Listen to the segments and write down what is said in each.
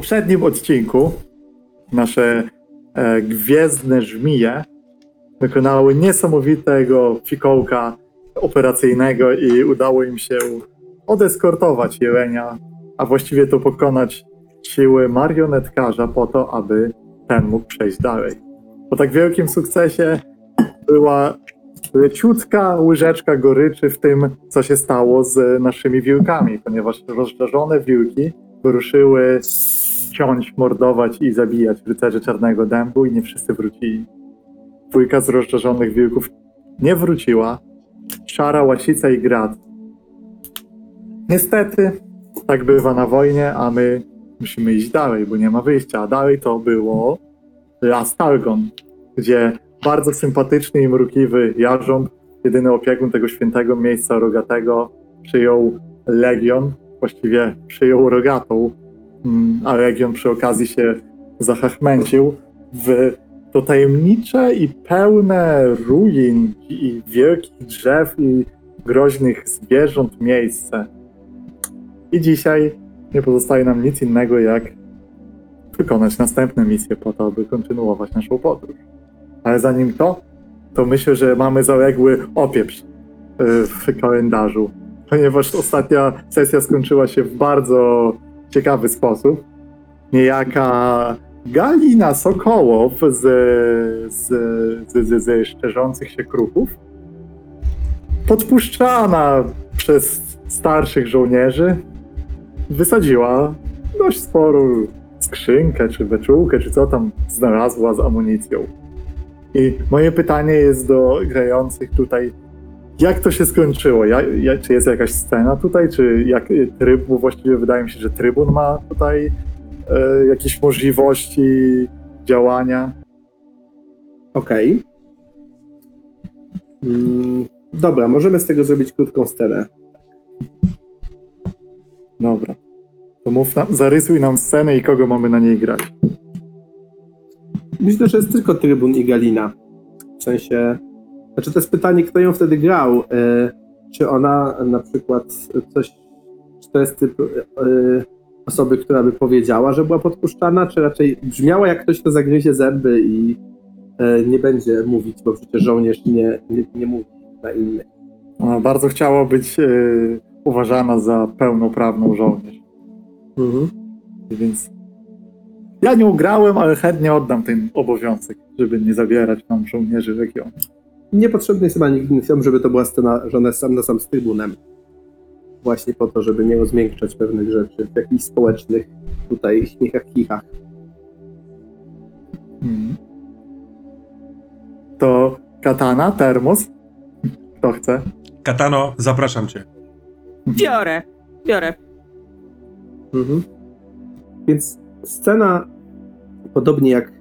poprzednim odcinku nasze e, gwiezdne żmije wykonały niesamowitego fikołka operacyjnego i udało im się odeskortować jelenia, a właściwie to pokonać siły marionetkarza po to, aby ten mógł przejść dalej. Po tak wielkim sukcesie była leciutka łyżeczka goryczy w tym, co się stało z naszymi wilkami, ponieważ rozżarzone wilki wyruszyły ciąć, mordować i zabijać rycerzy Czarnego Dębu i nie wszyscy wrócili. Dwójka z rozżarzonych wilków nie wróciła. Szara, łasica i grad. Niestety, tak bywa na wojnie, a my musimy iść dalej, bo nie ma wyjścia. A dalej to było Las Talgon, gdzie bardzo sympatyczny i mrukiwy jarząb, jedyny opiekun tego świętego miejsca rogatego, przyjął legion, właściwie przyjął rogatą, a legion przy okazji się zachachmęcił w to tajemnicze i pełne ruin i wielkich drzew i groźnych zwierząt miejsce. I dzisiaj nie pozostaje nam nic innego, jak wykonać następne misje po to, aby kontynuować naszą podróż. Ale zanim to, to myślę, że mamy zaległy opieprz y, w kalendarzu, ponieważ ostatnia sesja skończyła się w bardzo ciekawy sposób. Niejaka Galina Sokołow z, z, z, z, z szczerzących się kruchów, podpuszczana przez starszych żołnierzy, wysadziła dość sporą skrzynkę, czy beczułkę, czy co tam znalazła z amunicją. I moje pytanie jest do grających tutaj, jak to się skończyło? Ja, ja, czy jest jakaś scena tutaj, czy jak tryb, bo właściwie wydaje mi się, że trybun ma tutaj e, jakieś możliwości działania. Okej. Mm, dobra, możemy z tego zrobić krótką scenę. Dobra. To mów nam, zarysuj nam scenę i kogo mamy na niej grać. Myślę, że jest tylko Trybun i Galina. W sensie, znaczy to jest pytanie, kto ją wtedy grał. E, czy ona na przykład coś, czy to jest typ e, osoby, która by powiedziała, że była podpuszczana, czy raczej brzmiała jak ktoś, kto zagryzie zęby i e, nie będzie mówić, bo przecież żołnierz nie, nie, nie mówi na innych. Ona bardzo chciała być uważana za pełnoprawną żołnierz. Mhm. Więc ja nie grałem, ale chętnie oddam ten obowiązek, żeby nie zabierać nam żołnierzy regionu. Niepotrzebny jest chyba nigdy film, żeby to była scena, że ona jest sam na sam z trybunem. Właśnie po to, żeby nie rozmiękczać pewnych rzeczy w jakichś społecznych tutaj śmiechach, chichach. Mhm. To katana, termos. Kto chce? Katano, zapraszam cię. Biorę, biorę. Mhm. Więc scena, podobnie jak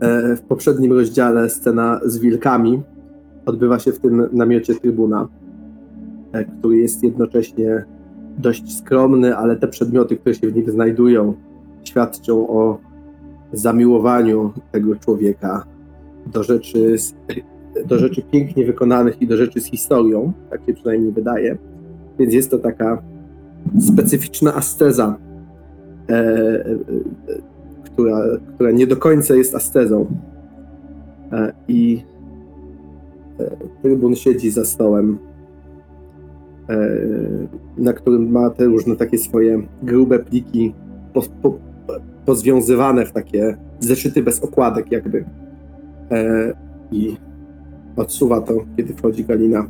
e, w poprzednim rozdziale, scena z wilkami, odbywa się w tym namiocie trybuna, e, który jest jednocześnie dość skromny, ale te przedmioty, które się w nim znajdują, świadczą o zamiłowaniu tego człowieka do rzeczy, do rzeczy pięknie wykonanych i do rzeczy z historią, tak się przynajmniej wydaje. Więc jest to taka specyficzna asteza, e, e, która, która nie do końca jest astezą. E, I trybun siedzi za stołem, e, na którym ma te różne takie swoje grube pliki po, po, pozwiązywane w takie zeszyty bez okładek jakby. E, I odsuwa to, kiedy wchodzi Galina.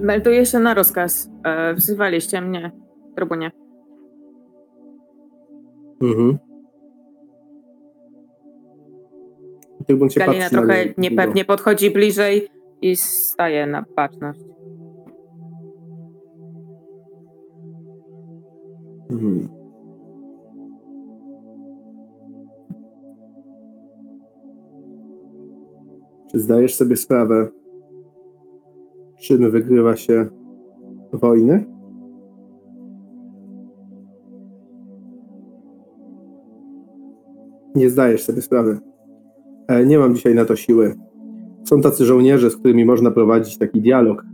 Melduję się na rozkaz. E, wzywaliście mnie, trybunie. Mhm. Trybun się Galina na trochę nią niepewnie podchodzi bliżej i staje na baczność. Mhm. Czy zdajesz sobie sprawę, czym wygrywa się wojny? Nie zdajesz sobie sprawy. E, Nie mam dzisiaj na to siły. Są tacy żołnierze, z którymi można prowadzić taki dialog,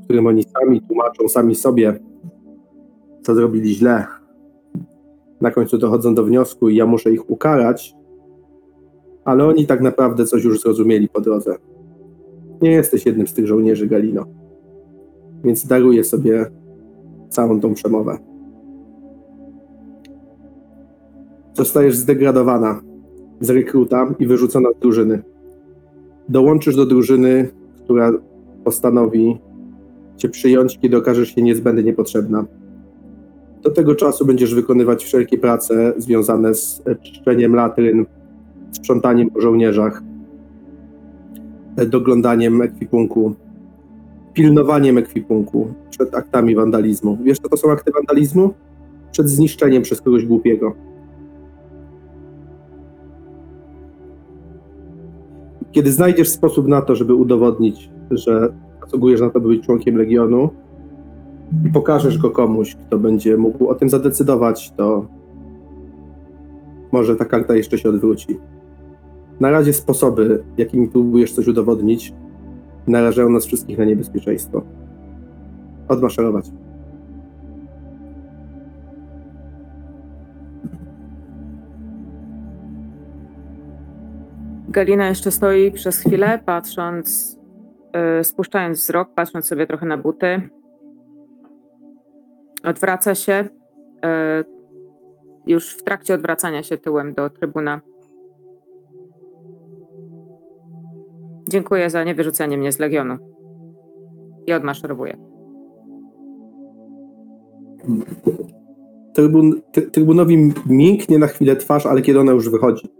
w którym oni sami tłumaczą sami sobie, co zrobili źle, na końcu dochodzą do wniosku i ja muszę ich ukarać, ale oni tak naprawdę coś już zrozumieli po drodze. Nie jesteś jednym z tych żołnierzy, Galino. Więc daruję sobie całą tą przemowę. Zostajesz zdegradowana z rekruta i wyrzucona z drużyny. Dołączysz do drużyny, która postanowi cię przyjąć, kiedy okażesz się niezbędnie potrzebna. Do tego czasu będziesz wykonywać wszelkie prace związane z czyszczeniem latryn, sprzątaniem po żołnierzach, doglądaniem ekwipunku, pilnowaniem ekwipunku przed aktami wandalizmu. Wiesz, co to są akty wandalizmu? Przed zniszczeniem przez kogoś głupiego. Kiedy znajdziesz sposób na to, żeby udowodnić, że zasługujesz na to, by być członkiem Legionu i pokażesz go komuś, kto będzie mógł o tym zadecydować, to może ta karta jeszcze się odwróci. Na razie sposoby, jakimi próbujesz coś udowodnić, narażają nas wszystkich na niebezpieczeństwo. Odmaszerować. Galina jeszcze stoi przez chwilę, patrząc, yy, spuszczając wzrok, patrząc sobie trochę na buty. Odwraca się. Yy, już w trakcie odwracania się tyłem do trybuna. Dziękuję za niewyrzucenie mnie z Legionu. I odmaszerowuję. Trybun, trybunowi mięknie na chwilę twarz, ale kiedy ona już wychodzi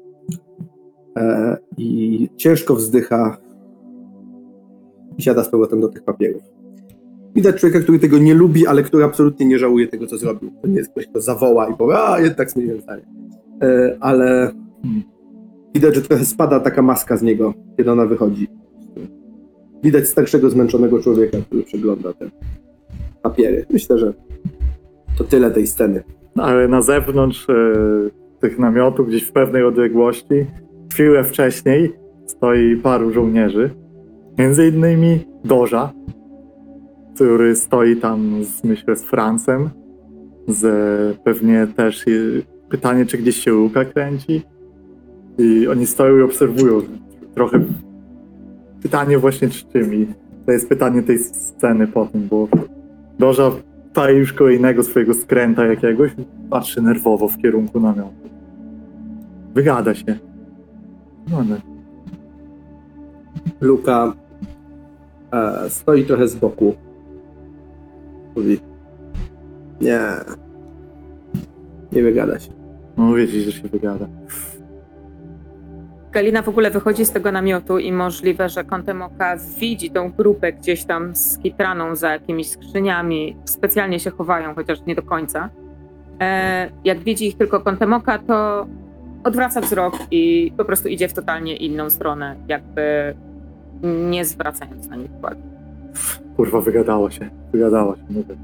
i ciężko wzdycha i siada z powrotem do tych papierów. Widać człowieka, który tego nie lubi, ale który absolutnie nie żałuje tego, co zrobił. To nie jest ktoś, kto zawoła i powie, a jednak zmieniłem zdanie. E, ale widać, że trochę spada taka maska z niego, kiedy ona wychodzi. Widać starszego, zmęczonego człowieka, który przegląda te papiery. Myślę, że to tyle tej sceny. Ale na zewnątrz e, tych namiotów, gdzieś w pewnej odległości, chwilę wcześniej stoi paru żołnierzy. Między innymi Doża, który stoi tam, z, myślę, z Francem. Z pewnie też pytanie, czy gdzieś się łuka kręci. I oni stoją i obserwują trochę. Pytanie właśnie z czym. I to jest pytanie tej sceny po tym, bo Doża daje już kolejnego swojego skręta jakiegoś, patrzy nerwowo w kierunku namiotu. Wygada się. Luka e, stoi trochę z boku. Mówi: Nie. Nie wygada się. no wiecie, że się wygada. Galina w ogóle wychodzi z tego namiotu i możliwe, że kątem oka widzi tą grupę gdzieś tam z kitraną za jakimiś skrzyniami. Specjalnie się chowają, chociaż nie do końca. E, jak widzi ich tylko kątem oka, to odwraca wzrok i po prostu idzie w totalnie inną stronę, jakby nie zwracając na nich uwagi. Kurwa, wygadała się. Wygadała się. Mówię.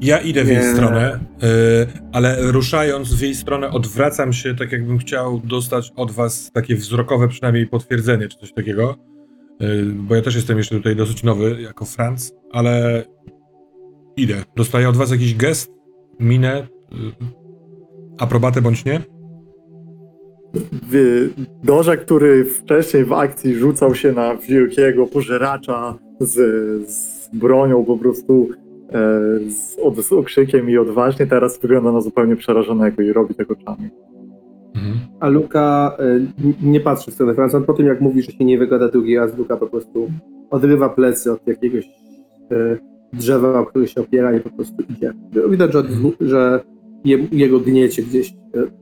Ja idę w jej Nie. stronę, y, ale ruszając w jej stronę odwracam się, tak jakbym chciał dostać od was takie wzrokowe przynajmniej potwierdzenie, czy coś takiego. Y, bo ja też jestem jeszcze tutaj dosyć nowy, jako Franc, ale idę. Dostaję od was jakiś gest, minę, y, aprobatę bądź nie? Doża, który wcześniej w akcji rzucał się na wielkiego pożeracza z, z bronią po prostu e, z, od, z okrzykiem i odważnie, teraz wygląda na zupełnie przerażonego i robi tego oczami. Mhm. A Luka e, nie patrzy w stronę Franca. Po tym, jak mówi, że się nie wygada drugi raz, Luka po prostu odrywa plecy od jakiegoś e, drzewa, o które się opiera i po prostu idzie. Widać, że, od- że je, jego gniecie gdzieś e,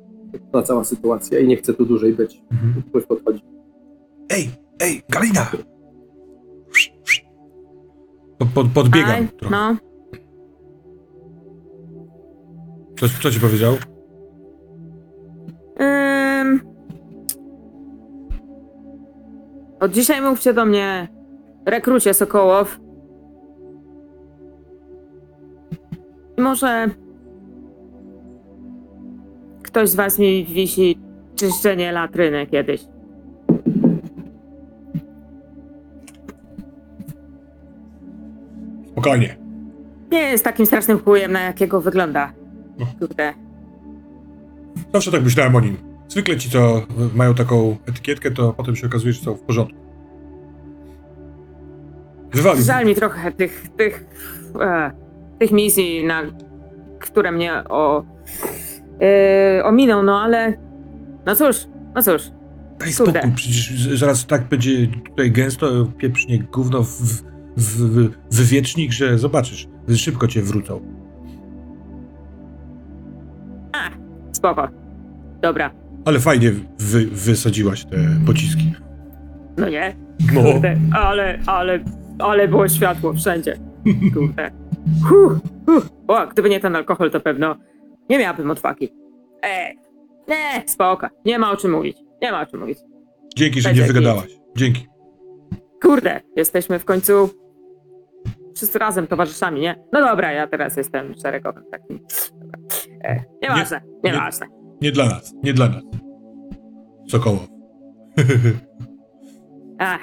ta cała sytuacja i nie chce tu dłużej być. Mhm. Ktoś podchodzi. Ej, ej, Galina! Pod, pod, podbiegam Aj, trochę. no, Co, co ci powiedział? Ym... Od dzisiaj mówcie do mnie rekrucie Sokołow. I Może ktoś z was mi wisi czyszczenie latryny kiedyś. Spokojnie. Nie jest takim strasznym chujem, na jakiego wygląda. Kurde. Zawsze tak myślałem o nim. Zwykle ci, co mają taką etykietkę, to potem się okazuje, że są w porządku. Wywalił. Żal mi trochę tych, tych, e, tych misji, na które mnie o, e, ominął, no ale no cóż, no cóż. Daj Kurde. spokój, przecież zaraz tak będzie tutaj gęsto pieprznie gówno w, w, w wywiecznik, że zobaczysz, szybko cię wrócą. Spoko. Dobra, Ale fajnie wy, wysadziłaś te pociski. no nie? No, Kurde, ale, ale, ale było światło wszędzie. Kurde. Huh, huh. O, gdyby nie ten alkohol, to pewno nie miałabym odwagi. Ej, nie, spoko. Nie ma o czym mówić. Nie ma o czym mówić. dzięki, że Będzie nie wygadałaś. Dzięki. Kurde, jesteśmy w końcu wszyscy razem towarzyszami, nie? No dobra, ja teraz jestem szeregowym takim. Dobra. E, nieważne, nie- nieważne. Nie dla nas, nie dla nas. Sokołow. Ach.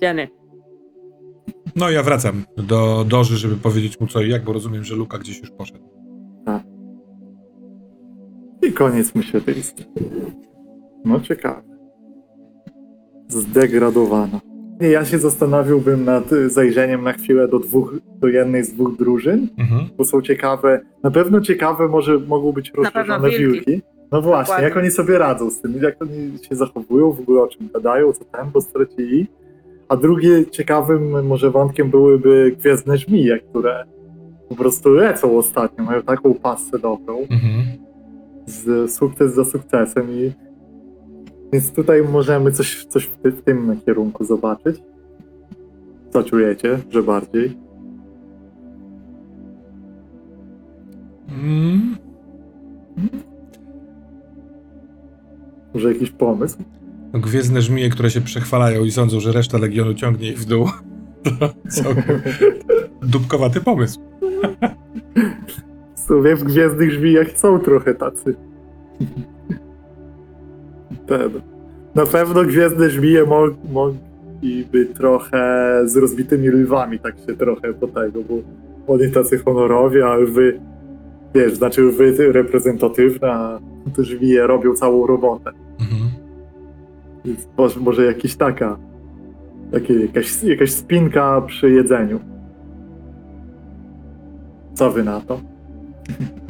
Dzieny. No ja wracam do Doży, żeby powiedzieć mu co i jak, bo rozumiem, że Luka gdzieś już poszedł. I koniec myślę tej listy. No ciekawe. Zdegradowana. Nie, Ja się zastanowiłbym nad zajrzeniem na chwilę do dwóch, do jednej z dwóch drużyn, Mhm. bo są ciekawe, na pewno ciekawe może mogą być rozszerzone wilki. wilki. No właśnie, Dokładnie. jak oni sobie radzą z tym, jak oni się zachowują, w ogóle o czym gadają, co tempo stracili. A drugie ciekawym może wątkiem byłyby gwiezdne żmije, które po prostu lecą ostatnio, mają taką pasę dobrą Mhm. Z sukces za sukcesem i więc tutaj możemy coś, coś w, ty, w tym kierunku zobaczyć. Co czujecie, że bardziej? Mm. Może jakiś pomysł? Gwiezdne żmije, które się przechwalają i sądzą, że reszta Legionu ciągnie ich w dół. To całkiem dupkowaty pomysł. Sumie w Gwiezdnych Żmijach są trochę tacy. Ten. Na pewno Gwiezdne Żmije mo mogliby trochę z rozbitymi lwami tak się trochę po tego, bo oni tacy honorowi, a wy, wiesz, znaczy wy reprezentatywne, a te żmije robią całą robotę. Mhm. Więc może, może jakiś taka, takie, jakaś, jakaś spinka przy jedzeniu. Co wy na to?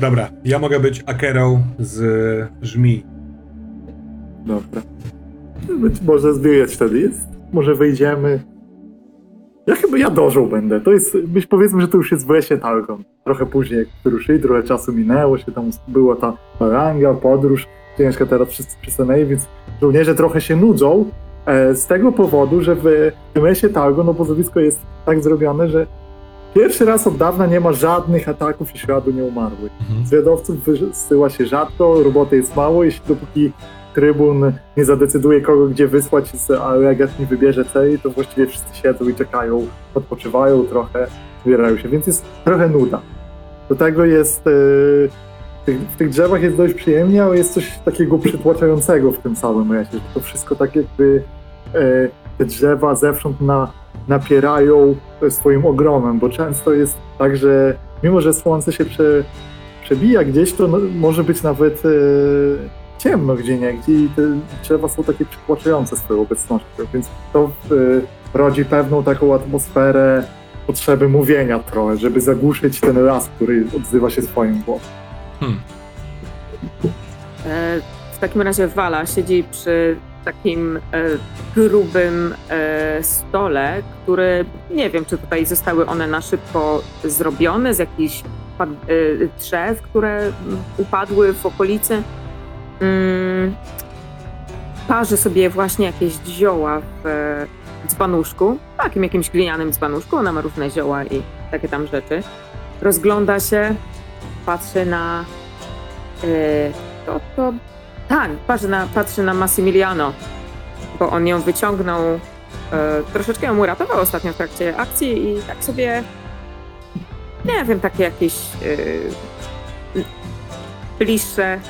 Dobra, ja mogę być akerą z żmi. Dobra. Być może zmieniać wtedy jest. Może wejdziemy. Ja chyba ja dożył będę. To jest, byś powiedzmy, że to już jest w lesie Talgon. Trochę później jak ruszyli, trochę czasu minęło się, tam była ta baranga, podróż, ciężka teraz wszyscy przystanęli, więc żołnierze trochę się nudzą e, z tego powodu, że w tym lesie Talgon obozowisko jest tak zrobione, że pierwszy raz od dawna nie ma żadnych ataków i śladu nieumarłych. Mhm. Zwiadowców wysyła się rzadko, roboty jest mało, jeśli dopóki trybun nie zadecyduje kogo gdzie wysłać, a legat nie wybierze celi, to właściwie wszyscy siedzą i czekają, odpoczywają trochę, zbierają się, więc jest trochę nuda. Do tego jest, e, w tych, w tych drzewach jest dość przyjemnie, ale jest coś takiego przytłaczającego w tym samym lesie, że to wszystko tak jakby e, te drzewa zewsząd na, napierają swoim ogromem, bo często jest tak, że mimo, że słońce się prze, przebija gdzieś, to no, może być nawet e, ciemno gdzie niegdzie i te drzewa są takie przytłaczające swoją obecnością, więc to e, rodzi pewną taką atmosferę potrzeby mówienia trochę, żeby zagłuszyć ten las, który odzywa się swoim głosem. Hmm. E, w takim razie Wala siedzi przy takim e, grubym e, stole, który nie wiem, czy tutaj zostały one na szybko zrobione z jakichś e, drzew, które upadły w okolicy. Mm, parzy sobie właśnie jakieś zioła w dzbanuszku, takim jakimś glinianym dzbanuszku, ona ma różne zioła i takie tam rzeczy. Rozgląda się, patrzy na to, to tak, patrzy na, patrzy na Massimiliano, bo on ją wyciągnął, e, troszeczkę ją uratował ostatnio w trakcie akcji i tak sobie, nie wiem, takie jakieś e, bliższe,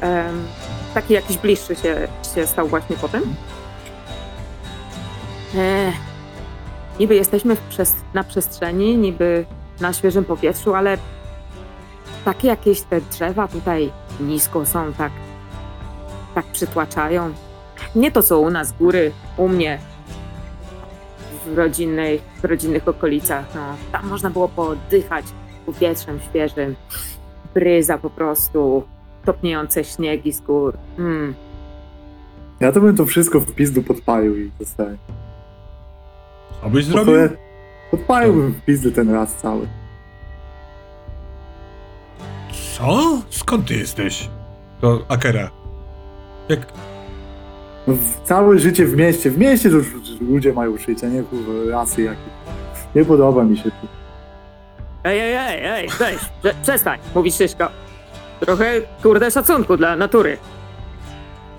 em, taki jakiś bliższy się, się stał właśnie potem. E, niby jesteśmy na przestrzeni, niby na świeżym powietrzu, ale takie jakieś te drzewa tutaj nisko są, tak, tak przytłaczają. Nie to, co u nas góry, u mnie w, rodzinnej, w rodzinnych okolicach. No, tam można było pooddychać powietrzem świeżym. Bryza po prostu, topniejące śniegi z gór. Mm. Ja to bym to wszystko w pizdu podpalił i zostałem. Co byś zrobił? Podpaliłbym w pizdu ten raz cały. Co? Skąd ty jesteś? To Akera. Jak... No, w- całe życie w mieście. W mieście to już ludzie mają życie, nie kurwa, rasy jakieś. Nie podoba mi się tu. Ej, ej, ej, ej, weź, prze, przestań, mówi Szyszko. Trochę, kurde, szacunku dla natury.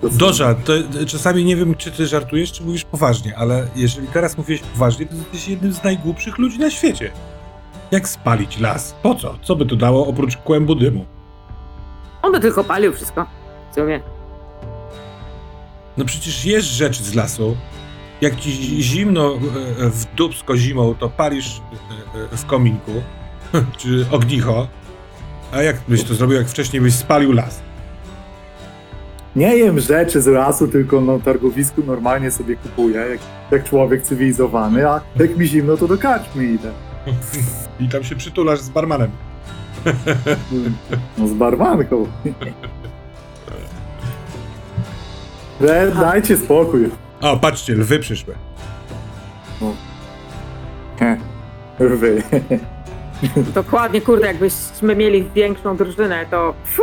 To są- Doża, to to czasami nie wiem, czy ty żartujesz, czy mówisz poważnie, ale jeżeli teraz mówisz poważnie, to jesteś jednym z najgłupszych ludzi na świecie. Jak spalić las? Po co? Co by to dało oprócz kłębu dymu? On by tylko palił wszystko. W sumie. No przecież jesz rzeczy z lasu. Jak ci zi- zimno e, w dubsko zimą, to palisz e, e, w kominku, czy ognicho. A jak byś to zrobił, jak wcześniej byś spalił las? Nie jem rzeczy z lasu, tylko na targowisku normalnie sobie kupuję, jak, jak człowiek cywilizowany, a jak mi zimno, to do karczmy idę. I tam się przytulasz z barmanem. No z barmanką. We, dajcie spokój. O, patrzcie, lwy przyszły. He, Wy. Dokładnie, kurde, jakbyśmy mieli większą drużynę, to fu,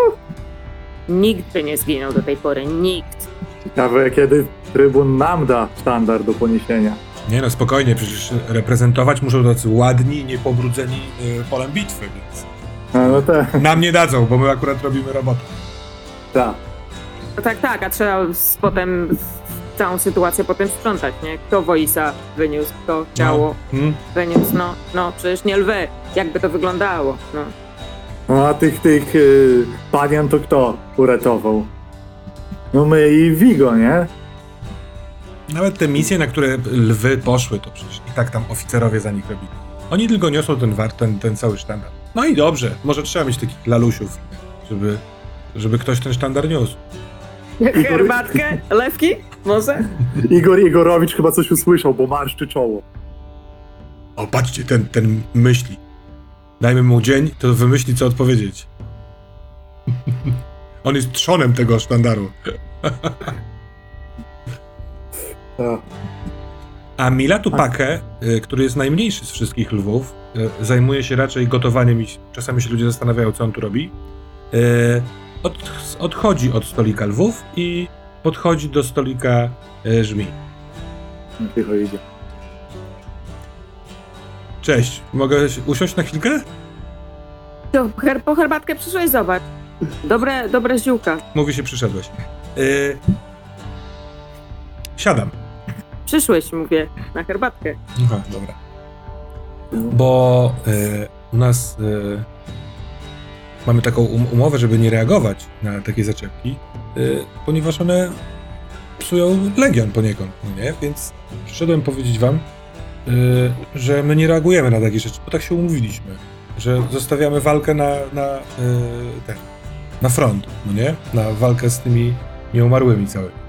nikt by nie zginął do tej pory, nikt. Ciekawe, kiedy trybun nam da sztandar do poniesienia. Nie no, spokojnie, przecież reprezentować muszą tacy ładni, niepobrudzeni y, polem bitwy, więc No, no tak, nam nie dadzą, bo my akurat robimy robotę. tak. No tak, tak, a trzeba z- potem całą sytuację potem sprzątać, nie? Kto Woisa wyniósł, kto ciało Hmm? wyniósł, no, no, przecież nie lwy. Jakby to wyglądało, no. No a tych, tych y, panian to kto uratował? No my i Vigo, nie? Nawet te misje, na które lwy poszły, to przecież i tak tam oficerowie za nich robili. Oni tylko niosą ten war, ten, ten cały sztandar. No i dobrze, może trzeba mieć takich lalusiów, żeby, żeby ktoś ten sztandar niósł. Herbatkę? Lewki? Może? Igor Igorowicz chyba coś usłyszał, bo marszczy czoło. O, patrzcie, ten, ten myśli. Dajmy mu dzień, to wymyśli, co odpowiedzieć. On jest trzonem tego sztandaru. Tak. A Milatu Pakę, y, który jest najmniejszy z wszystkich lwów, y, zajmuje się raczej gotowaniem i czasami się ludzie zastanawiają, co on tu robi. Od, odchodzi od stolika lwów i podchodzi do stolika y, żmi. Cicho idzie. Cześć, mogę usiąść na chwilkę? To her, po herbatkę przyszłeś, zobacz. Dobre, dobre ziółka. Mówi się, przyszedłeś. Y, Siadam. Przyszłeś, mówię, na herbatkę. Aha, dobra. Bo y, u nas y, mamy taką um umowę, żeby nie reagować na takie zaczepki, y, ponieważ one psują legion poniekąd, no nie? Więc przyszedłem powiedzieć wam, y, że my nie reagujemy na takie rzeczy, bo tak się umówiliśmy, że zostawiamy walkę na, na, y, ten, na front, no nie? Na walkę z tymi nieumarłymi całymi.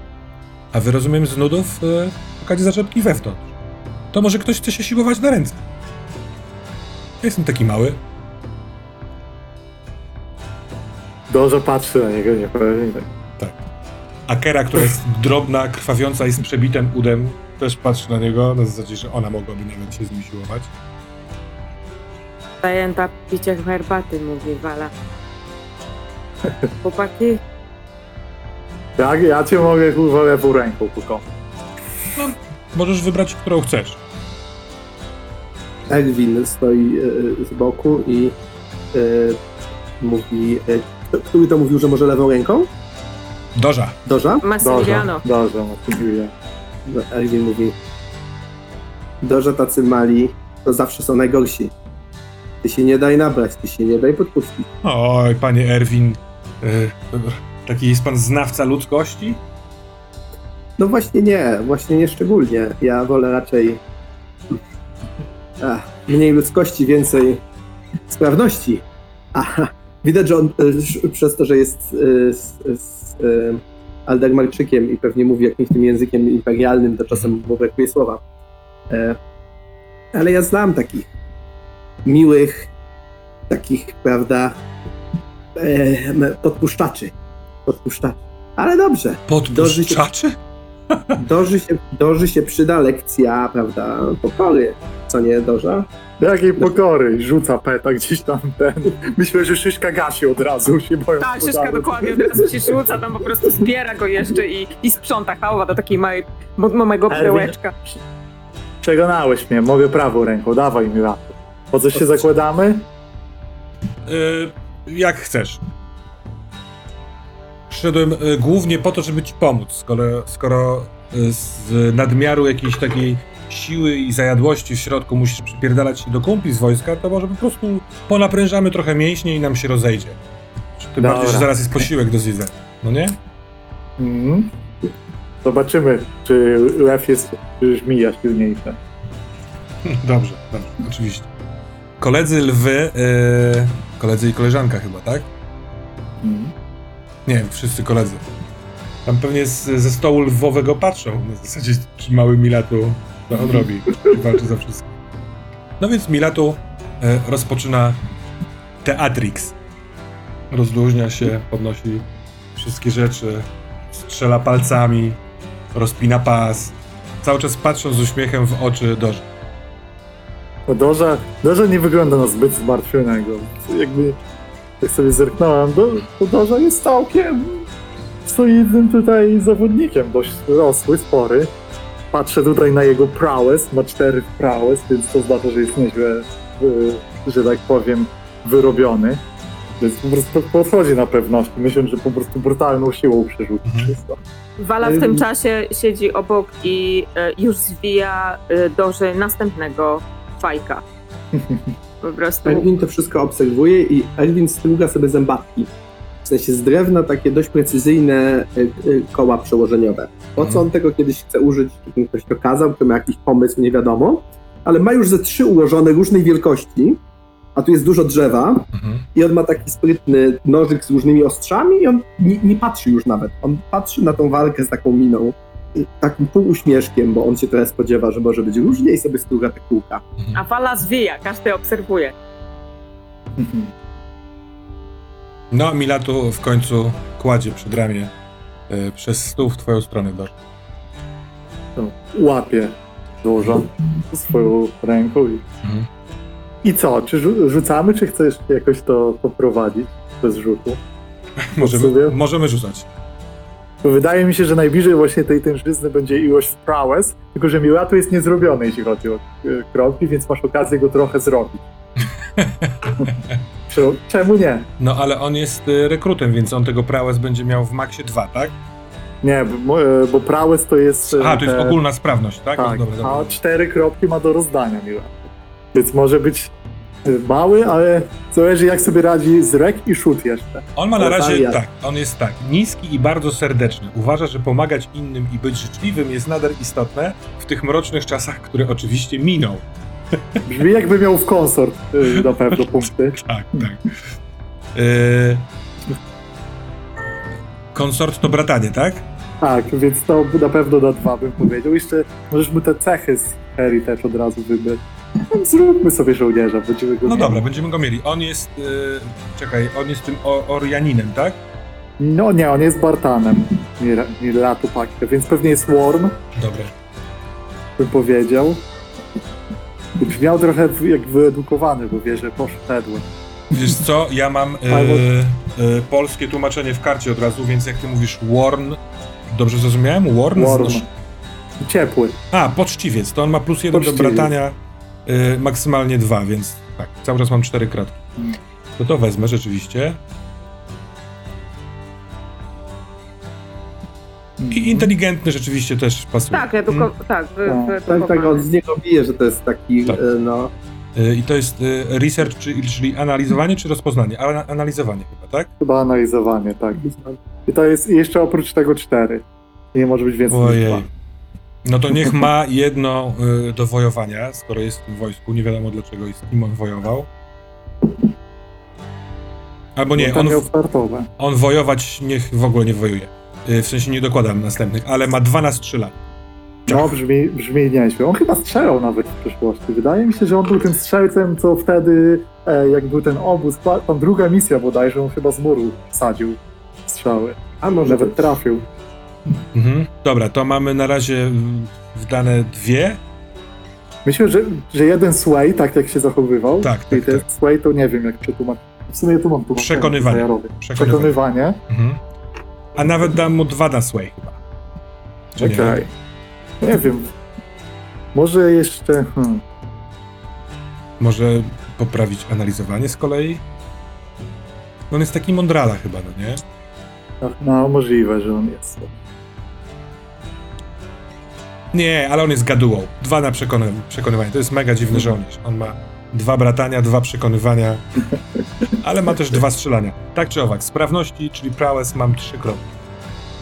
A wy rozumiem z nudów y, szukać zaczepki wewnątrz. To może ktoś chce się siłować na ręce. Ja jestem taki mały. Dobrze patrzy na niego, nie powiem. tak. Akera, która jest drobna, krwawiąca i z przebitym udem, też patrzy na niego na zasadzie, że ona mogłaby nawet się z nim siłować. Zajęta piciem herbaty, mówi Wala. Chłopaki, Jak ja cię mogę kurwa lewą ręką pukać. Możesz wybrać, którą chcesz. Elwin stoi e, z boku i e, mówi. E, kto- który to mówił, że może lewą ręką? Doża. Doża? Massimiliano. Dobrze, Massimiliano. No, Elwin mówi. Doża tacy mali, to zawsze są najgorsi. Ty się nie daj nabrać, ty się nie daj podpuścić. Oj, panie Erwin. y, taki jest pan znawca ludzkości? No właśnie nie, właśnie nie szczególnie. Ja wolę raczej. Ach, mniej ludzkości, więcej sprawności. A, Widać, że on sz- przez to, że jest z, z y, Aldermarczykiem i pewnie mówi jakimś tym językiem imperialnym, to czasem mu brakuje słowa. E, ale ja znam takich miłych, takich, prawda, e, podpuszczaczy. Podpuszczaczy. Ale dobrze. Podpuszczaczy? Doży się, doży się przyda lekcja, prawda, pokory. Co nie, Dorza? Jakiej pokory, rzuca peta gdzieś tam ten. Myślę, że szyszka gasi od razu, się boją. Tak, Szyszka dokładnie od razu się rzuca, tam po prostu zbiera go jeszcze i, i sprząta hałwa do takiej małej, mo- małego pudełeczka. Przegonałeś mnie, mogę prawą ręką, dawaj mi łapę. Po co się zakładamy? Y, jak chcesz. Przyszedłem y, głównie po to, żeby ci pomóc, skoro, skoro y, z nadmiaru jakiejś takiej siły i zajadłości w środku musisz przypierdalać się do kumpli z wojska, to może po prostu ponaprężamy trochę mięśnie i nam się rozejdzie. Tym Dobra. bardziej, że zaraz jest posiłek do zjedzenia. No nie? Mhm. Zobaczymy, czy lew jest, czy żmija silniejsza. Dobrze, dobrze, oczywiście. Koledzy lwy, y, koledzy i koleżanka chyba, tak? Mhm. Nie, wszyscy koledzy. Tam pewnie z, ze stołu lwowego patrzą na zasadzie, czy mały Milatu to on robi, czy walczy za wszystko. No więc Milatu e, rozpoczyna Teatrix. Rozluźnia się, podnosi wszystkie rzeczy, strzela palcami, rozpina pas, cały czas patrząc z uśmiechem w oczy Dorze. Dorza, Dorza nie wygląda na zbyt zmartwionego. Jakby, jak sobie zerknąłem, do, to Dorza jest całkiem solidnym tutaj zawodnikiem, dość rosły, spory. Patrzę tutaj na jego prowess, ma cztery prowess, więc to znaczy, że jest nieźle, y, że tak powiem, wyrobiony. Więc po prostu podchodzi na pewności. Myślę, że po prostu brutalną siłą przerzuci Mhm. wszystko. Wala w tym czasie siedzi obok i e, już zwija doży następnego fajka. Po prostu. Elwin to wszystko obserwuje i Elwin struga sobie zębatki. W sensie z drewna takie dość precyzyjne y, y, koła przełożeniowe. Po co on tego kiedyś chce użyć, czy mu ktoś to kazał, czy ma jakiś pomysł, nie wiadomo. Ale ma już ze trzy ułożone różnej wielkości, a tu jest dużo drzewa Mhm. i on ma taki sprytny nożyk z różnymi ostrzami i on nie, nie patrzy już nawet. On patrzy na tą walkę z taką miną, y, takim półuśmieszkiem, bo on się trochę spodziewa, że może być różnie i sobie struga te kółka. A Wala zwija, każdy obserwuje. No, Milatu w końcu kładzie przed ramię e, przez stół w twoją stronę. To łapie dużo swoją ręką i Mhm. I co? Czy rzu- rzucamy, czy chcesz jakoś to poprowadzić bez rzutu? Możemy, sobie? możemy rzucać. Bo wydaje mi się, że najbliżej właśnie tej tężyzny będzie ilość prowess, tylko że Miłatu jest niezrobiony, jeśli chodzi o e, kroki, więc masz okazję go trochę zrobić. Czemu- Czemu nie? No, ale on jest y, rekrutem, więc on tego prałes będzie miał w maksie 2, tak? Nie, bo, e, bo prowess to jest... e, Aha, to jest te- ogólna sprawność, tak? Tak, No, dobra, dobra. a cztery kropki ma do rozdania Miłatu. Więc może być e, mały, ale zależy jak sobie radzi z rek i szut jeszcze. On ma na razie tak, on jest tak, niski i bardzo serdeczny. Uważa, że pomagać innym i być życzliwym jest nader istotne w tych mrocznych czasach, które oczywiście miną. Brzmi jakby miał w konsort e, na pewno punkty. Tak, tak. Yy... Konsort to bratanie, tak? Tak, więc to na pewno na dwa bym powiedział. Jeszcze możesz mu te cechy z Heritage od razu wybrać. No, Zróbmy sobie żołnierza, będziemy go No mieli. dobra, będziemy go mieli. On jest, yy... czekaj, on jest tym o- Orianinem, tak? No nie, on jest Bartanem. Nie, nie Latu Pakę, więc pewnie jest Worm, Dobra. bym powiedział. Brzmiał trochę jak wyedukowany, bo wie, że poszedłem. Wiesz co, ja mam Albo- yy, polskie tłumaczenie w karcie od razu, więc jak ty mówisz Warn, dobrze zrozumiałem? Warn? Worm. Znasz- Ciepły. A, poczciwiec, to on ma plus jeden do Poczciwiec. bratania, y, maksymalnie dwa, więc tak, cały czas mam cztery kratki. Mm. To to wezmę rzeczywiście. I inteligentny rzeczywiście też pasuje. Tak, eduko- tak, wy, No, Tak, tak, on z niego bije, że to jest taki, Tak. e, no... Y, I to jest y, research, czyli, analizowanie czy rozpoznanie? Ana- analizowanie chyba, tak? Chyba analizowanie, tak. I to jest jeszcze oprócz tego cztery. Nie może być więcej niż Ojej. dwa. No to niech ma jedno do wojowania, skoro jest w wojsku. Nie wiadomo dlaczego i z kim on wojował. Albo nie, on, on wojować niech w ogóle nie wojuje. Y, W sensie nie dokładam następnych, ale ma 12 strzela. No, brzmi, brzmi nieźle. On chyba strzelał nawet w przeszłości. Wydaje mi się, że on był tym strzelcem, co wtedy, e, jak był ten obóz, tam druga misja bodajże, on chyba z muru sadził strzały. A może Nawet być. trafił. Mhm. Dobra, to mamy na razie mm, wdane dwie. Myślę, że, że jeden Sway, tak jak się zachowywał, Tak, i tak, ten tak. Sway to nie wiem jak przetłumaczyć. W sumie tu mam tu Przekonywanie. Przekonywanie. Przekonywanie. Przekonywanie. Mhm. A nawet dam mu dwa na sway chyba. Czy Okej. nie? Nie wiem. Może jeszcze. Hmm. Może poprawić analizowanie z kolei? No On jest taki mądrala chyba, no nie? No, możliwe, że on jest. Nie, ale on jest gadułą. Dwa na przekony- przekonywanie. To jest mega dziwny żołnierz. On ma dwa bratania, dwa przekonywania, ale ma też dwa strzelania. Tak czy owak, sprawności, czyli prowess mam trzy kropki.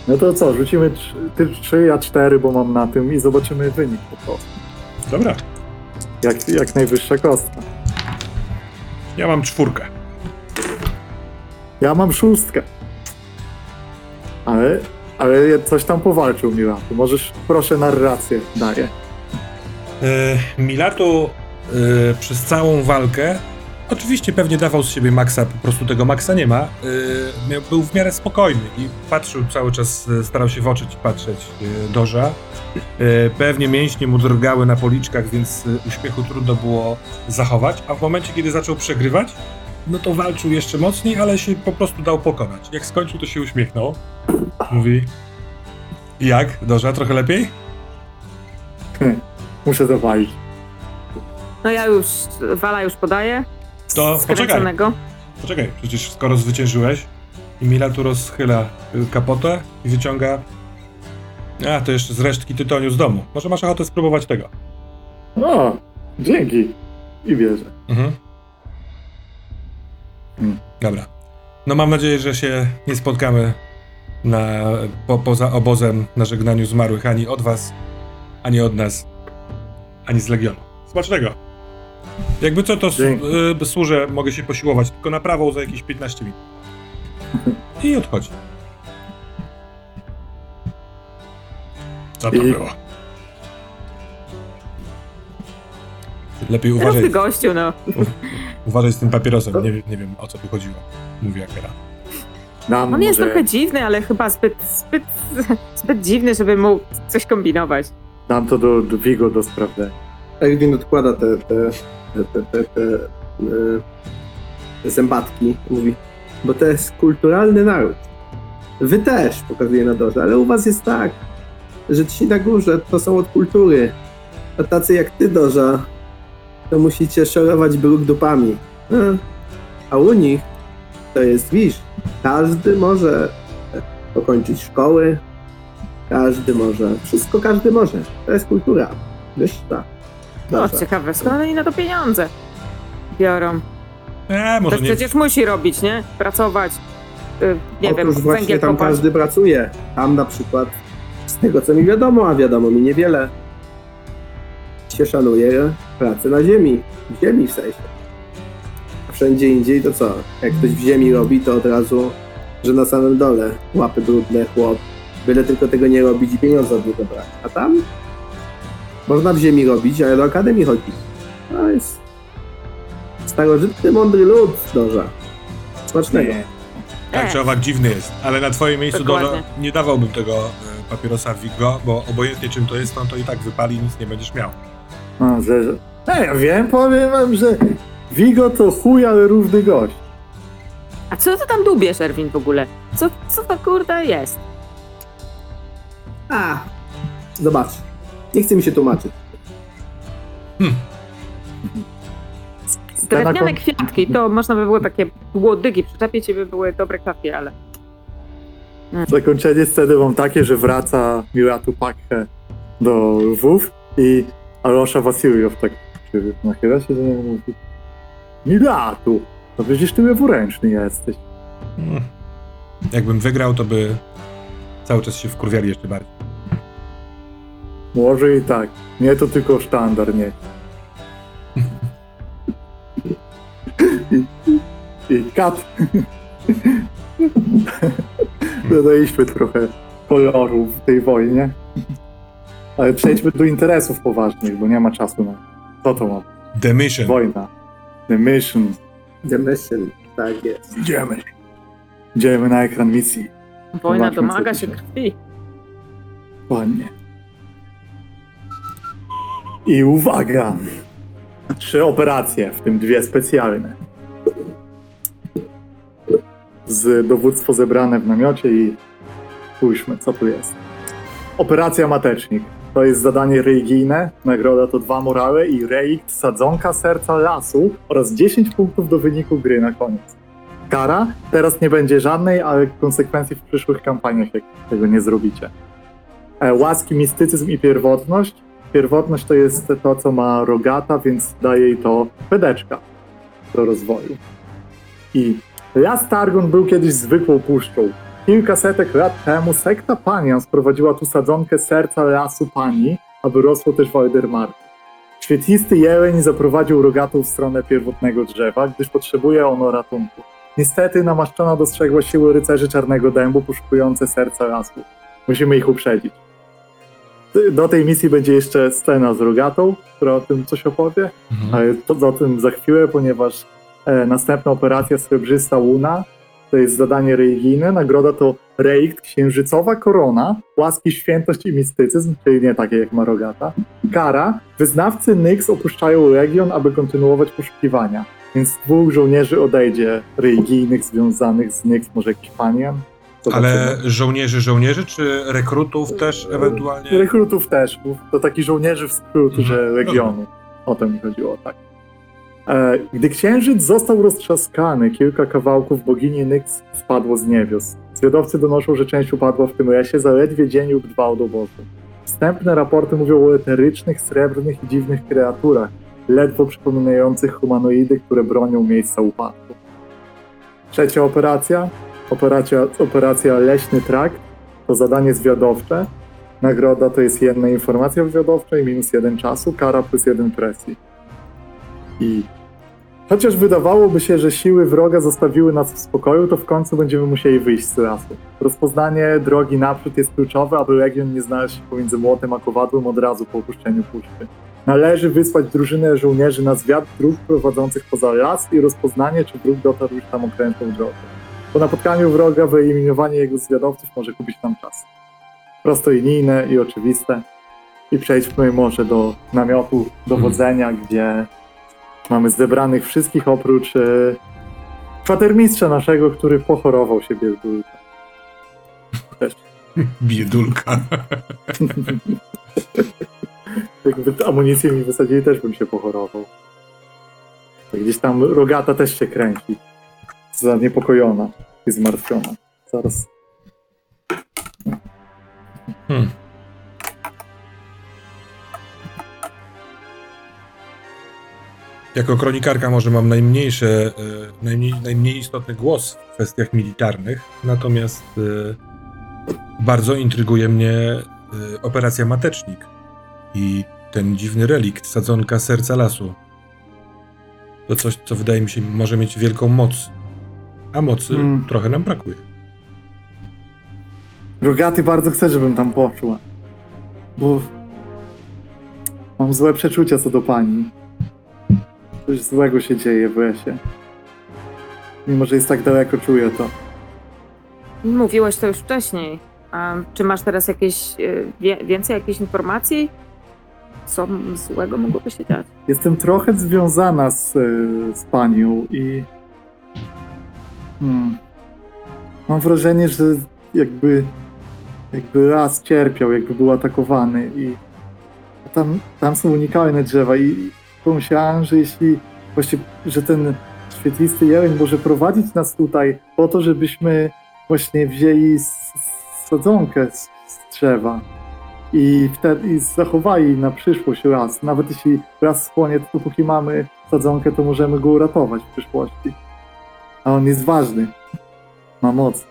No to co, rzucimy ty trzy, ja cztery, bo mam na tym i zobaczymy wynik po prostu. Dobra. Jak, jak najwyższa kostka. Ja mam czwórkę. Ja mam szóstkę. Ale, ale coś tam powalczył Milatu. Możesz, proszę, narrację daję. Yy, Milatu yy, przez całą walkę, oczywiście pewnie dawał z siebie maksa, po prostu tego maksa nie ma, yy, był w miarę spokojny i patrzył cały czas, yy, starał się w oczy patrzeć yy, Doża. Yy, pewnie mięśnie mu drgały na policzkach, więc yy, uśmiechu trudno było zachować, a w momencie, kiedy zaczął przegrywać, no to walczył jeszcze mocniej, ale się po prostu dał pokonać. Jak skończył, to się uśmiechnął. Mówi, jak, Doża, trochę lepiej? Muszę zawalić. No ja już, Wala już podaję. To poczekaj. Poczekaj, przecież skoro zwyciężyłeś i Milatu rozchyla y, kapotę i wyciąga... A, to jeszcze z resztki tytoniu z domu. Może masz ochotę spróbować tego. O, dzięki. I wierzę. Mhm. Mm. Dobra. No mam nadzieję, że się nie spotkamy na, po, poza obozem na żegnaniu zmarłych ani od was, ani od nas, ani z Legionu. Smacznego! Jakby co, to s- Dzięki. y, służę, mogę się posiłować, tylko na prawą za jakieś 15 minut. I odchodzi. Co to I- było? Lepiej Równy uważaj, gościu, no. uważaj z tym papierosem, nie, nie wiem o co tu chodziło. Mówi Akera. Nam On jest może, trochę dziwny, ale chyba zbyt, zbyt, zbyt dziwny, żeby mógł coś kombinować. Dam to do, do Vigo do sprawdzenia. Elwin odkłada te, te, te, te, te, te, e, zębatki. Mówi, bo to jest kulturalny naród. Wy też, pokazuje na dorze, ale u was jest tak, że ci na górze to są od kultury. A tacy jak ty, Dorza, to musicie szorować bruk dupami. E, A u nich to jest, widzisz, każdy może pokończyć szkoły, każdy może, wszystko każdy może. To jest kultura. Wiesz, tak. No, Dorza. ciekawe, skąd oni na to pieniądze biorą? E, może Ktoś nie... przecież musi robić, nie? Pracować. y, Nie Otóż wiem, właśnie węgiel tam kopać. każdy pracuje. Tam na przykład, z tego co mi wiadomo, a wiadomo mi niewiele, się szanuje pracę na ziemi. W ziemi w sensie. A wszędzie indziej to co? Jak ktoś w ziemi robi, to od razu, że na samym dole łapy brudne, chłop. Byle tylko tego nie robić i pieniądze od niego brać. A tam można w ziemi robić, ale do akademii chodzić. To jest starożytny, mądry lud, Dorza. Smacznego. Nie. Tak czy owak dziwny jest, ale na twoim miejscu Dokładnie. Dono, nie dawałbym tego e, papierosa Vigo, bo obojętnie czym to jest, on to i tak wypali i nic nie będziesz miał. A, że, że... E, ja wiem, powiem wam, że Vigo to chuj, ale równy gość. A co ty tam dubiesz, Erwin, w ogóle? Co, co to kurde jest? A, zobacz. Nie chce mi się tłumaczyć. Drewniane kon- kwiatki, to można by było takie łodygi przyczepić i by były dobre kwiatki, ale... Zakończenie sceny mam takie, że wraca Miratu Pakhe do Lwów i Alosza Wasiljow tak się nachyla się do niego i mówi Milatu, no przecież ty leworęczny jesteś. Hmm. Jakbym wygrał, to by cały czas się wkurwiali jeszcze bardziej. Może i tak. Nie to tylko sztandar, nie. I, i kat. Dodaliśmy trochę koloru w tej wojnie. Ale przejdźmy do interesów poważnych, bo nie ma czasu na co to ma. The Mission. Wojna. The mission. The Mission, tak jest. Idziemy. Idziemy na ekran misji. Wojna Zobaczmy, domaga się- krwi. Ładnie. I uwaga! Trzy operacje, w tym dwie specjalne. Z dowództwo zebrane w namiocie i spójrzmy, co tu jest. Operacja Matecznik. To jest zadanie religijne, nagroda to dwa morale i relikt sadzonka serca lasu oraz 10 punktów do wyniku gry na koniec. Kara? Teraz nie będzie żadnej, ale konsekwencji w przyszłych kampaniach, jak tego nie zrobicie. E, łaski, mistycyzm i pierwotność. Pierwotność to jest to, co ma rogata, więc daje jej to pedeczka do rozwoju. I Las Targon był kiedyś zwykłą puszczą. Kilkasetek lat temu sekta Panian sprowadziła tu sadzonkę serca lasu Pani, aby rosło też Waldemar. Świetlisty jeleń zaprowadził rogatą w stronę pierwotnego drzewa, gdyż potrzebuje ono ratunku. Niestety namaszczona dostrzegła siły rycerzy Czarnego Dębu poszukujące serca lasu. Musimy ich uprzedzić. Do tej misji będzie jeszcze scena z rogatą, która o tym coś opowie, Mhm. ale to o tym za chwilę, ponieważ e, następna operacja Srebrzysta Łuna to jest zadanie religijne. Nagroda to relikt księżycowa korona, łaski świętość i mistycyzm, czyli nie takie jak Marogata. Kara. Wyznawcy Nyx opuszczają legion, aby kontynuować poszukiwania. Więc dwóch żołnierzy odejdzie religijnych związanych z Nyx, może jakiś panian. Ale żołnierzy, żołnierzy, czy rekrutów też ewentualnie? Rekrutów też, to taki żołnierzy w skrótu, Mhm. O to mi chodziło, tak. E, gdy księżyc został roztrzaskany, kilka kawałków bogini Nyx spadło z niebios. Zwiadowcy donoszą, że część upadła w tym lesie zaledwie dzień lub dwa od obozu. Wstępne raporty mówią o eterycznych, srebrnych i dziwnych kreaturach, ledwo przypominających humanoidy, które bronią miejsca upadku. Trzecia operacja, operacja, operacja Leśny Trakt, to zadanie zwiadowcze, Nagroda to jest jedna informacja wywiadowcza i minus jeden czasu, kara plus jeden presji. I chociaż wydawałoby się, że siły wroga zostawiły nas w spokoju, to w końcu będziemy musieli wyjść z lasu. Rozpoznanie drogi naprzód jest kluczowe, aby Legion nie znalazł się pomiędzy młotem a kowadłem od razu po opuszczeniu puszczy. Należy wysłać drużynę żołnierzy na zwiat dróg prowadzących poza las i rozpoznanie, czy wróg dotarł już tam okrętną drogą. Po napotkaniu wroga wyeliminowanie jego zwiadowców może kupić nam czas prostolinijne i oczywiste. I przejdźmy może do namiotu dowodzenia, gdzie mamy zebranych wszystkich oprócz e, kwatermistrza naszego, który pochorował się biedulka. Też. Biedulka. Jakby amunicję mi wysadzili, też bym się pochorował. Gdzieś tam rogata też się kręci. Zaniepokojona i zmartwiona. Zaraz Hmm. Jako kronikarka może mam najmniejsze, e, najmniej, najmniej istotny głos w kwestiach militarnych, natomiast e, bardzo intryguje mnie e, operacja Matecznik i ten dziwny relikt, sadzonka serca lasu. To coś, co wydaje mi się może mieć wielką moc, a mocy Mm. trochę nam brakuje. Rogaty bardzo chce, żebym tam poszła. Bo mam złe przeczucia co do pani. Coś złego się dzieje w lesie. Mimo, że jest tak daleko, czuję to. Mówiłeś to już wcześniej. A czy masz teraz jakieś y, wie, więcej jakichś informacji? Co złego mogłoby się dziać? Jestem trochę związana z, e, z panią i. Hmm, mam wrażenie, że jakby. Jakby raz cierpiał, jakby był atakowany i. Tam, tam są unikalne drzewa i pomyślałem, że jeśli. Właśnie, że ten świetlisty jeleń może prowadzić nas tutaj po to, żebyśmy właśnie wzięli sadzonkę z, z drzewa i wtedy i zachowali na przyszłość raz. Nawet jeśli raz spłonie, to dopóki mamy sadzonkę, to możemy go uratować w przyszłości. A on jest ważny. Ma moc.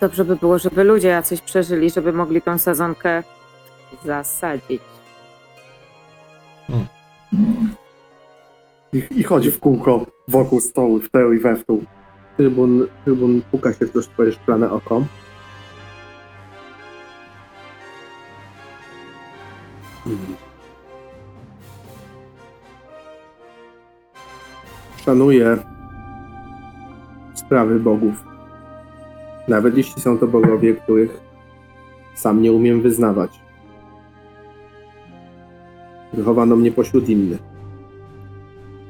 Dobrze by było, żeby ludzie jacyś przeżyli, żeby mogli tą sezonkę zasadzić. I I, I chodzi w kółko wokół stołu, w tył i we w dół. Trybun, trybun puka się przez twoje szklane oko. Szanuję sprawy bogów. Nawet jeśli są to bogowie, których sam nie umiem wyznawać. Wychowano mnie pośród innych.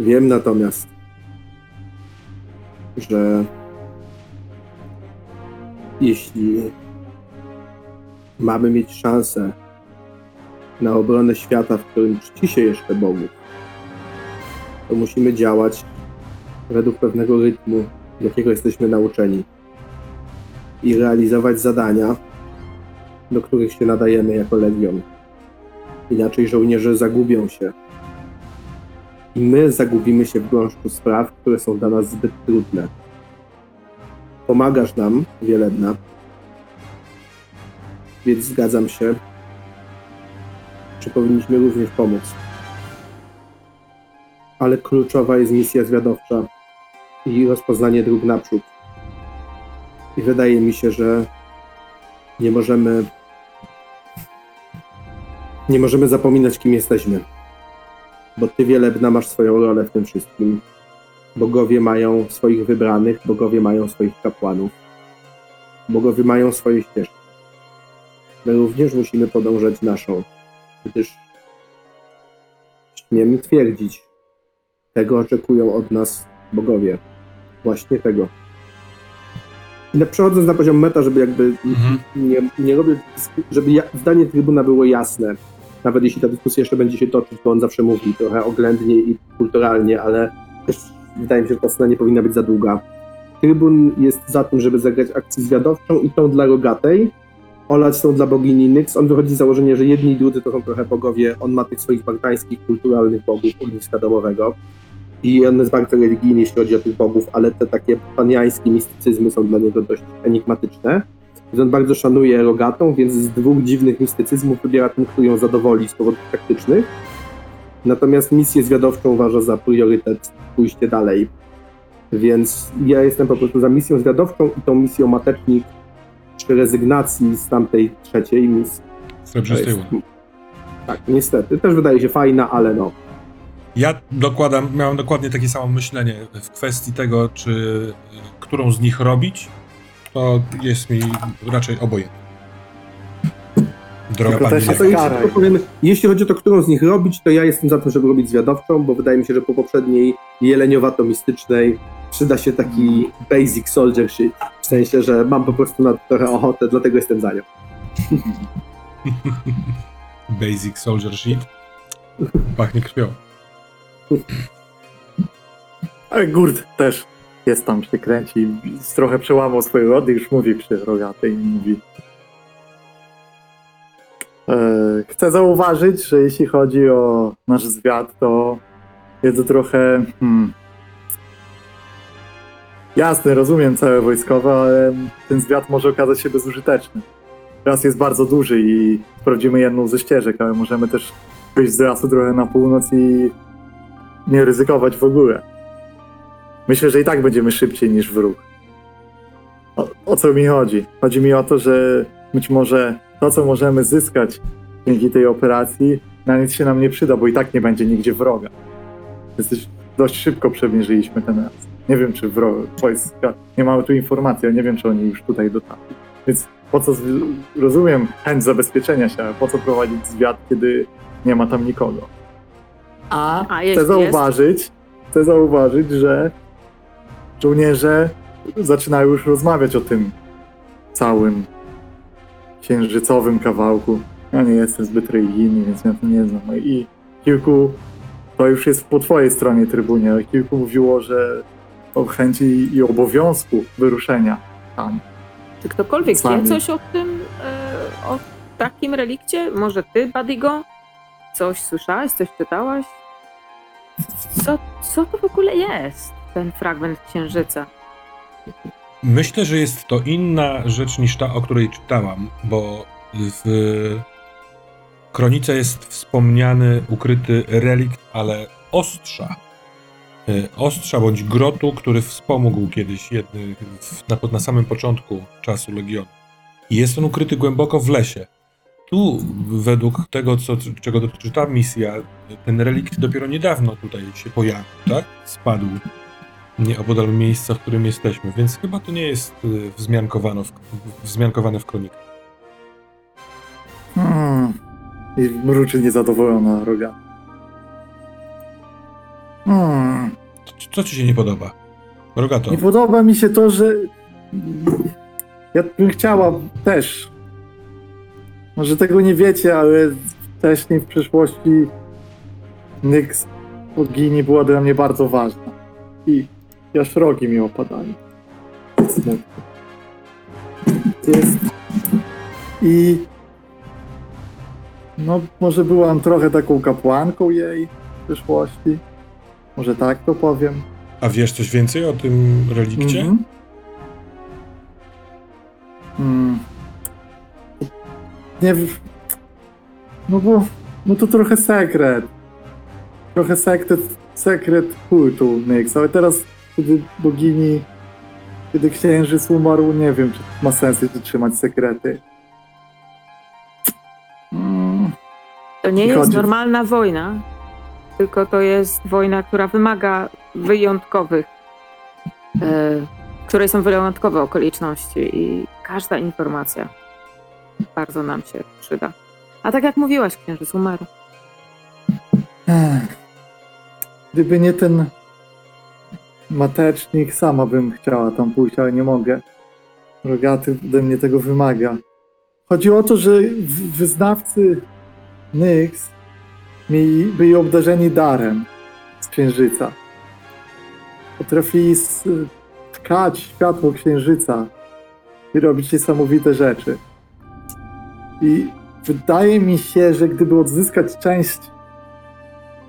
Wiem natomiast, że jeśli mamy mieć szansę na obronę świata, w którym czci się jeszcze Bogów, to musimy działać według pewnego rytmu, jakiego jesteśmy nauczeni i realizować zadania, do których się nadajemy jako legion. Inaczej żołnierze zagubią się. I my zagubimy się w gąszczu spraw, które są dla nas zbyt trudne. Pomagasz nam, Wieledna, więc zgadzam się, że powinniśmy również pomóc. Ale kluczowa jest misja zwiadowcza i rozpoznanie dróg naprzód. I wydaje mi się, że nie możemy nie możemy zapominać, kim jesteśmy. Bo ty, Wielebna, masz swoją rolę w tym wszystkim. Bogowie mają swoich wybranych, bogowie mają swoich kapłanów. Bogowie mają swoje ścieżki. My również musimy podążać naszą, gdyż śmiem twierdzić, tego oczekują od nas bogowie. Właśnie tego. I na- Przechodząc na poziom meta, żeby jakby Mhm. nie, nie robię, żeby ja, zdanie trybuna było jasne. Nawet jeśli ta dyskusja jeszcze będzie się toczyć, bo on zawsze mówi trochę oględnie i kulturalnie, ale też wydaje mi się, że ta scena nie powinna być za długa. Trybun jest za tym, żeby zagrać akcję zwiadowczą i tą dla rogatej, olać tą dla bogini Nyx. On wychodzi z założenia, że jedni i drudzy to są trochę bogowie. On ma tych swoich bartańskich, kulturalnych bogów ogniska domowego. I on jest bardzo religijny, jeśli chodzi o tych bogów, ale te takie paniańskie mistycyzmy są dla niego dość enigmatyczne. Więc on bardzo szanuje rogatą, więc z dwóch dziwnych mistycyzmów wybiera ten, który ją zadowoli z powodów praktycznych. Natomiast misję zwiadowczą uważa za priorytet pójście dalej. Więc ja jestem po prostu za misją zwiadowczą i tą misją matecznik przy rezygnacji z tamtej trzeciej misji. Łuk. Tak, niestety. Też wydaje się fajna, ale no. Ja dokładam, miałem dokładnie takie samo myślenie w kwestii tego, czy y, którą z nich robić, to jest mi raczej obojętne. Droga Tylko pani jest powiemy, jeśli chodzi o to, którą z nich robić, to ja jestem za tym, żeby robić zwiadowczą, bo wydaje mi się, że po poprzedniej jeleniowato-mistycznej przyda się taki basic soldier shit. W sensie, że mam po prostu na to trochę ochotę, dlatego jestem za nią. Basic Soldier Shit. Pachnie krwią. Ale Gurt też jest tam, się kręci. Trochę przełamał swoje rody, już mówi przy rogatej i mówi. E, chcę zauważyć, że jeśli chodzi o nasz zwiat, to jest to trochę. Hmm, jasne, rozumiem całe wojskowe, ale ten zwiat może okazać się bezużyteczny. Raz jest bardzo duży i sprawdzimy jedną ze ścieżek, ale możemy też wyjść z lasu trochę na północ i nie ryzykować w ogóle. Myślę, że i tak będziemy szybciej niż wróg. O, o co mi chodzi? Chodzi mi o to, że być może to, co możemy zyskać dzięki tej operacji, na nic się nam nie przyda, bo i tak nie będzie nigdzie wroga. Jesteś dość szybko przemierzyliśmy ten raz. Nie wiem, czy wro... wojska. Nie mamy tu informacji, ale nie wiem, czy oni już tutaj dotarli. Więc po co. Rozumiem chęć zabezpieczenia się, ale po co prowadzić zwiat, kiedy nie ma tam nikogo? A, A chcę jeśli zauważyć, chcę zauważyć, że żołnierze zaczynają już rozmawiać o tym całym księżycowym kawałku. Ja nie jestem zbyt religijny, więc ja to nie znam. No I kilku, to już jest po twojej stronie trybunie, ale kilku mówiło, że o chęci i obowiązku wyruszenia tam. Czy ktokolwiek wie coś o tym, e, o takim relikcie? Może ty, Badigo? Coś słyszałaś, coś czytałaś? Co, co to w ogóle jest, ten fragment księżyca? Myślę, że jest to inna rzecz niż ta, o której czytałam, bo w kronice jest wspomniany ukryty relikt, ale ostrza. e, ostrza bądź grotu, który wspomógł kiedyś jednych w- na, na samym początku czasu Legionu. Jest on ukryty głęboko w lesie. Tu, według tego, co, czego dotyczy ta misja, ten relikt dopiero niedawno tutaj się pojawił, tak? Spadł nie opodal miejsca, w którym jesteśmy, więc chyba to nie jest y, wzmiankowano w, wzmiankowane w kronikach. Hmm. I mruczy niezadowolona roga. Hmm. Co, co ci się nie podoba? Rogato, Nie podoba mi się to, że ja bym chciała też. Może tego nie wiecie, ale wcześniej w przeszłości Nyx bogini była dla mnie bardzo ważna. I aż rogi mi opadają. Smutno. Jest. I no, może byłam trochę taką kapłanką jej w przeszłości. Może tak to powiem. a wiesz coś więcej o tym relikcie? Mhm. Mm. Nie. No bo... No to trochę sekret. Trochę sekret, sekret kultu Nyx, ale teraz, kiedy bogini... Kiedy księżyc umarł, nie wiem, czy ma sens jeszcze trzymać sekrety. Mm. To nie I jest chodzi- normalna wojna, tylko to jest wojna, która wymaga wyjątkowych, e, której są wyjątkowe okoliczności i każda informacja bardzo nam się przyda. A tak jak mówiłaś, księżyc umarł. Gdyby nie ten matecznik, sama bym chciała tam pójść, ale nie mogę. Rogaty ode mnie tego wymaga. Chodzi o to, że wyznawcy Nyx byli obdarzeni darem z księżyca. Potrafili tkać światło księżyca i robić niesamowite rzeczy. I wydaje mi się, że gdyby odzyskać część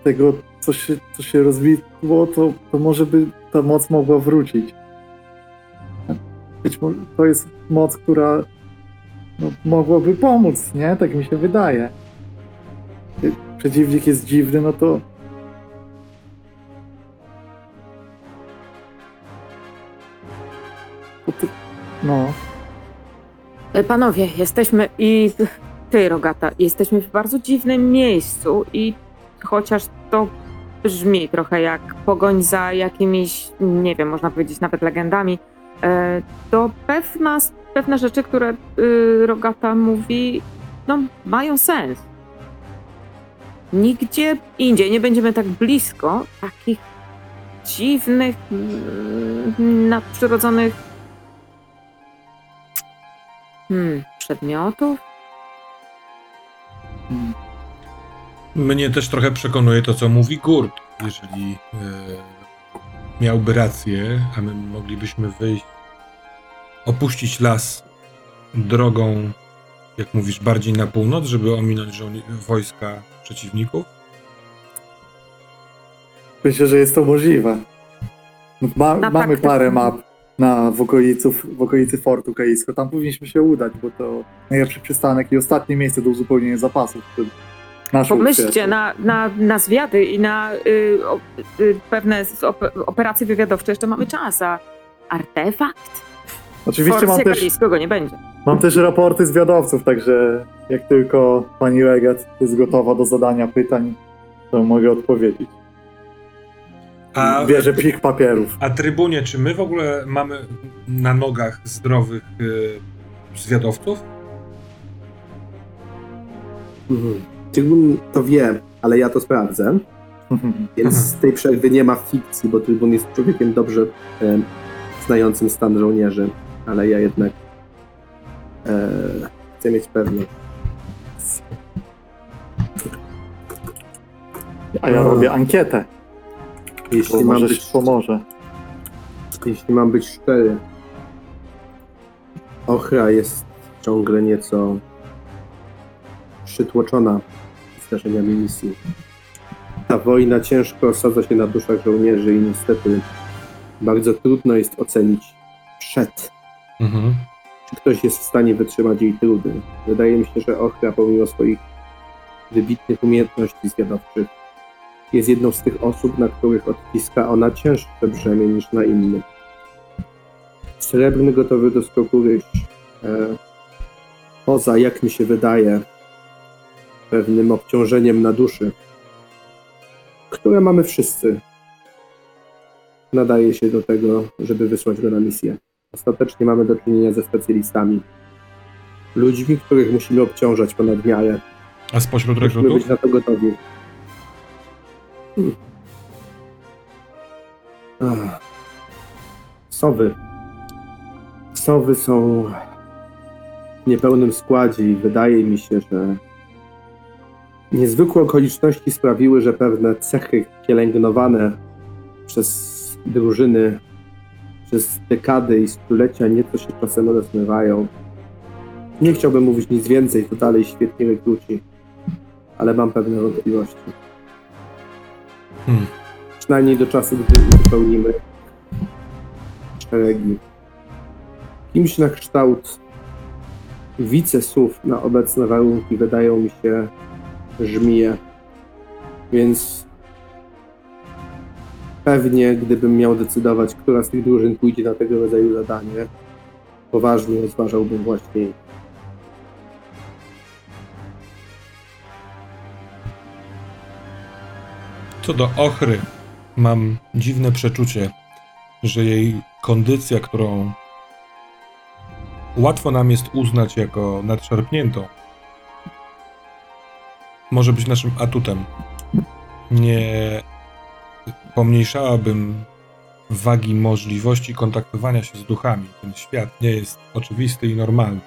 tego, co się, co się rozwiło, to, to może by ta moc mogła wrócić. Być może to jest moc, która no, mogłaby pomóc, nie? Tak mi się wydaje. Przeciwnik jest dziwny, no to no. E, Panowie, jesteśmy i ty, Rogata, jesteśmy w bardzo dziwnym miejscu i chociaż to brzmi trochę jak pogoń za jakimiś, nie wiem, można powiedzieć nawet legendami, e, to pewna, pewne rzeczy, które y, Rogata mówi, no mają sens. Nigdzie indziej nie będziemy tak blisko takich dziwnych, mm, nadprzyrodzonych Hmm, przedmiotów? Mnie też trochę przekonuje to, co mówi Gurt. Jeżeli e, miałby rację, a my moglibyśmy wyjść, opuścić las drogą, jak mówisz, bardziej na północ, żeby ominąć żołni- wojska przeciwników. Myślę, że jest to możliwe. Ma, mamy parę map na, w, okoliców, w okolicy Fortu Kaisko. Tam powinniśmy się udać, bo to najlepszy przystanek i ostatnie miejsce do uzupełnienia zapasów. Pomyślcie na, na, na zwiady i na y, o, y, pewne operacje wywiadowcze. Jeszcze mamy czas, a artefakt? Oczywiście mam też, go nie będzie. mam też raporty zwiadowców, także jak tylko pani Legat jest gotowa do zadania pytań, to mogę odpowiedzieć. A, Bierze plik papierów. a trybunie, czy my w ogóle mamy na nogach zdrowych e, zwiadowców? Mhm. Trybun to wie, ale ja to sprawdzę. Więc z tej przerwy nie ma fikcji, bo Trybun jest człowiekiem dobrze e, znającym stan żołnierzy, ale ja jednak e, chcę mieć pewność. A ja robię ankietę, Jeśli mam, być, pomoże. jeśli mam być szczery, Ochra jest ciągle nieco przytłoczona zdarzeniami misji. Ta wojna ciężko osadza się na duszach żołnierzy i niestety bardzo trudno jest ocenić przed Mhm. czy ktoś jest w stanie wytrzymać jej trudy. Wydaje mi się, że Ochra, pomimo swoich wybitnych umiejętności zwiadowczych, jest jedną z tych osób, na których odciska ona cięższe brzemię niż na innych. Srebrny gotowy do skoku ryż. E, poza, jak mi się wydaje, pewnym obciążeniem na duszy, które mamy wszyscy, nadaje się do tego, żeby wysłać go na misję. Ostatecznie mamy do czynienia ze specjalistami. Ludźmi, których musimy obciążać ponad miarę. A spośród Musimy rekrutów? być na to gotowi. Sowy. Sowy są w niepełnym składzie i wydaje mi się, że niezwykłe okoliczności sprawiły, że pewne cechy pielęgnowane przez drużyny przez dekady i stulecia nieco się czasem rozmywają. Nie chciałbym mówić nic więcej, to dalej świetni rekruci, ale mam pewne wątpliwości. Hmm. Przynajmniej do czasu, gdy uzupełnimy szeregi. Kimś na kształt wicesów na obecne warunki wydają mi się żmije. Więc pewnie, gdybym miał decydować, która z tych drużyn pójdzie na tego rodzaju zadanie, poważnie rozważałbym właśnie Co do ochry, mam dziwne przeczucie, że jej kondycja, którą łatwo nam jest uznać jako nadszarpniętą, może być naszym atutem. Nie pomniejszałabym wagi możliwości kontaktowania się z duchami. Ten świat nie jest oczywisty i normalny.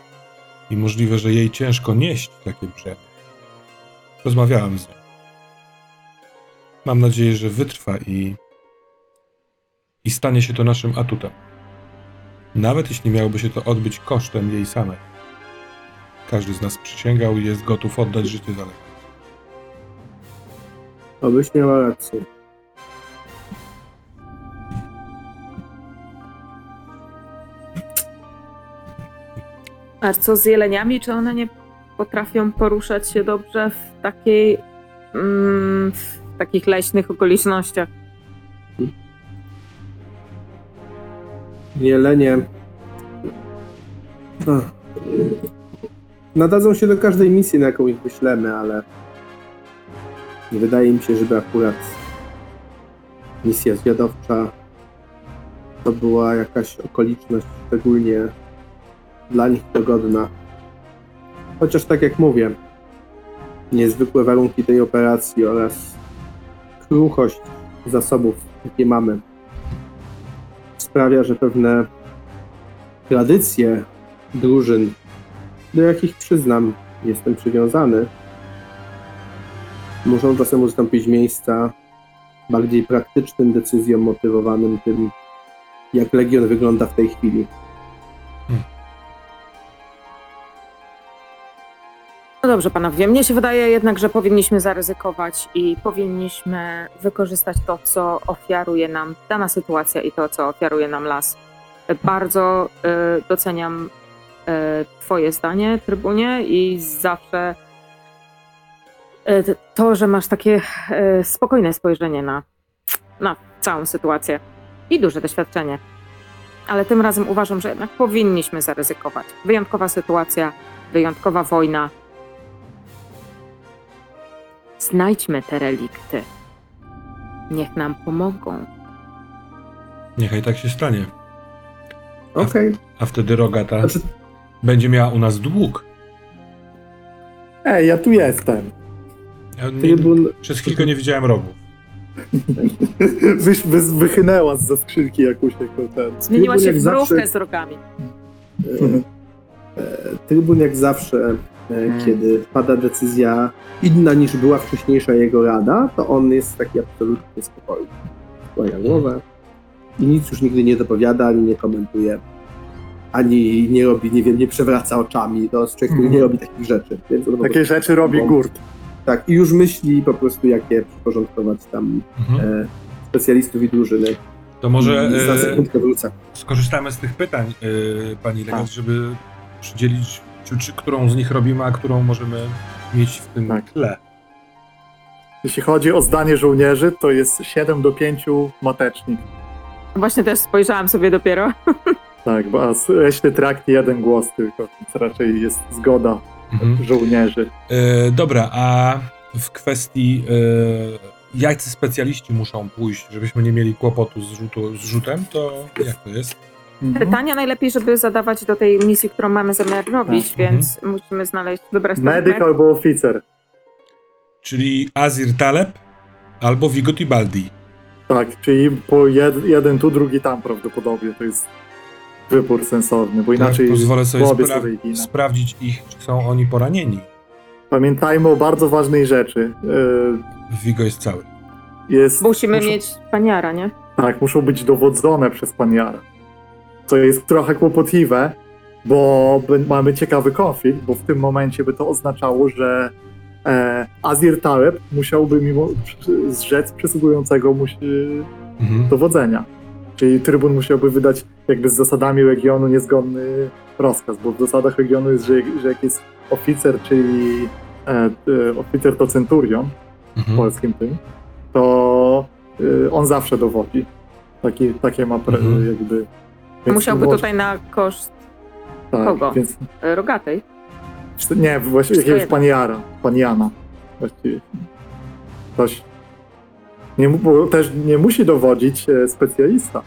I możliwe, że jej ciężko nieść takie brzemię. Rozmawiałem z nią. Mam nadzieję, że wytrwa i, i stanie się to naszym atutem. Nawet jeśli miałoby się to odbyć kosztem jej samej. Każdy z nas przysięgał i jest gotów oddać życie za lek. Obyś miała rację. A co z jeleniami? Czy one nie potrafią poruszać się dobrze w takiej, mm, w takich leśnych okolicznościach? Jelenie Ach. nadadzą się do każdej misji, na jaką ich wyślemy, ale wydaje mi się, żeby akurat misja zwiadowcza to była jakaś okoliczność szczególnie dla nich dogodna. Chociaż tak jak mówię, niezwykłe warunki tej operacji oraz kruchość zasobów, jakie mamy, sprawia, że pewne tradycje drużyn, do jakich przyznam, jestem przywiązany, muszą czasem ustąpić miejsca bardziej praktycznym decyzjom motywowanym tym, jak Legion wygląda w tej chwili. No dobrze, panowie. Mnie się wydaje jednak, że powinniśmy zaryzykować i powinniśmy wykorzystać to, co ofiaruje nam dana sytuacja i to, co ofiaruje nam las. Bardzo y, doceniam y, Twoje zdanie, trybunie, i zawsze y, to, że masz takie y, spokojne spojrzenie na, na całą sytuację i duże doświadczenie. Ale tym razem uważam, że jednak powinniśmy zaryzykować. Wyjątkowa sytuacja, wyjątkowa wojna. Znajdźmy te relikty. Niech nam pomogą. Niechaj tak się stanie. Okej. A wtedy Rogata Znaczy, będzie miała u nas dług. Ej, ja tu jestem. Ja nie, trybun, przez chwilkę nie widziałem rogów. Wyś, wy, wychynęła z za skrzynki jakąś jako ten. Zmieniła Trybun się jak w mrówkę zawsze- z rogami. e, trybun jak zawsze, e, Hmm. kiedy pada decyzja inna niż była wcześniejsza jego rada, to on jest taki absolutnie spokojny. Skłania głowę i nic już nigdy nie dopowiada, ani nie komentuje, ani nie robi, nie wiem, nie przewraca oczami. To jest człowiek, który nie robi takich rzeczy. Więc on po Takie rzeczy robi. Gurt. Tak, i już myśli po prostu, jak je przyporządkować tam Mhm. e, specjalistów i drużyny. To może e, sekundkę wrócę. skorzystamy z tych pytań, e, pani Legas, Tak. żeby przydzielić, czy, czy którą z nich robimy, a którą możemy mieć w tym Tak. tle. Jeśli chodzi o zdanie żołnierzy, to jest 7 do 5 matecznik. Właśnie też spojrzałam sobie dopiero. Tak, bo a leśny trakt jeden głos tylko, więc raczej jest zgoda Mhm. żołnierzy. E, dobra, a w kwestii e, jacy specjaliści muszą pójść, żebyśmy nie mieli kłopotu z, rzutu, z rzutem, to jak to jest? Mhm. Pytania najlepiej, żeby zadawać do tej misji, którą mamy zamiar robić, Tak. więc musimy znaleźć, wybrać ten Medyk numer. albo oficer. Czyli Azir Taleb albo Vigo Tibaldi. Tak, czyli po jed, jeden tu, drugi tam prawdopodobnie. To jest wybór sensowny, bo inaczej tak, pozwolę sobie obie spra- giną. sprawdzić ich, czy są oni poranieni. Pamiętajmy o bardzo ważnej rzeczy. Yy, Vigo jest cały. Jest, Musimy muszą, mieć paniara, nie? Tak, muszą być dowodzone przez pan Jara. Co jest trochę kłopotliwe, bo mamy ciekawy konflikt, bo w tym momencie by to oznaczało, że e, Azir Taleb musiałby mimo zrzec przysługującego mu Mhm. dowodzenia. Czyli trybun musiałby wydać jakby z zasadami regionu niezgodny rozkaz, bo w zasadach regionu jest, że, że jak jest oficer, czyli e, e, oficer to centurion, w Mhm. polskim tym, to y, on zawsze dowodzi. Taki, takie ma pre, Mhm. jakby. Więc Musiałby może- tutaj na koszt tak, kogo? Więc, e, rogatej. nie, właściwie Wszystko jakiegoś jedno. pan Jara, pan Jana. Właściwie. Ktoś. Nie, mu- bo też nie musi dowodzić e, specjalista.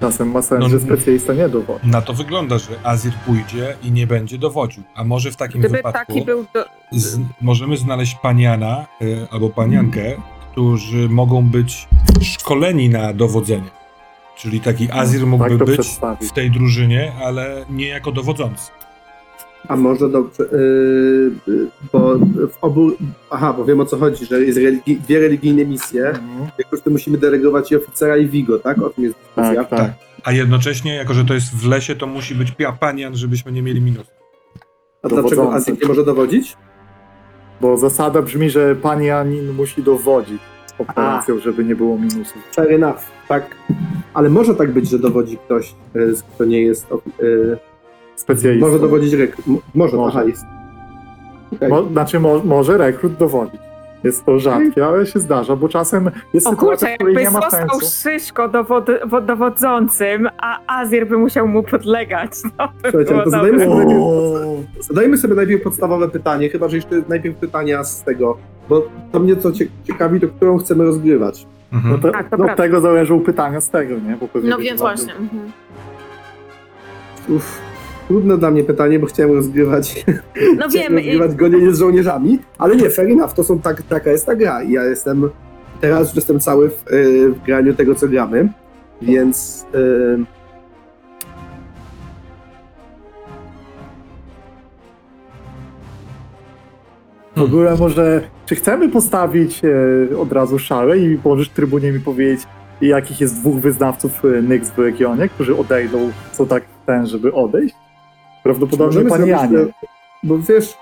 Czasem ma sens, No, że no. specjalista nie dowodzi. Na to wygląda, że Azir pójdzie i nie będzie dowodził. A może w takim Gdyby wypadku taki był do... z, możemy znaleźć paniana y, albo paniankę, którzy mogą być szkoleni na dowodzenie. Czyli taki Azir mógłby tak być w tej drużynie, ale nie jako dowodzący. A może dobrze, yy, bo w obu, aha, bo wiem o co chodzi, że jest religi- dwie religijne misje, Mhm. jakoś to musimy delegować i oficera i Vigo, tak? O tym jest dyskusja. Tak, tak. A jednocześnie, jako że to jest w lesie, to musi być pia- panian, żebyśmy nie mieli minus. A dlaczego Dowodzący. Azik nie może dowodzić? Bo zasada brzmi, że pan Janin musi dowodzić operacją, żeby nie było minusów. Fair enough, tak. Ale może tak być, że dowodzi ktoś, kto nie jest, yy, Specjalista. może dowodzić rekrut, M- może, Może. aha, jest. Okej. Mo, znaczy mo, może rekrut dowodzić. Jest to rzadkie, ale się zdarza, bo czasem jest O sytuacja, kurczę, w której jakby nie ma został sensu. Szyszko dowod, wo- dowodzącym, a Azir by musiał mu podlegać. To by Słuchajcie, było to zadajmy sobie, najpierw, zadajmy sobie najpierw podstawowe pytanie, chyba że jeszcze najpierw pytania z tego, bo to mnie co cie, ciekawi, to którą chcemy rozgrywać. No Mhm. to, Tak, to no, prawda. tego zależą pytania z tego, nie? No więc właśnie. mhm. Uff, trudne dla mnie pytanie, bo chciałem rozgrywać, No chciałem wiemy, i- rozgrywać gonienie z żołnierzami, ale nie, fair enough, to są tak, taka jest ta gra i ja jestem, teraz już jestem cały w, y, w graniu tego, co gramy, więc y, W ogóle może, czy chcemy postawić e, od razu szale i możesz trybunie mi powiedzieć, jakich jest dwóch wyznawców e, Nyx w regionie, którzy odejdą, co tak ten, żeby odejść? Prawdopodobnie pan zrobić, Janie. bo wiesz,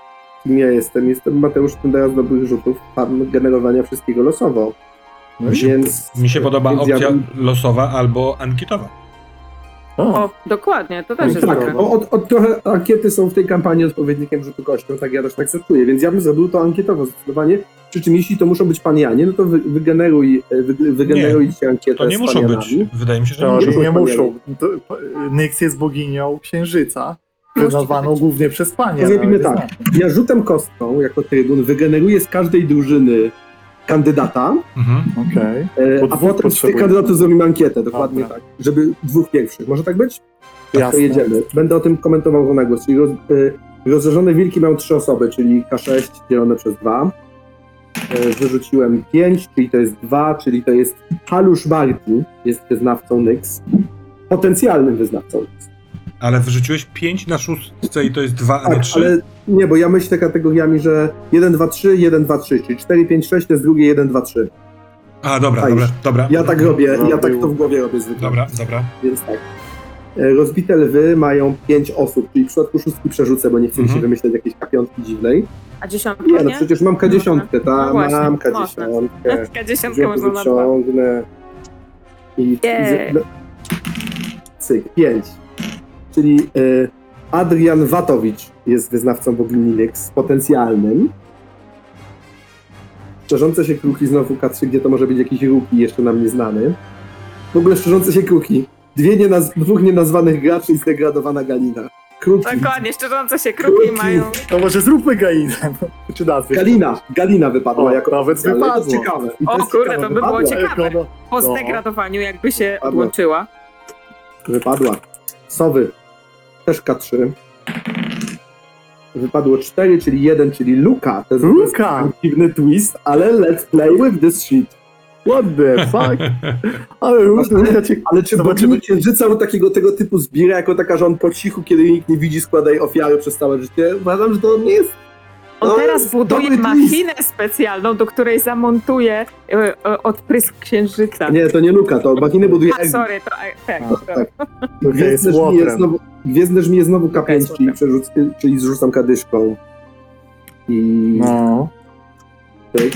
kim ja jestem, jestem Mateusz Tendera z dobrych rzutów, pan generowania wszystkiego losowo, No Mi się, więc... mi się podoba więc ja opcja bym- losowa albo ankietowa. O, O, dokładnie, to też No jest tak, dobre. O, od, od trochę ankiety są w tej kampanii odpowiednikiem rzutu kością, tak ja też tak sobie czuję, więc ja bym zrobił to ankietowo zdecydowanie. Przy czym jeśli to muszą być panianie, no to wy, wygeneruj, e, wy, wygenerujcie ankietę To nie muszą być. Wydaje mi się, że nie teorii muszą. nie muszą muszą. To, Nyx jest boginią księżyca, Być. głównie przez panie. To zrobimy tak. Ja rzutem kostką jako trybun wygeneruję z każdej drużyny kandydata, Mhm. Okej. e, a potem z tych kandydatów zrobimy ankietę, dokładnie Dobra. tak, żeby dwóch pierwszych. Może tak być? Tak, to Jasne. jedziemy. Będę o tym komentował na głos. Czyli roz, y, rozszerzone wilki mają trzy osoby, czyli K6 dzielone przez dwa. Y, wyrzuciłem 5, czyli to jest 2, czyli to jest Halusz Barti, jest wyznawcą Nyx. Potencjalnym wyznawcą Nyx. Ale wyrzuciłeś 5 na szóstce i to jest 2, a nie Tak, 3? ale nie, bo ja myślę kategoriami, że 1, 2, 3, 1, 2, 3, czyli 4, 5, 6 to jest drugie 1, 2, 3. A, dobra, Tak. dobra, dobra. Ja tak robię, ja tak to w głowie robię zwykle. Dobra, dobra. Więc tak. E, Rozbite lwy mają 5 osób, czyli w przypadku szóstki przerzucę, bo nie chcę mi się Mhm. wymyśleć jakiejś kapiątki dziwnej. A dziesiątka Nie, no przecież mam K10, No ta, właśnie, mam można. K10. Dziesiątkę można na dwa. wyciągnę. I Yeah. z- no- cyk, 5. Czyli e, Adrian Watowicz jest wyznawcą bogini Nyx, potencjalnym. Szczerzące się kruki znowu K3, gdzie to może być jakiś ruki jeszcze nam nieznany. W ogóle szczerzące się kruki. Dwie nienaz- dwóch nienazwanych graczy i zdegradowana Galina. Kruki. Dokładnie, szczerzące się kruki Kruki. mają. To może zróbmy Gainę. Czy nazwy? Galina. Galina wypadła O, jako nawet ale to jest wypadło. ciekawe. I to O jest kurde, ciekawe. to by było Wypadła. ciekawe. No, Po No. zdegradowaniu jakby się odłączyła. Wypadła. Sowy. Też K3. Wypadło 4, czyli 1, czyli Luka. To jest Luka! dziwny twist, ale let's play with this shit. What the fuck? Ale cię... Ale czy Zobaczymy. księżyca u takiego tego typu zbira jako taka, że on po cichu, kiedy nikt nie widzi, składa jej ofiary przez całe życie? Uważam, że to nie jest... On No, teraz buduje machinę specjalną, do której zamontuje e, e, odprysk księżyca. Nie, to nie Luka, to machinę buduje... A, sorry, to e, tak. A, to- tak. Żmije znowu, Gwiezdne żmije znowu K5, Okej, czyli, łotrem. przerzuc- czyli zrzucam kadyszką. I... No. Pyk.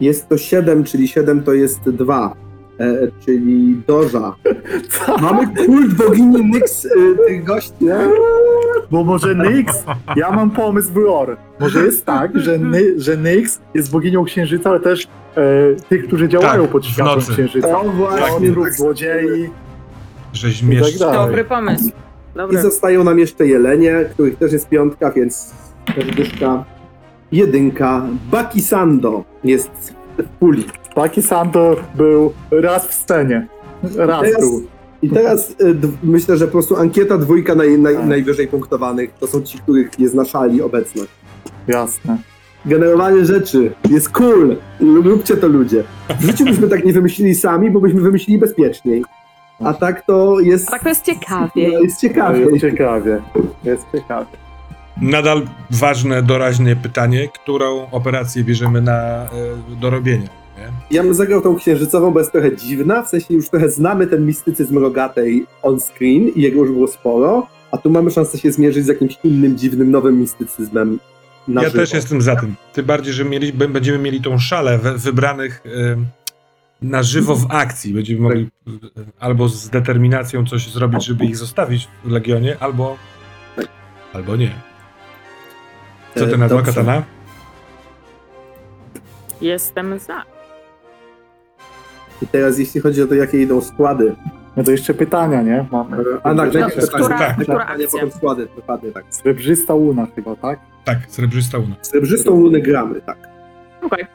Jest to 7, czyli 7 to jest 2, e, czyli Doża. Mamy kult bogini Nyx, e, tych gości, nie? Bo może Nyx, ja mam pomysł w lore. Może jest tak, że, Ny, że Nyx jest boginią księżyca, ale też e, tych, którzy działają Tak, pod w światłem nocy. księżyca. O właśnie, Siotrów, tak. złodziei. I tak dalej. Dobry pomysł. I Dobry. zostają nam jeszcze jelenie, których też jest piątka, więc serduszka. Jedynka. Bakisando jest w puli. Taki Santo był raz w scenie. Raz Teraz- był. I teraz d- myślę, że po prostu ankieta dwójka naj, naj, Tak. najwyżej punktowanych to są ci, których jest na szali obecność. Jasne. Generowanie rzeczy jest cool. Róbcie to ludzie. W życiu byśmy tak nie wymyślili sami, bo byśmy wymyślili bezpieczniej. A tak to jest, A tak to jest ciekawie. no, jest ciekawie. Jest ciekawie. Jest ciekawie. Nadal ważne, doraźne pytanie, którą operację bierzemy na y, dorobienie. Nie? Ja bym zagrał tą księżycową, bo jest trochę dziwna, w sensie już trochę znamy ten mistycyzm rogatej on screen i jego już było sporo, a tu mamy szansę się zmierzyć z jakimś innym, dziwnym, nowym mistycyzmem na Ja żywo. też jestem za tym. Tym bardziej, że mieli, będziemy mieli tą szalę wybranych y, na żywo w akcji. Będziemy mogli y, albo z determinacją coś zrobić, żeby ich zostawić w Legionie, albo Tak. albo nie. Co E, ty na dobrze. Katana? Jestem za. I teraz jeśli chodzi o to, jakie idą składy. No to jeszcze pytania, nie? Mamy. A tak, No, najpierw która- akcja? potem składy, dokładnie tak. Srebrzysta łuna chyba, tak? Tak, srebrzysta una. Srebrzystą lunę gramy, tak. Okej.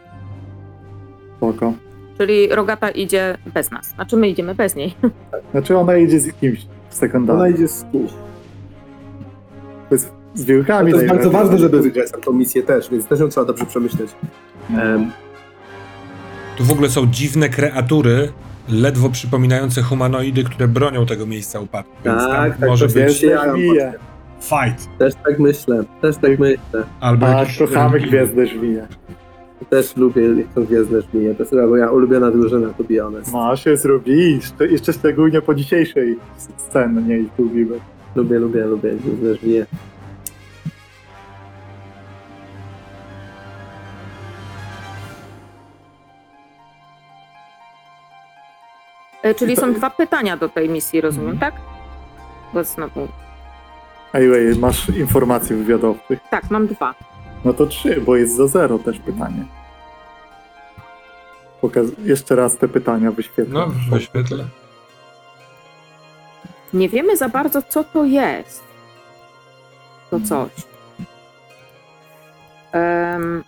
Spoko. Czyli Rogata idzie bez nas. Znaczy my idziemy bez niej. Znaczy ona idzie z kimś Ona sekundarnym. idzie z kimś. To jest z wilkami. To jest bardzo ważne, żeby wygrać tą misję też, więc też ją trzeba dobrze przemyśleć. Em, Tu w ogóle są dziwne kreatury, ledwo przypominające humanoidy, które bronią tego miejsca upadku. Więc Tak, tam tak, może to być. Gwiezdne żmije. fight. Też tak myślę, też tak myślę. Albo A, jakiś religijny. gwiezdne żmije. Też lubię tą gwiezdne żmije. To jest chyba moja ulubiona drużyna, to be honest. No się zrobi. Jeszcze, jeszcze szczególnie po dzisiejszej scenie ich lubimy. Lubię, lubię, lubię gwiezdne żmije. Czyli są dwa pytania do tej misji, rozumiem, tak? Bo znowu. Anyway, masz informacji wywiadowczych. Tak, mam dwa. No to trzy, bo jest za zero też pytanie. Pokaz jeszcze raz te pytania wyświetlę. No, wyświetlę. Nie wiemy za bardzo, co to jest. To coś. Em,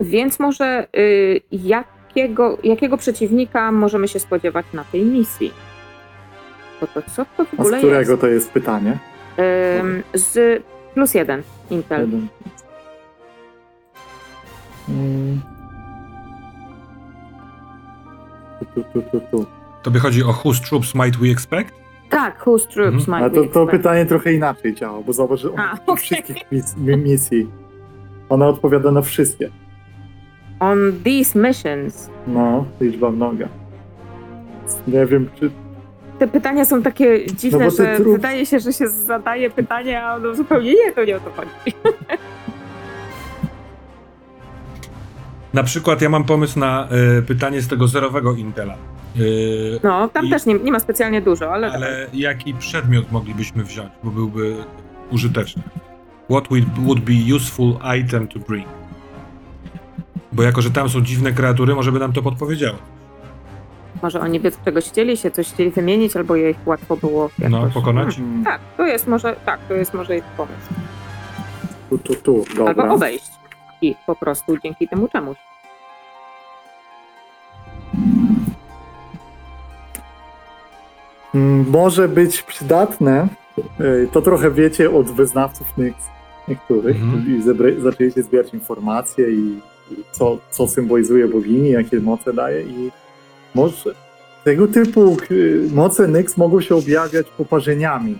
więc może y, jakiego, jakiego przeciwnika możemy się spodziewać na tej misji? To, to co to w A z ogóle którego jest? to jest pytanie? Em, z plus jeden Intel. Jeden. Mm. Tu, tu, tu, tu. Tobie chodzi o whose troops might we expect? Tak, whose troops Mhm. might A we to, to expect? pytanie trochę inaczej działa, bo zobacz, że A, on okej. wszystkich mis misji. Ona odpowiada na wszystkie. On these missions. No, liczba mnoga. Nie wiem, czy Te pytania są takie dziwne, No że trup- wydaje się, że się zadaje pytanie, a ono zupełnie nie, to nie o to chodzi. Na przykład ja mam pomysł na y, pytanie z tego zerowego Intela. Y, No, tam I- też nie, nie ma specjalnie dużo, ale, ale jaki przedmiot moglibyśmy wziąć, bo byłby użyteczny? What would, would be useful item to bring? Bo jako, że tam są dziwne kreatury, może by nam to podpowiedziało. Może oni by czegoś chcieli się, coś chcieli wymienić, albo je ich łatwo było jakoś... No, pokonać? Mhm. Tak, to jest może, tak, to jest może ich pomysł. Tu, tu, tu, dobra. Albo obejść ich po prostu dzięki temu czemuś. Mm, Może być przydatne, to trochę wiecie od wyznawców niektórych Mhm. i zebra- zaczęliście zbierać informacje i co, co symbolizuje bogini, jakie moce daje i może tego typu y, moce Nyx mogą się objawiać poparzeniami.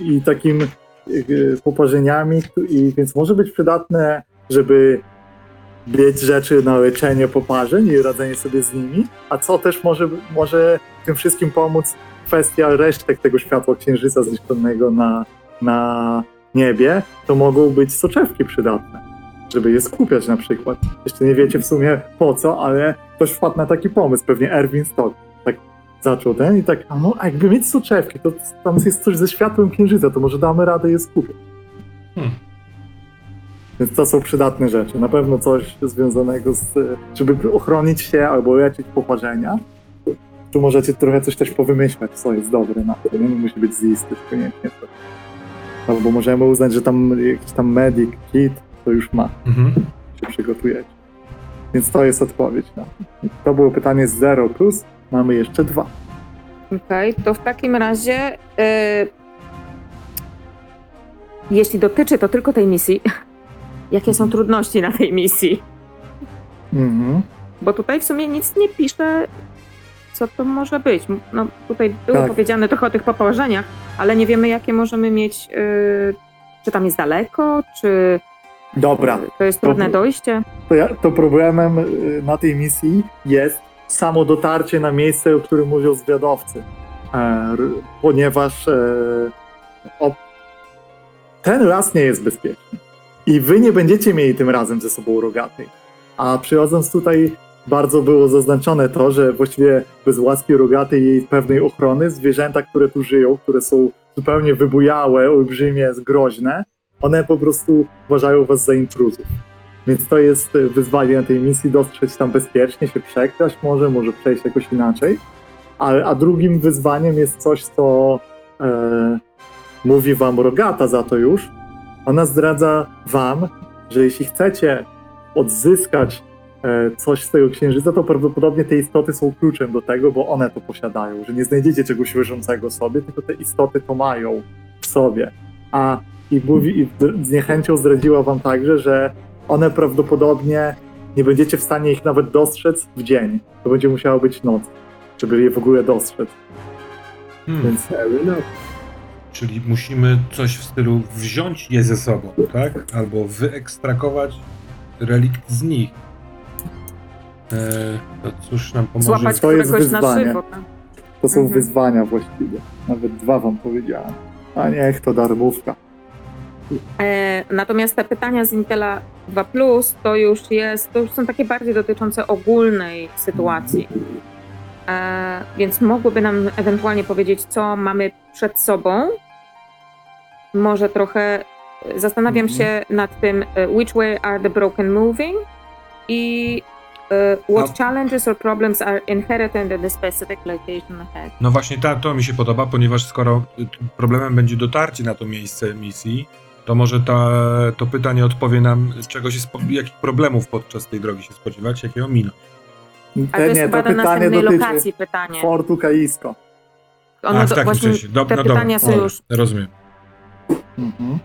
I takim y, poparzeniami, i, więc może być przydatne, żeby mieć rzeczy na leczenie poparzeń i radzenie sobie z nimi, a co też może, może tym wszystkim pomóc kwestia resztek tego światła księżyca zniszczonego na, na niebie, to mogą być soczewki przydatne, żeby je skupiać na przykład. Jeszcze nie wiecie w sumie po co, ale ktoś wpadł na taki pomysł, pewnie Erwin Stock tak zaczął ten i tak, a no a jakby mieć soczewki, to tam jest coś ze światłem księżyca, to może damy radę je skupić. Hmm. Więc to są przydatne rzeczy. Na pewno coś związanego z, żeby ochronić się albo leczyć poparzenia. Tu możecie trochę coś też powymyślać, co jest dobre na to. Nie musi być z listy koniecznie. Albo możemy uznać, że tam jakiś tam medic kit to już ma, Mhm. się przygotujecie. Więc to jest odpowiedź na to. To było pytanie z 0 plus. Mamy jeszcze dwa. Okej, to w takim razie, y, jeśli dotyczy to tylko tej misji, jakie są trudności na tej misji? Mhm. Bo tutaj w sumie nic nie pisze, co to może być. No, tutaj było Tak. powiedziane trochę o tych poparzeniach, ale nie wiemy, jakie możemy mieć. y, czy tam jest daleko, czy Dobra. to jest trudne To- dojście? to, ja, to problemem y, na tej misji jest samo dotarcie na miejsce, o którym mówią zwiadowcy. E, r- ponieważ e, o, ten las nie jest bezpieczny. I wy nie będziecie mieli tym razem ze sobą rogatej. A przychodząc tutaj, bardzo było zaznaczone to, że właściwie bez łaski rogatej i jej pewnej ochrony, zwierzęta, które tu żyją, które są zupełnie wybujałe, olbrzymie, groźne, one po prostu uważają was za intruzów. Więc to jest e, wyzwanie na tej misji, dostrzec tam bezpiecznie, się przekraść może, może przejść jakoś inaczej. A, a drugim wyzwaniem jest coś, co e, mówi wam Rogata za to już. Ona zdradza wam, że jeśli chcecie odzyskać e, coś z tego księżyca, to prawdopodobnie te istoty są kluczem do tego, bo one to posiadają, że nie znajdziecie czegoś leżącego sobie, tylko te istoty to mają w sobie. A i, mówi, i z niechęcią zdradziła wam także, że one prawdopodobnie nie będziecie w stanie ich nawet dostrzec w dzień. To będzie musiała być noc, żeby je w ogóle dostrzec. Hmm. Więc Fair enough. Czyli musimy coś w stylu wziąć je ze sobą, tak? Albo wyekstrakować relikt z nich. Eee, to cóż nam pomoże? Złapać to jest wyzwanie. żywo. tak? to są Mhm. wyzwania właściwie. Nawet dwa wam powiedziałem. A niech to darmówka. E, natomiast te pytania z Intela 2 to już jest, to już są takie bardziej dotyczące ogólnej sytuacji. E, więc mogłyby nam ewentualnie powiedzieć, co mamy przed sobą. Może trochę e, zastanawiam Mhm. się nad tym, which way are the broken moving i e, what A- challenges or problems are inherent in the specific location ahead. No właśnie ta, to mi się podoba, ponieważ skoro problemem będzie dotarcie na to miejsce misji, to może ta, to pytanie odpowie nam, czego się, spo, jakich problemów podczas tej drogi się spodziewać, jakie ominąć. A to jest nie, chyba to do pytanie następnej dotyczy lokacji pytanie. Fortu Kaisko. Ono A, w do- takim właśnie sensie. Do, te no pytania dobra, są dobra, już Rozumiem. Mhm.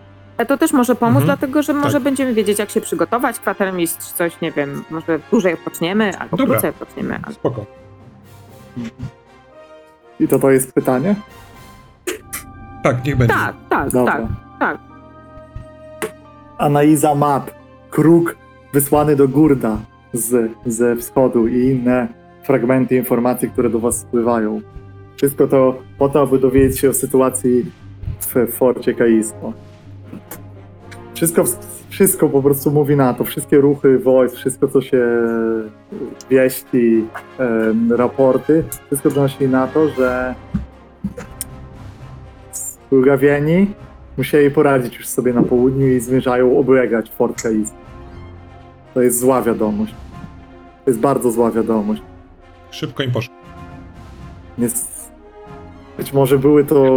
To też może pomóc, Mhm. dlatego że może Tak. będziemy wiedzieć, jak się przygotować. Kwatermistrz coś, nie wiem, może dłużej odpoczniemy, albo Dobra. krócej odpoczniemy. Albo... Spoko. I to to jest pytanie? Tak, niech będzie. Tak, tak, Dobra. tak, tak. Analiza map, kruk wysłany do Gurda z, ze wschodu i inne fragmenty informacji, które do was spływają. Wszystko to po to, aby dowiedzieć się o sytuacji w Forcie Kaisko. Wszystko, wszystko po prostu mówi na to, wszystkie ruchy wojsk, wszystko co się wieści, em, raporty, wszystko donosi na to, że Bulgawieni musieli poradzić już sobie na południu i zmierzają oblegać Fort Kaisko. To jest zła wiadomość. To jest bardzo zła wiadomość. Szybko im poszło. Być może były to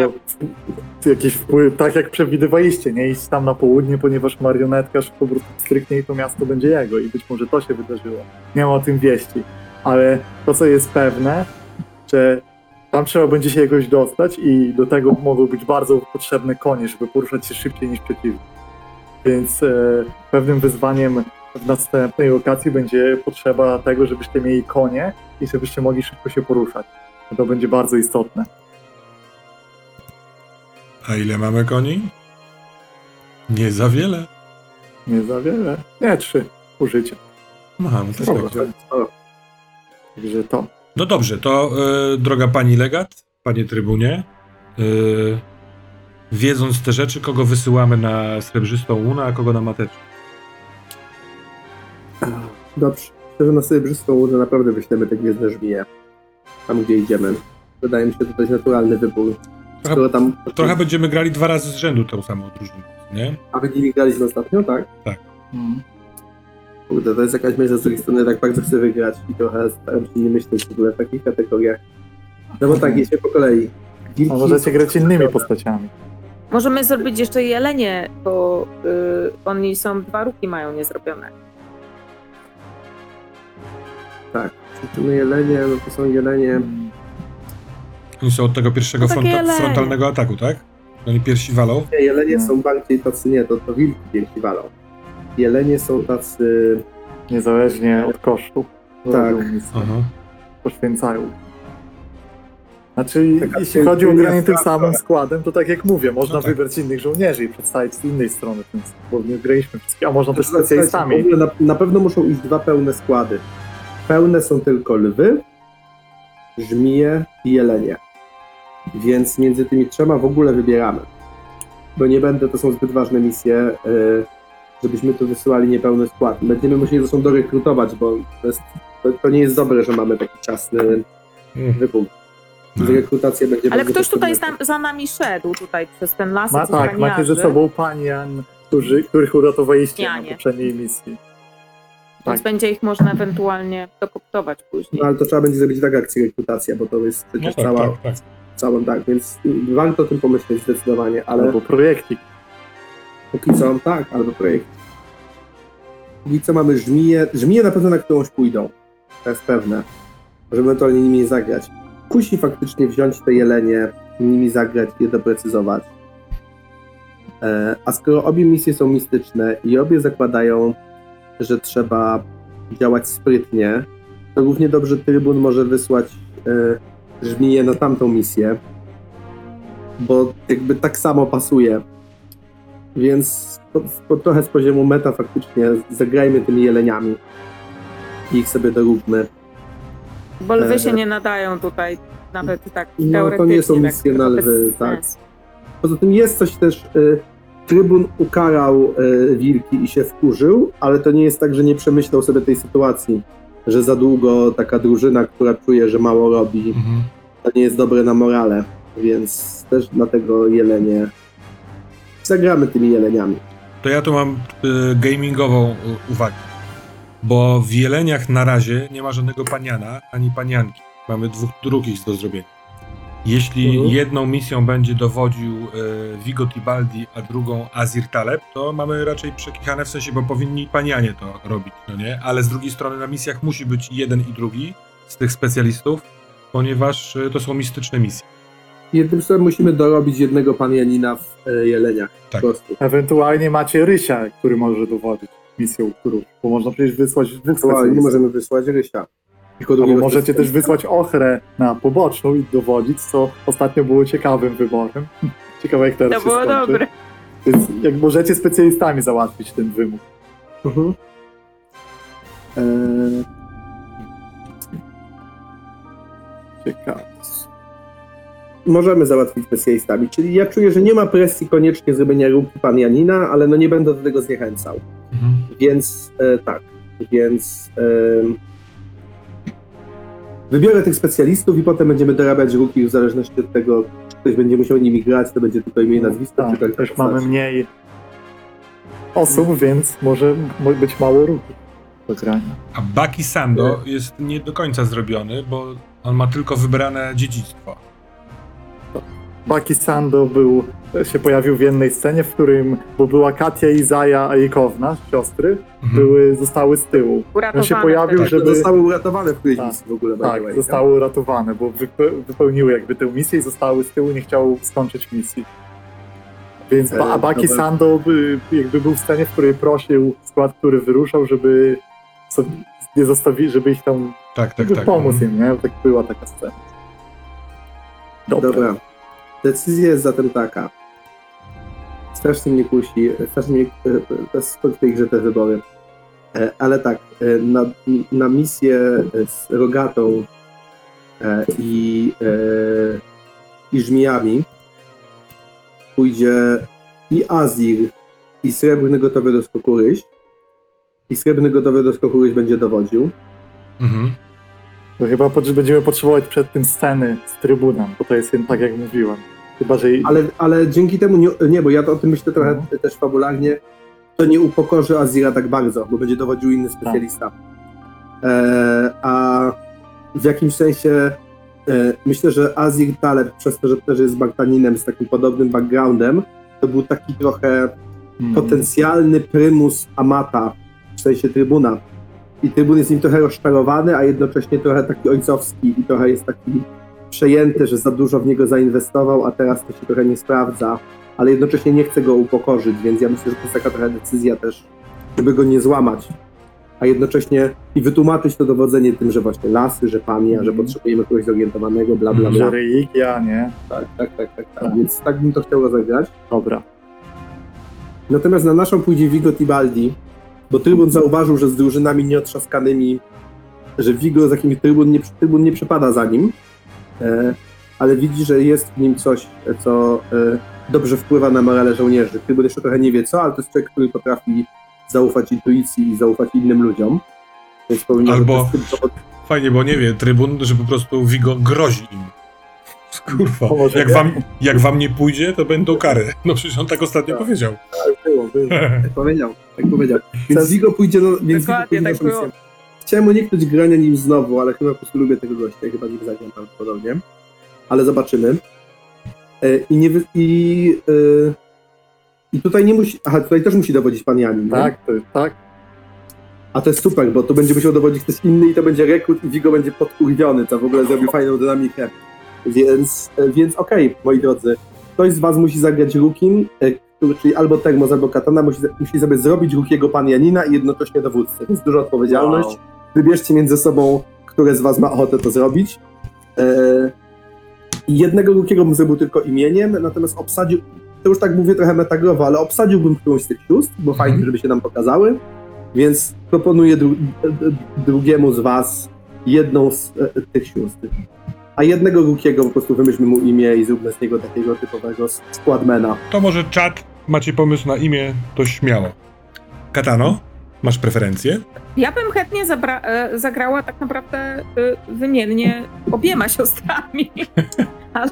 jakieś wpływy, tak jak przewidywaliście, nie iść tam na południe, ponieważ marionetkarz po prostu stryknie i to miasto będzie jego i być może to się wydarzyło. Nie ma o tym wieści, ale to co jest pewne, że tam trzeba będzie się jakoś dostać i do tego mogą być bardzo potrzebne konie, żeby poruszać się szybciej niż przeciwnik. Więc e, pewnym wyzwaniem w następnej lokacji będzie potrzeba tego, żebyście mieli konie i żebyście mogli szybko się poruszać. To będzie bardzo istotne. A ile mamy koni? Nie za wiele. Nie za wiele. Nie, trzy użycia. To Spoko. tak. Także to. No dobrze, to e, droga pani legat, panie trybunie, e, wiedząc te rzeczy, kogo wysyłamy na srebrzystą łunę, a kogo na mateczkę? Dobrze. Szczerze na sobie brzydką łudę naprawdę wyślemy te gwiezdne żmije. Tam, gdzie idziemy. Wydaje mi się, że to jest naturalny wybór. Trochę- tam... Trochę będziemy grali dwa razy z rzędu tą samą drużynę, nie? A wy nimi graliśmy ostatnio, tak? Mm. Kurde, to jest jakaś myśl, z drugiej strony tak bardzo chcę wygrać i trochę staram się nie myśleć w ogóle w takich kategoriach. No bo tak, jedziemy po kolei. Wilki A możecie grać innymi postaciami. Możemy zrobić jeszcze jelenie, bo y, oni są, dwa ruki mają niezrobione. Tak. Przyczyny jelenie, no to są jelenie... Oni są od tego pierwszego No takie fronta, jelenie. frontalnego ataku, tak? Oni pierwsi walą. Nie, jelenie No. są bardziej tacy, nie, to, to wilki wielki walą. Jelenie są tacy... Niezależnie od kosztu. Tak. Aha. Poświęcają. Znaczy, Taka jeśli chodzi o granie tym samym składem, to tak jak mówię, można No tak. wybrać innych żołnierzy i przedstawić z innej strony ten bo nie graliśmy wszystkich, a można też Słuchajcie, specjalistami. W ogóle na, na pewno muszą iść dwa pełne składy. Pełne są tylko lwy, żmije i jelenie. Więc między tymi trzema w ogóle wybieramy. Bo nie będę, to są zbyt ważne misje, y, żebyśmy tu wysyłali niepełny skład. Będziemy musieli zresztą dorekrutować, bo to, jest, to, to nie jest dobre, że mamy taki ciasny Mm. wybór. No. Rekrutacja będzie Ale ktoś tutaj za, za nami szedł, tutaj przez ten las. Ma, tak, macie ze sobą panian, którzy, których uratowaliście na Janie. poprzedniej misji. Więc tak. będzie ich można ewentualnie dokoptować później. No ale to trzeba będzie zrobić tak akcję rekrutacja, bo to jest No tak, cała, tak, tak. całą tak, więc warto o tym pomyśleć zdecydowanie, ale Albo projektik. Póki co tak, albo projekt. Póki co mamy żmiję, żmiję na pewno na którąś pójdą, to jest pewne, możemy ewentualnie nimi zagrać. Kusi faktycznie wziąć te jelenie, nimi zagrać i doprecyzować. E, a skoro obie misje są mistyczne i obie zakładają, że trzeba działać sprytnie, to równie dobrze trybun może wysłać e, żmiję na tamtą misję, bo jakby tak samo pasuje. Więc po, po, trochę z poziomu meta faktycznie zagrajmy tymi jeleniami i ich sobie doróbmy. Bo lwy się e, nie nadają tutaj nawet tak No, to teoretycznie. nie są tak misje na trochę bez lwy, tak. Poza tym jest coś też. Y, trybun ukarał y, wilki i się wkurzył, ale to nie jest tak, że nie przemyślał sobie tej sytuacji, że za długo taka drużyna, która czuje, że mało robi, Mhm. to nie jest dobre na morale, więc też dlatego jelenie. Zagramy tymi jeleniami. To ja tu mam y, gamingową y, uwagę. Bo w jeleniach na razie nie ma żadnego paniana ani panianki. Mamy dwóch drugich do zrobienia. Jeśli Mhm. jedną misją będzie dowodził y, Vigo Tibaldi, a drugą Azir Taleb, to mamy raczej przekichane w sensie, bo powinni panianie to robić, no nie? Ale z drugiej strony na misjach musi być jeden i drugi z tych specjalistów, ponieważ y, to są mistyczne misje. Jednym słowem musimy dorobić jednego panianina w y, jeleniach. Tak. Po prostu. Ewentualnie macie Rysia, który może dowodzić misją którą, bo można przecież wysłać dwóch Aktualnie nie specjalistów. możemy wysłać Rysia. Tylko Albo drugiego możecie też specjalista. wysłać Ochrę na poboczną i dowodzić, co ostatnio było ciekawym wyborem. Ciekawe jak teraz To się było skończy. dobre. Więc jak możecie specjalistami załatwić ten wymóg. Mhm. Eee, Ciekawe. Możemy załatwić specjalistami. Czyli ja czuję, że nie ma presji koniecznie zrobienia ruki pan Janina, ale no nie będę do tego zniechęcał. Więc e, tak, więc em, wybiorę tych specjalistów i potem będziemy dorabiać ruki w zależności od tego, czy ktoś będzie musiał nimi grać, to będzie tylko imię i nazwisko, Tak, czy końca też mamy mniej osób, więc może mo- być mało do grania. A Baki Sando jest nie do końca zrobiony, bo on ma tylko wybrane dziedzictwo. Baki Sando był, się pojawił w jednej scenie, w którym, bo była Katia i Zaja Ajkowna, siostry, Mhm. były, zostały z tyłu. Uratowane On się pojawił, wtedy. żeby- Zostały uratowane w którejś Tak, misji w ogóle. Tak, way, zostały uratowane, bo wype- wypełniły jakby tę misję i zostały z tyłu, nie chciały skończyć misji. Więc ba- a E, Baki dobra. Sando by, jakby był w scenie, w której prosił skład, który wyruszał, żeby sobie nie zostawili, żeby ich tam Tak, tak, tak. pomóc im, nie? Tak była taka scena. Dobra. Dobra. Decyzja jest zatem taka. Strasznie mnie kusi, strasznie mnie, e, to jest w tej grze te wybory. E, Ale tak, e, na, na misję z Rogatą e, i, e, i żmijami pójdzie i Azir, i Srebrny gotowy do skoku ryś. I Srebrny gotowy do skoku ryś będzie dowodził. Mhm. To chyba będziemy potrzebować przed tym sceny z trybunem, bo to jest tak jak mówiłem. Chyba, że Ale, ale dzięki temu, nie, nie, bo ja o tym myślę trochę też fabularnie, to nie upokorzy Azira tak bardzo, bo będzie dowodził inny specjalista. E, a w jakimś sensie e, myślę, że Azir Taleb, przez to, że też jest Bartaninem z takim podobnym backgroundem, to był taki trochę Hmm. potencjalny prymus Amata, w sensie trybuna. I trybun jest nim trochę rozczarowany, a jednocześnie trochę taki ojcowski i trochę jest taki przejęty, że za dużo w niego zainwestował, a teraz to się trochę nie sprawdza, ale jednocześnie nie chce go upokorzyć, więc ja myślę, że to jest taka trochę decyzja też, żeby go nie złamać, a jednocześnie i wytłumaczyć to dowodzenie tym, że właśnie lasy, że pamięć, że Mhm. potrzebujemy kogoś zorientowanego, bla bla bla. Że ja nie. Tak, tak, tak, tak, tak. Więc tak bym to chciał rozegrać. Dobra. Natomiast na naszą pójdzie Vigo Tibaldi, bo Trybun zauważył, że z drużynami nieotrzaskanymi, że Vigo z jakimś Trybun nie, trybun nie przepada za nim, e, ale widzi, że jest w nim coś, co e, dobrze wpływa na morale żołnierzy. Trybun jeszcze trochę nie wie co, ale to jest człowiek, który potrafi zaufać intuicji i zaufać innym ludziom. Więc powinno Albo- Fajnie, bo nie wie trybun, że po prostu Vigo grozi im. Kurwa, jak wam, jak wam nie pójdzie, to będą kary. No przecież on tak ostatnio Tak. powiedział. Było, było. Tak powiedział, tak powiedział. Więc Vigo pójdzie, no, więc Vigo Dokładnie, tak było. Chciałem uniknąć grania nim znowu, ale chyba po prostu lubię tego gościa, chyba nim zagram prawdopodobnie. Ale zobaczymy. E, I nie wy... i, e, I tutaj nie musi. Aha, tutaj też musi dowodzić pan Janin. nie? Tak, to, tak. A to jest super, bo to będzie musiał dowodzić ktoś inny i to będzie rekrut i Vigo będzie podkurwiony, co w ogóle zrobi fajną dynamikę. Więc, e, więc okej, moi drodzy. Ktoś z was musi zagrać Rukim, e, czyli albo Termos, albo Katana, musi, musi sobie zrobić Rukiego pan Janina i jednocześnie dowódcę. Więc duża odpowiedzialność. Wow. Wybierzcie między sobą, które z was ma ochotę to zrobić. E, jednego Rukiego bym zrobił tylko imieniem, natomiast obsadził, to już tak mówię trochę metagrowo, ale obsadziłbym którąś z tych sióstr, bo Mhm. fajnie, żeby się nam pokazały. Więc proponuję dru- drugiemu z was jedną z e, tych sióstr. A jednego Rukiego po prostu wymyślmy mu imię i zróbmy z niego takiego typowego s- składmana. To może czat, macie pomysł na imię, to śmiało. Katano, masz preferencje? Ja bym chętnie zabra- e, zagrała tak naprawdę e, wymiennie obiema siostrami. Ale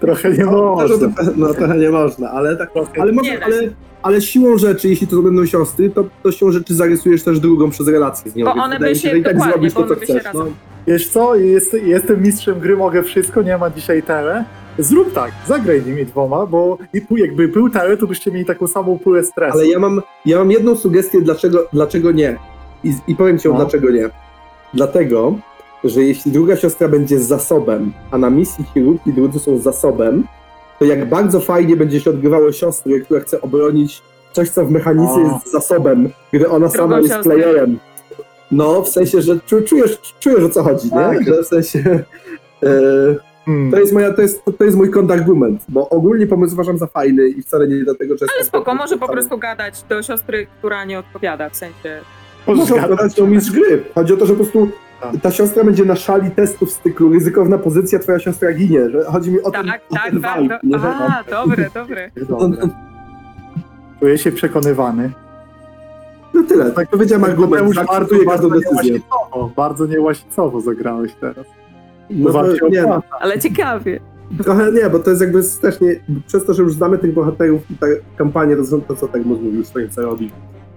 Trochę nie No, można. no trochę nie można, ale tak. Trochę- Ale, może, ale, ale siłą rzeczy, jeśli to będą siostry, to, to siłą rzeczy zarysujesz też drugą przez relację z nią. Bo one wydaje by się- tak dokładnie, zrobisz to, co one by się chcesz. razem- No. Wiesz co, jest, jestem mistrzem gry, mogę wszystko, nie ma dzisiaj tele. Zrób tak, zagraj nimi dwoma, bo i jakby był tele, to byście mieli taką samą pulę stresu. Ale ja mam, ja mam jedną sugestię, dlaczego, dlaczego nie. I, I powiem ci No. dlaczego nie. Dlatego, że jeśli druga siostra będzie zasobem, a na misji chirurgii drudzy są zasobem, to jak bardzo fajnie będzie się odgrywało siostry, która chce obronić coś, co w mechanice O. jest zasobem, gdy ona Drugą sama jest siostrę. playerem. No, w sensie, że czu, czujesz, czujesz o co chodzi, Tak. nie? Że w sensie... E, Hmm. to jest, moja, to, jest, to jest mój kontrargument, bo ogólnie pomysł uważam za fajny i wcale nie dlatego, że... Ale spoko, może po prostu gadać do siostry, która nie odpowiada, w sensie... Zgadzam gadać się. o mistrz gry. Chodzi o to, że po prostu Tak. ta siostra będzie na szali testów z cyklu ryzykowna pozycja, twoja siostra ginie. Że chodzi mi o ten, Tak, o tak, ten tak. vibe. Do... nie? Że- A, dobre, dobre. Dobra. Czuję się przekonywany. No tyle, tak powiedziałem argument, Mateusz, zaakceptuję każdą decyzję. niełasicowo, bardzo niełasicowo zagrałeś teraz. No to, nie, opłaca. Ale ciekawie. trochę nie, bo to jest jakby też nie, przez to, że już znamy tych bohaterów i ta kampania, to są to, co tak mówił co robi.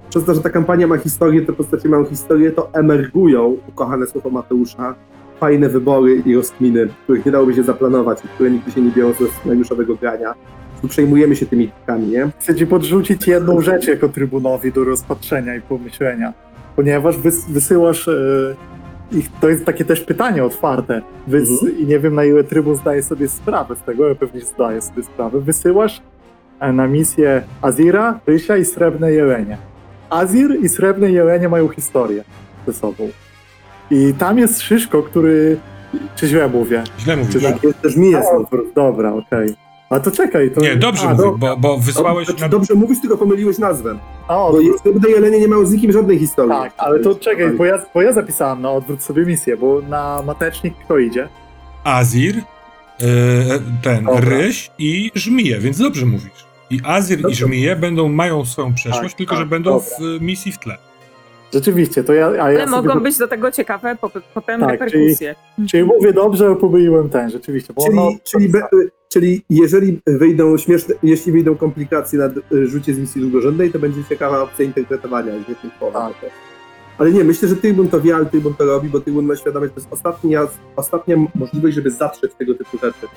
przez to, że ta kampania ma historię, te postacie mają historię, to emergują, ukochane słowo Mateusza, fajne wybory i rozkminy, których nie dałoby się zaplanować które nigdy się nie biorą ze scenariuszowego grania. Tu przejmujemy się tymi pikami, nie? Chcę ci podrzucić jedną rzecz jako trybunowi do rozpatrzenia i pomyślenia, ponieważ wys wysyłasz. Ich, to jest takie też pytanie otwarte. Wys Mhm. I nie wiem, na ile trybun zdaje sobie sprawę z tego, ja pewnie zdaję sobie sprawę. Wysyłasz e, na misję Azira, Rysia i Srebrne Jelenie. Azir i Srebrne Jelenie mają historię ze sobą. I tam jest Szyszko, który. Czy źle mówię? Źle mówisz. Czy Tak, jest też mi jest. Odwrót, Dobra, okej. A to czekaj, to. Nie, dobrze A, mówisz, dobra. bo, bo wysłałeś Dobrze, na... dobrze mówisz, tylko pomyliłeś nazwę. A, Bo odwrót. jelenie nie mają z nikim żadnej historii. Tak, ale to czekaj, bo ja, bo ja zapisałem na odwrót sobie misję, bo na matecznik kto idzie? Azir, e, ten, Dobra. Ryś i Żmije, więc dobrze mówisz. I Azir i Dobrze. Żmije będą, mają swoją przeszłość, Tak, tylko tak, że będą dobra. w e, misji w tle. Rzeczywiście, to ja. A ja Ale sobie mogą po- być do tego ciekawe po, potem Tak, reperkusje. Czyli mówię dobrze, pomyliłem ten, rzeczywiście. Bo Czyli, no, czyli, be, czyli jeżeli wyjdą śmieszne, jeśli wyjdą komplikacje na y, rzucie z misji drugorzędnej, to będzie ciekawa opcja interpretowania z słowem. Tak. Ale nie, myślę, że Trybun to wie, ale Trybun to robi, bo Trybun ma świadomość, że to jest ostatnia, ostatnia możliwość, żeby zatrzeć tego typu rzeczy.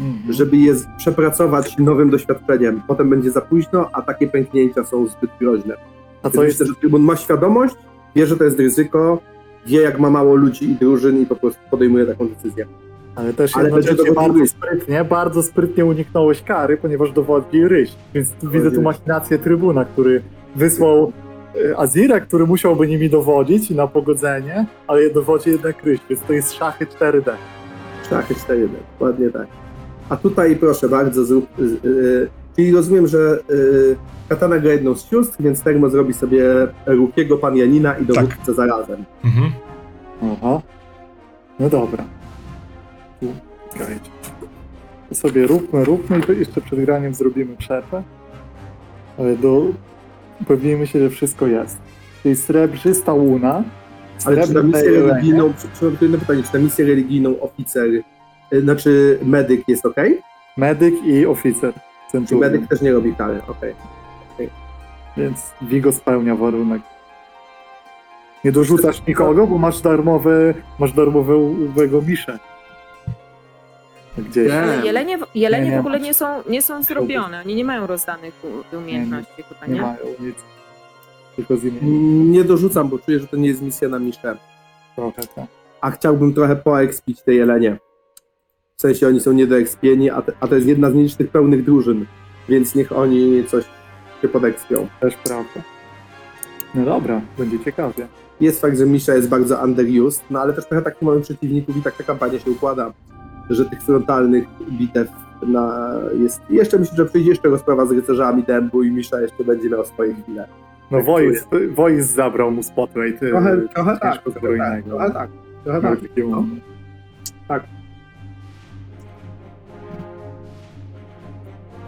Mhm. Żeby je przepracować nowym doświadczeniem. Potem będzie za późno, a takie pęknięcia są zbyt groźne. A co jest. myślę, że Trybun ma świadomość, wie, że to jest ryzyko, wie, jak ma mało ludzi i drużyn i po prostu podejmuje taką decyzję. Ale też ale będzie jednocześnie to bardzo ryś. sprytnie, bardzo sprytnie uniknąłeś kary, ponieważ dowodzi Ryś. Więc tu widzę tu machinację trybuna, który wysłał e, Azira, który musiałby nimi dowodzić na pogodzenie, ale dowodzi jednak Ryś, więc to jest szachy 4D. Szachy 4 dokładnie tak. A tutaj proszę bardzo, zrób. y, y, czyli rozumiem, że y, Katana gra jedną z sióstr, więc Termo zrobi sobie Rukiego, pan Janina i dowódcę zarazem. Mhm. Aha. No dobra. Czekajcie. To sobie róbmy, róbmy i to jeszcze przed graniem zrobimy przerwę. Ale do... Upewnijmy się, że wszystko jest. Czyli srebrzysta łuna, Ale czy na misję religijną, przy- przy- jedno pytanie, czy na misję religijną oficer, y, znaczy medyk jest ok? medyk i oficer Czy centurion. medyk też nie robi kary? Okej. Więc Vigo spełnia warunek. Nie dorzucasz nikogo, bo masz darmowe, masz darmowego miszę. Gdzieś. Nie. Ale jelenie, jelenie Nie, nie w ogóle ma. nie są, nie są zrobione. Oni nie mają rozdanych u- umiejętności chyba, Nie nie? mają nic. Tylko z imienia. Nie dorzucam, bo czuję, że to nie jest misja na miszę. Trochę tak. A chciałbym trochę poekspić te jelenie. W sensie oni są niedoekspieni, a, te, a to jest jedna z nielicznych pełnych drużyn, więc niech oni coś się podekspią. Też prawda. No dobra, będzie ciekawie. Jest fakt, że Misza jest bardzo underused, no ale też trochę takich mamy przeciwników i tak ta kampania się układa, że tych frontalnych bitew na, jest... Jeszcze myślę, że przyjdzie jeszcze rozprawa z rycerzami dębu i Misza jeszcze będzie miał swoje chwile. No Tak Wojs, Wojs zabrał mu spotlight. y, Trochę, trochę tak, trochę tak, trochę tak, trochę tak. No.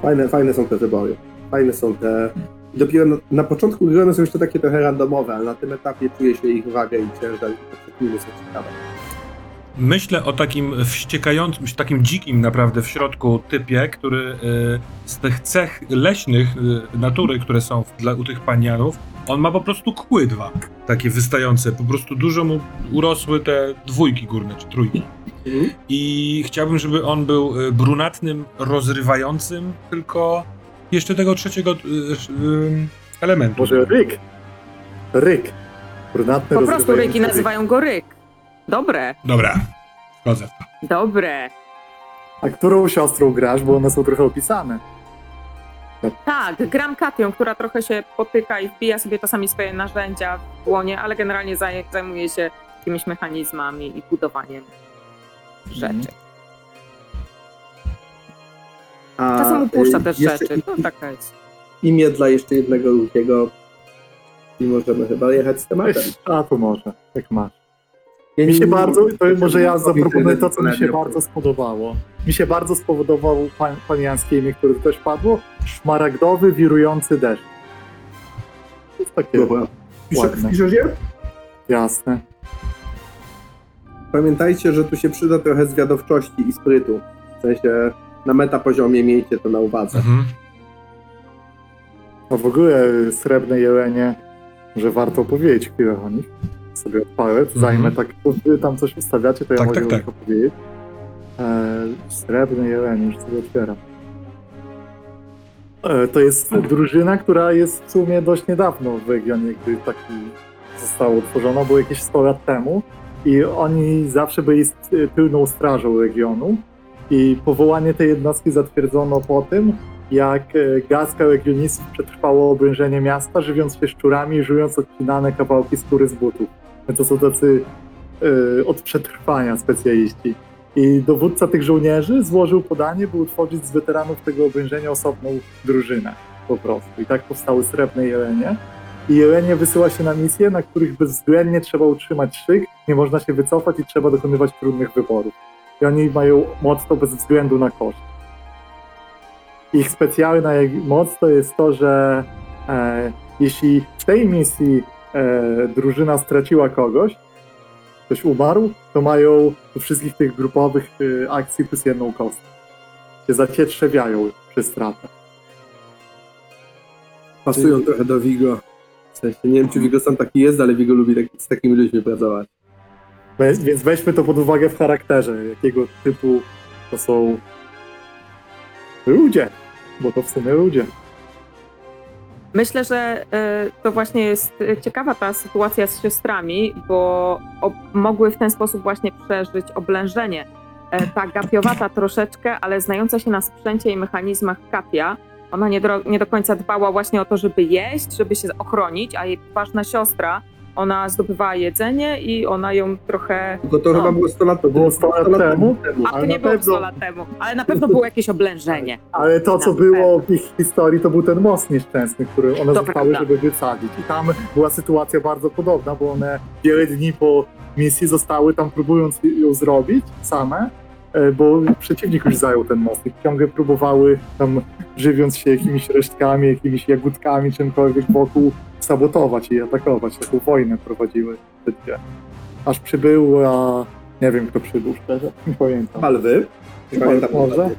Fajne, fajne są te wybory. Fajne są te. Dopiero na, na początku gry one są jeszcze takie trochę randomowe, ale na tym etapie czuje się ich wagę i ciężar i przekminy są ciekawe. Myślę o takim wściekającym, takim dzikim naprawdę w środku typie, który y, z tych cech leśnych y, natury, które są dla, u tych panianów, on ma po prostu kły dwa, takie wystające. Po prostu dużo mu urosły te dwójki górne, czy trójki. Mhm. I chciałbym, żeby on był y, brunatnym, rozrywającym, tylko jeszcze tego trzeciego elementu. Może Ryk? Ryk. Brunatny Po prostu ryki ryk. nazywają go ryk. Dobre, Dobra, wchodzę w to. dobre. A którą siostrą grasz, bo one są trochę opisane. Tak, gram Katią, która trochę się potyka i wbija sobie czasami swoje narzędzia w dłonie, ale generalnie zaj- zajmuje się jakimiś mechanizmami i budowaniem rzeczy. A, Czasem upuszcza y, też jeszcze rzeczy, i- to taka jest. Imię dla jeszcze jednego Lukiego i możemy chyba jechać z tematem. A to może, jak masz. Ja Mi się nie- bardzo, to może ja zaproponuję to, co mi się bardzo spodobało. Mi się bardzo spodobał pan, paniańskie imię, które też padło. Szmaragdowy, wirujący deszcz. To jest takie Dobra. Pisze, Ładne. wpiszesz je? jasne. Pamiętajcie, że tu się przyda trochę zwiadowczości i sprytu. W sensie na meta poziomie miejcie to na uwadze. Mhm. A w ogóle srebrne jelenie Może warto powiedzieć chwilę o nich. Sobie odpalę, Mhm. zajmę tak, wy tam coś ustawiacie, to ja Tak, mogę tak, o tak. nich opowiedzieć. E, srebrny jeleń, już sobie otwieram. E, to jest drużyna, która jest w sumie dość niedawno w regionie, gdy taki została utworzona, było jakieś 100 lat temu i oni zawsze byli tylną strażą regionu i powołanie tej jednostki zatwierdzono po tym, jak e, garstka legionistów przetrwało obrężenie miasta, żywiąc się szczurami i żując odcinane kawałki skóry z butów. To są tacy e, od przetrwania specjaliści. I dowódca tych żołnierzy złożył podanie, by utworzyć z weteranów tego obrężenia osobną drużynę po prostu. I tak powstały Srebrne Jelenie. I Jelenie wysyła się na misje, na których bezwzględnie trzeba utrzymać szyk, nie można się wycofać i trzeba dokonywać trudnych wyborów. I oni mają moc to bez względu na koszt. Ich specjalna moc to jest to, że e, jeśli w tej misji e, drużyna straciła kogoś, ktoś umarł, to mają do wszystkich tych grupowych e, akcji plus jedną kostkę. Się zacietrzewiają przez stratę. Pasują trochę do Vigo. W sensie, nie wiem, czy Vigo sam taki jest, ale Vigo lubi tak, z takimi ludźmi pracować. We, więc weźmy to pod uwagę w charakterze, jakiego typu to są ludzie, bo to w sumie ludzie. Myślę, że e, to właśnie jest e, ciekawa ta sytuacja z siostrami, bo mogły w ten sposób właśnie przeżyć oblężenie. E, Ta gapiowata troszeczkę, ale znająca się na sprzęcie i mechanizmach kapia, ona nie do, nie do końca dbała właśnie o to, żeby jeść, żeby się ochronić, a jej ważna siostra, ona zdobywała jedzenie i ona ją trochę... Tylko to No. chyba było 100 lat, To było 100 lat temu? A Ale to nie było pewno- 100 lat temu, ale na pewno było jakieś oblężenie. Ale to, co było w ich historii, to był ten most nieszczęsny, który one To zostały, prawda. żeby wysadzić. I tam była sytuacja bardzo podobna, bo one wiele dni po misji zostały tam, próbując ją zrobić same, e, bo przeciwnik już zajął ten most i ciągle próbowały tam, żywiąc się jakimiś resztkami, jakimiś jagódkami, czymkolwiek wokół, sabotować i atakować. Taką wojnę prowadziły te dwie. Aż przybyła... Nie wiem, kto przybył, szczerze. Nie pamiętam. Malwy. Nie pamiętam Może?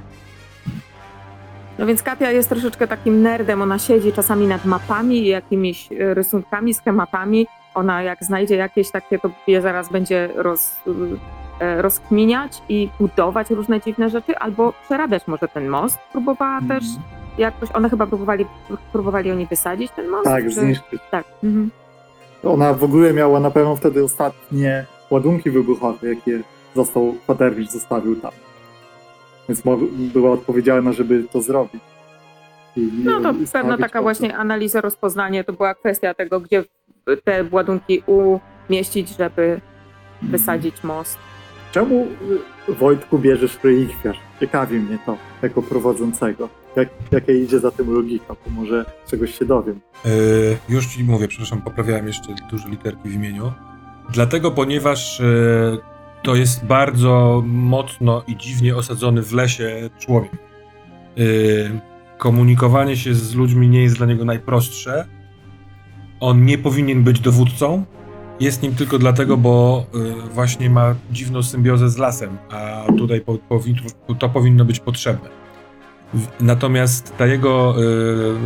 No więc Katia jest troszeczkę takim nerdem, ona siedzi czasami nad mapami i jakimiś e, rysunkami, schematami. Ona jak znajdzie jakieś takie, to je zaraz będzie roz, e, rozkminiać i budować różne dziwne rzeczy, albo przerabiać może ten most. Próbowała Mhm. też jakoś, one chyba próbowali, próbowali oni wysadzić ten most? Tak, czy- zniszczyć. Tak. Mhm. Ona w ogóle miała na pewno wtedy ostatnie ładunki wybuchowe, jakie został Paterwicz zostawił tam. Więc była odpowiedzialna, żeby to zrobić. I, No to stawić taka właśnie analiza, rozpoznanie, to była kwestia tego, gdzie te ładunki umieścić, żeby wysadzić most. Czemu y, Wojtku bierzesz relikwiarz? Ciekawi mnie to, jako prowadzącego. Jak, jaka idzie za tym logika, bo może czegoś się dowiem. Yy, już ci mówię, przepraszam, poprawiałem jeszcze duże literki w imieniu. Dlatego, ponieważ yy, to jest bardzo mocno i dziwnie osadzony w lesie człowiek. Yy, komunikowanie się z ludźmi nie jest dla niego najprostsze. On nie powinien być dowódcą. Jest nim tylko dlatego, bo właśnie ma dziwną symbiozę z lasem, a tutaj po, to powinno być potrzebne. Natomiast ta jego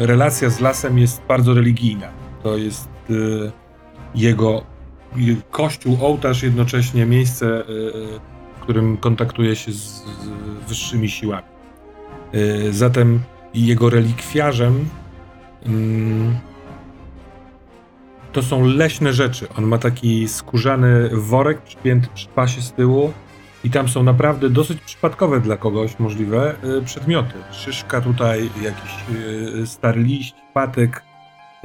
y, relacja z lasem jest bardzo religijna. To jest y, jego y, kościół, ołtarz, jednocześnie miejsce, y, y, w którym kontaktuje się z, z wyższymi siłami. Zatem jego relikwiarzem mm, to są leśne rzeczy. On ma taki skórzany worek przypięty przy pasie z tyłu i tam są naprawdę dosyć przypadkowe dla kogoś możliwe y, przedmioty. Szyszka tutaj, jakiś y, stary liść, patek.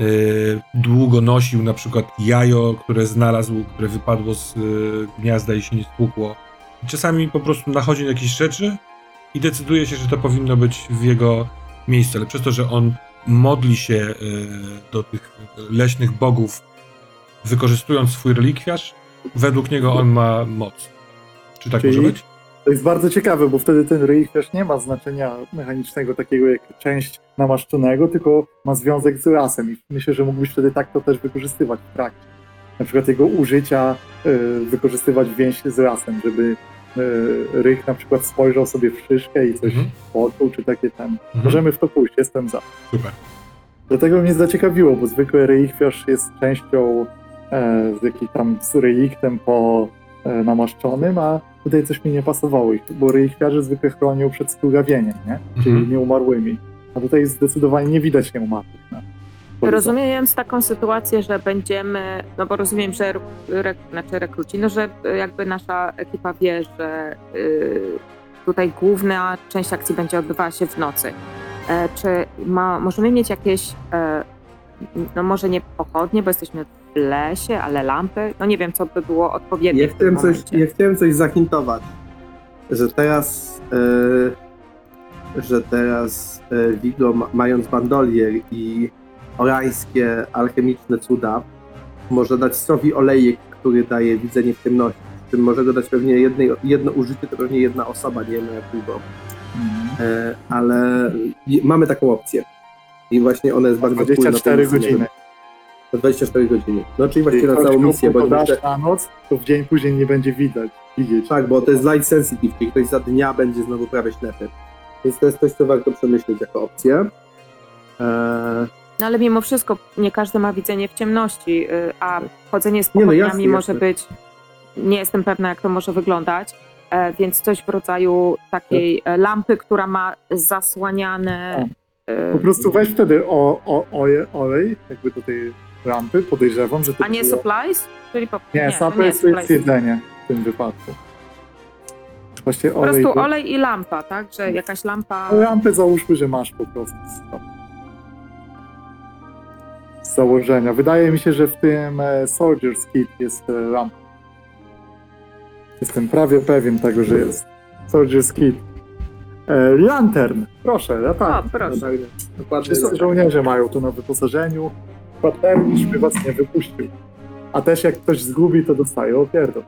Y, długo nosił na przykład jajo, które znalazł, które wypadło z gniazda i się nie stłukło. I czasami po prostu nachodzi na jakieś rzeczy i decyduje się, że to powinno być w jego miejscu. Ale przez to, że on modli się do tych leśnych bogów, wykorzystując swój relikwiarz, według niego on ma moc. Czy tak Czyli- może być? To jest bardzo ciekawe, bo wtedy ten relikwiarz nie ma znaczenia mechanicznego takiego jak część namaszczonego, tylko ma związek z lasem i myślę, że mógłbyś wtedy tak to też wykorzystywać w trakcie. Na przykład jego użycia y, wykorzystywać więź z lasem, żeby y, Rych na przykład spojrzał sobie w szyszkę i coś Mhm. poczuł, czy takie ten. Mhm. Możemy w to pójść, jestem za. Super. Dlatego mnie zaciekawiło, bo zwykły relikwiarz jest częścią e, z jakiś tam z po e, namaszczonym, a tutaj coś mi nie pasowało, Ich- bo relikwiarze zwykle chronią przed splugawieniem, nie? Czyli Mhm. nieumarłymi. A tutaj zdecydowanie nie widać nieumarłych. No. Rozumiejąc taką sytuację, że będziemy, no bo rozumiem, że re, znaczy rekruci, no że jakby nasza ekipa wie, że y, tutaj główna część akcji będzie odbywała się w nocy. E, czy ma, możemy mieć jakieś, e, no może nie pochodnie, bo jesteśmy lesie, ale lampy? No nie wiem, co by było odpowiednie Ja chciałem, coś, ja chciałem coś zahintować, że teraz, e, że teraz e, Vigo, ma- mając bandolier i orańskie alchemiczne cuda, może dać Sowi olejek, który daje widzenie w ciemności. Z tym może go dać pewnie jednej, jedno użycie, to pewnie jedna osoba, nie wiem jak długo. Mhm. E, ale mamy taką opcję. I właśnie ona jest bardzo wpływna na 24 tę misję. godziny. To 24 godziny. No czyli Jeśli na całą misję, bo podasz myślę, na noc, to w dzień później nie będzie widać. Widzieć. Tak, bo to jest light sensitive, czyli ktoś za dnia będzie znowu prawie ślepy. Więc to jest coś, co warto przemyśleć jako opcję. Eee, No ale mimo wszystko nie każdy ma widzenie w ciemności, y, a chodzenie z Nie, no pochodniami jasne, może jasne. być, nie jestem pewna jak to może wyglądać, e, więc coś w rodzaju takiej e, lampy, która ma zasłaniane... e, Po prostu weź wtedy o, o, oje, olej, jakby do tej lampy, podejrzewam, że to A nie było... supplies? Czyli po, Nie, to supplies to jest jedzenie w tym wypadku. Właśnie Po olej... prostu olej i lampa, tak? Że jakaś lampa... Lampę załóżmy, że masz po prostu z, założenia. Wydaje mi się, że w tym e, Soldier's Kit jest e, lampa. Jestem prawie pewien tego, że jest. Soldier's Kit. E, lantern, proszę, O, latarnia. proszę. Dokładnie. Wszyscy żołnierze mają to na wyposażeniu. By was nie wypuścił. A też jak ktoś zgubi, to dostaje opierdol.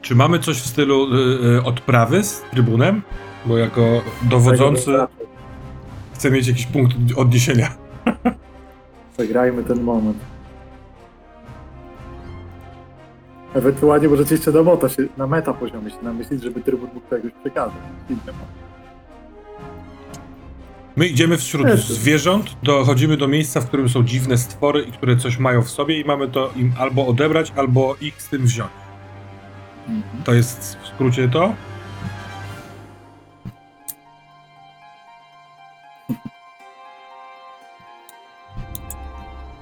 Czy mamy coś w stylu y, y, odprawy z trybunem? Bo jako dowodzący chcę mieć jakiś punkt odniesienia. Zagrajmy ten moment. Ewentualnie możecie jeszcze na meta, się, na meta poziomie się namyślić, żeby trybun mógł czegoś przekazać. Innym. My idziemy wśród zwierząt, dochodzimy do miejsca, w którym są dziwne stwory i które coś mają w sobie i mamy to im albo odebrać, albo ich z tym wziąć. To jest w skrócie to?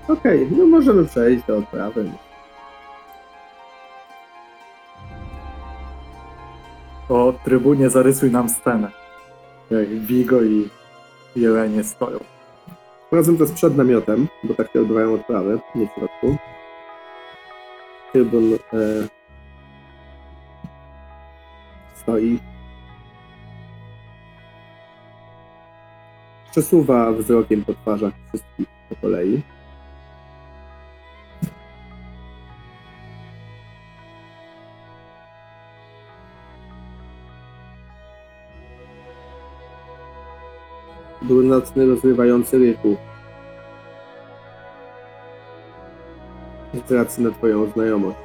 Okej, no możemy przejść do odprawy. To trybunie zarysuj nam scenę. Jak Vigo i Jelenie stoją. Razem to jest przed namiotem, bo tak się odbywają odprawy, nie w środku. Trybun e, stoi. Przesuwa wzrokiem po twarzach wszystkich po kolei. Brunatny, rozrywający ryku. z racji na twoją znajomość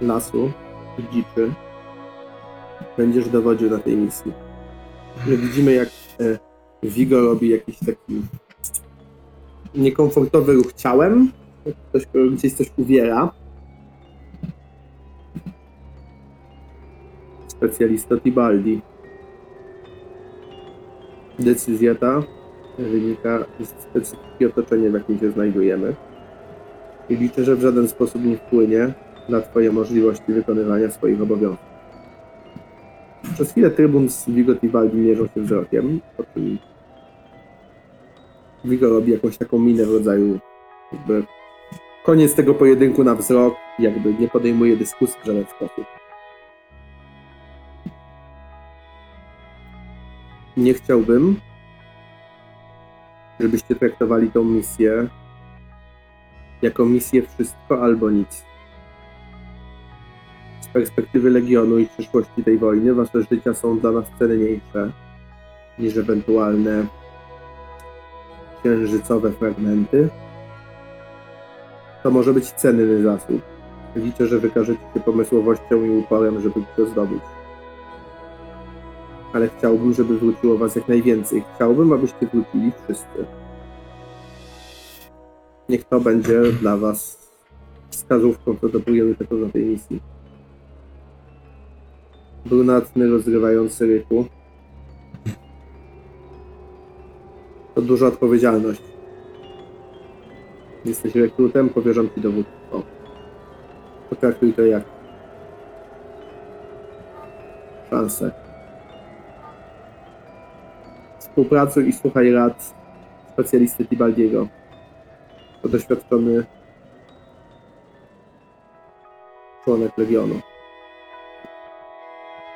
lasu, dziczy, będziesz dowodził na tej misji. My widzimy, jak e, Vigo robi jakiś taki niekomfortowy ruch ciałem, jak ktoś gdzieś coś uwiera. Specjalista Tibaldi. Decyzja ta wynika z specyfiki otoczenia, w jakim się znajdujemy. I liczę, że w żaden sposób nie wpłynie na Twoje możliwości wykonywania swoich obowiązków. Przez chwilę trybun z Vigo Tibaldi mierzą się wzrokiem, po Vigo robi jakąś taką minę w rodzaju jakby koniec tego pojedynku na wzrok, jakby nie podejmuje dyskusji w żaden sposób. Nie chciałbym, żebyście traktowali tą misję jako misję wszystko albo nic. Z perspektywy Legionu i przyszłości tej wojny, wasze życia są dla nas cenniejsze niż ewentualne księżycowe fragmenty. To może być cenny zasób. Liczę, że wykażecie się pomysłowością i uporem, żeby go zdobyć. Ale chciałbym, żeby wróciło was jak najwięcej. Chciałbym, abyście wrócili wszyscy. Niech to będzie dla was wskazówką co do priorytetu na tej misji. Brunatny, rozrywający ryku. To duża odpowiedzialność. Jesteś rekrutem, powierzam ci dowództwo. Potraktuj to jak szansę. Współpracuj i słuchaj rad specjalisty Tibaldiego. To doświadczony członek Legionu.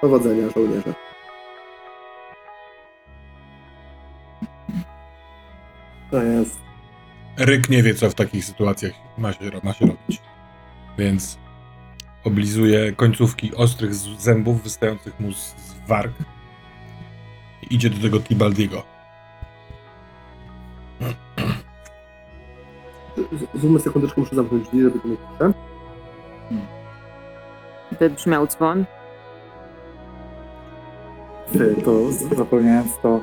Powodzenia, żołnierze. To jest. Ryk nie wie, co w takich sytuacjach ma się, ma się robić. Więc oblizuje końcówki ostrych zębów wystających mu z, warg idzie do tego Tibaldiego. Z- Zróbmy sekundeczkę, muszę zamknąć drzwi, żeby to nie pisze. Wybrzmiał dzwon. To zapomniałem to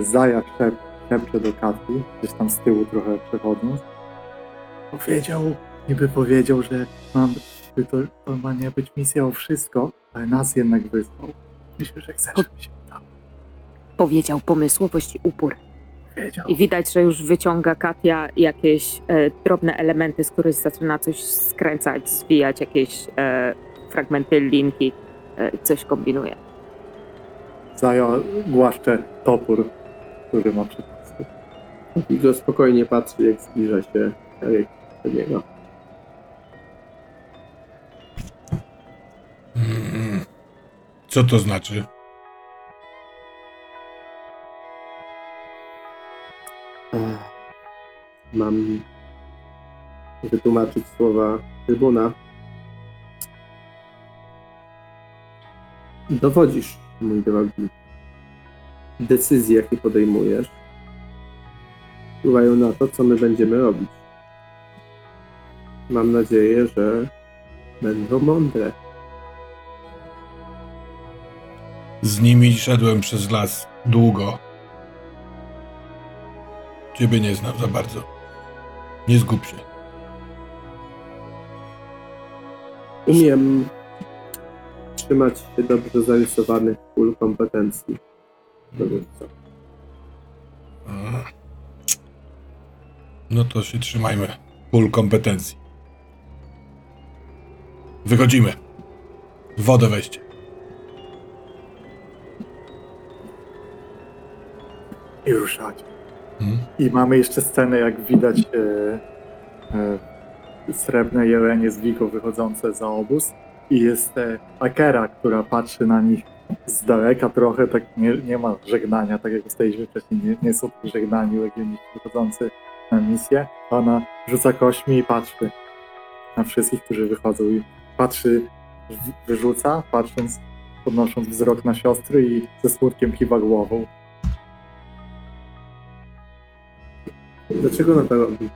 Zaja szep, szepcze do Katki, gdzieś tam z tyłu trochę przechodząc. Powiedział, niby powiedział, że mam, to, to ma nie być misja o wszystko, ale nas jednak wysłał. Myślę, że chce, żeby się. Powiedział pomysłowość i upór. Wiedział. I widać, że już wyciąga Katia jakieś e, drobne elementy, z których zaczyna coś skręcać, zwijać jakieś e, fragmenty linki, e, coś kombinuje. Zaja głaszcze topór, który ma pasku. I go spokojnie patrzy, jak zbliża się Eryk do niego. Mm. Co to znaczy? Mam wytłumaczyć słowa trybuna. Dowodzisz, mój drogi. Decyzje, jakie podejmujesz, wpływają na to, co my będziemy robić. Mam nadzieję, że będą mądre. Z nimi szedłem przez las długo. Ciebie nie znam za bardzo. Nie zgub się. Umiem trzymać się dobrze zarysowanych pól kompetencji. No to się trzymajmy. Pól kompetencji. Wychodzimy. Wodę weźcie. I ruszać. I mamy jeszcze scenę, jak widać e, e, srebrne jelenie z Vigo wychodzące za obóz. I jest e, Akera, która patrzy na nich z daleka trochę, tak nie, nie ma żegnania, tak jak ustaliliśmy wcześniej, nie, nie są tu żegnani legioniści wychodzący na misję. Ona rzuca kośmi i patrzy na wszystkich, którzy wychodzą i patrzy, wyrzuca, patrząc, podnosząc wzrok na siostry i ze smutkiem kiwa głową. Dlaczego ona to robi?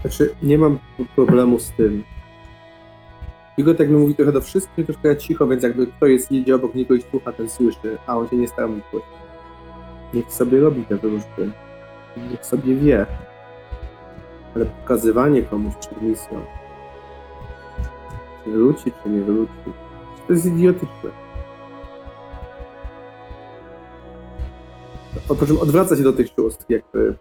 Znaczy, nie mam problemu z tym. Jego tak jakby mówi trochę do wszystkich, trochę cicho, więc jakby kto jest, jedzie obok niego i słucha, ten słyszy, a on się nie stara mówić. Niech sobie robi te wróżby. Niech sobie wie. Ale pokazywanie komuś przed misją, czy wróci, czy nie wróci, to jest idiotyczne. Czym odwraca się do tych sióstr, jakby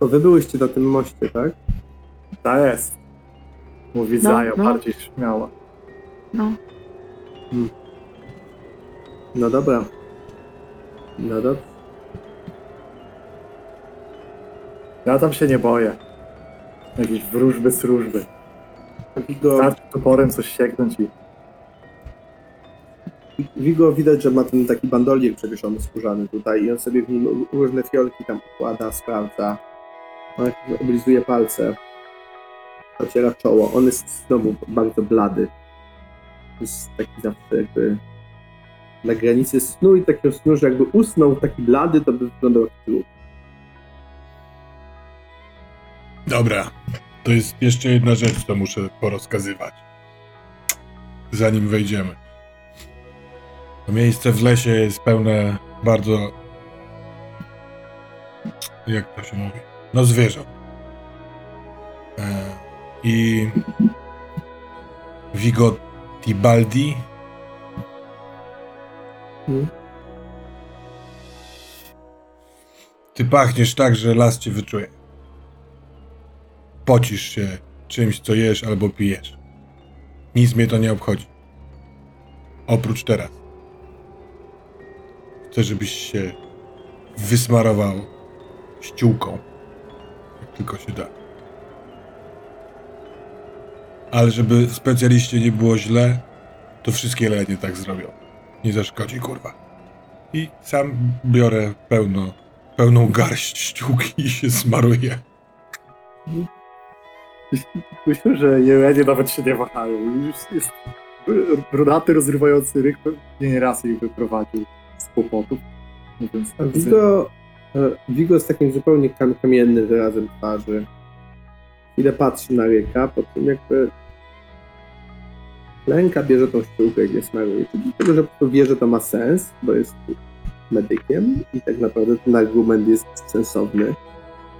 To wy byłyście na tym moście, tak? Ta jest. Mówi No, Zaja no. bardziej śmiała. No, No dobra. No dobrze. Ja tam się nie boję. Jakieś wróżby, służby. Wigo, Starczy toporem coś sięgnąć i Wigo widać, że ma ten taki bandolier przewieszony skórzany tutaj i on sobie w nim różne fiolki tam układa, sprawdza. On jakby oblizuje palce. Ociera czoło. On jest znowu bardzo blady. Jest taki zawsze jakby na granicy snu i takiego snu, że jakby usnął taki blady, to by wyglądał jak trup. Dobra. To jest jeszcze jedna rzecz, co muszę porozkazywać. zanim wejdziemy. To miejsce w lesie jest pełne bardzo. Jak to się mówi? No, zwierząt. E, I. Vigo Tibaldi. Mhm. Ty pachniesz tak, że las cię wyczuje. Pocisz się czymś, co jesz albo pijesz. Nic mnie to nie obchodzi. Oprócz teraz. Chcę, żebyś się wysmarował ściółką. Tylko się da. Ale żeby specjaliście nie było źle, to wszystkie lenie tak zrobią. Nie zaszkodzi, kurwa. I sam biorę pełno, pełną garść ściółki i się smaruję. Myślę, że jelenie nawet się nie wahają. Już jest brudaty rozrywający ryk nie raz ich wyprowadził z kłopotów. Mówiąc tak. Vigo, e, Vigo z takim zupełnie kam- kamiennym wyrazem twarzy. Chwilę patrzy na Ryka, po tym jakby Lenka bierze tą ściółkę i smaruje. Czyli dlatego, że wie, że to ma sens, bo jest medykiem i tak naprawdę ten argument jest sensowny.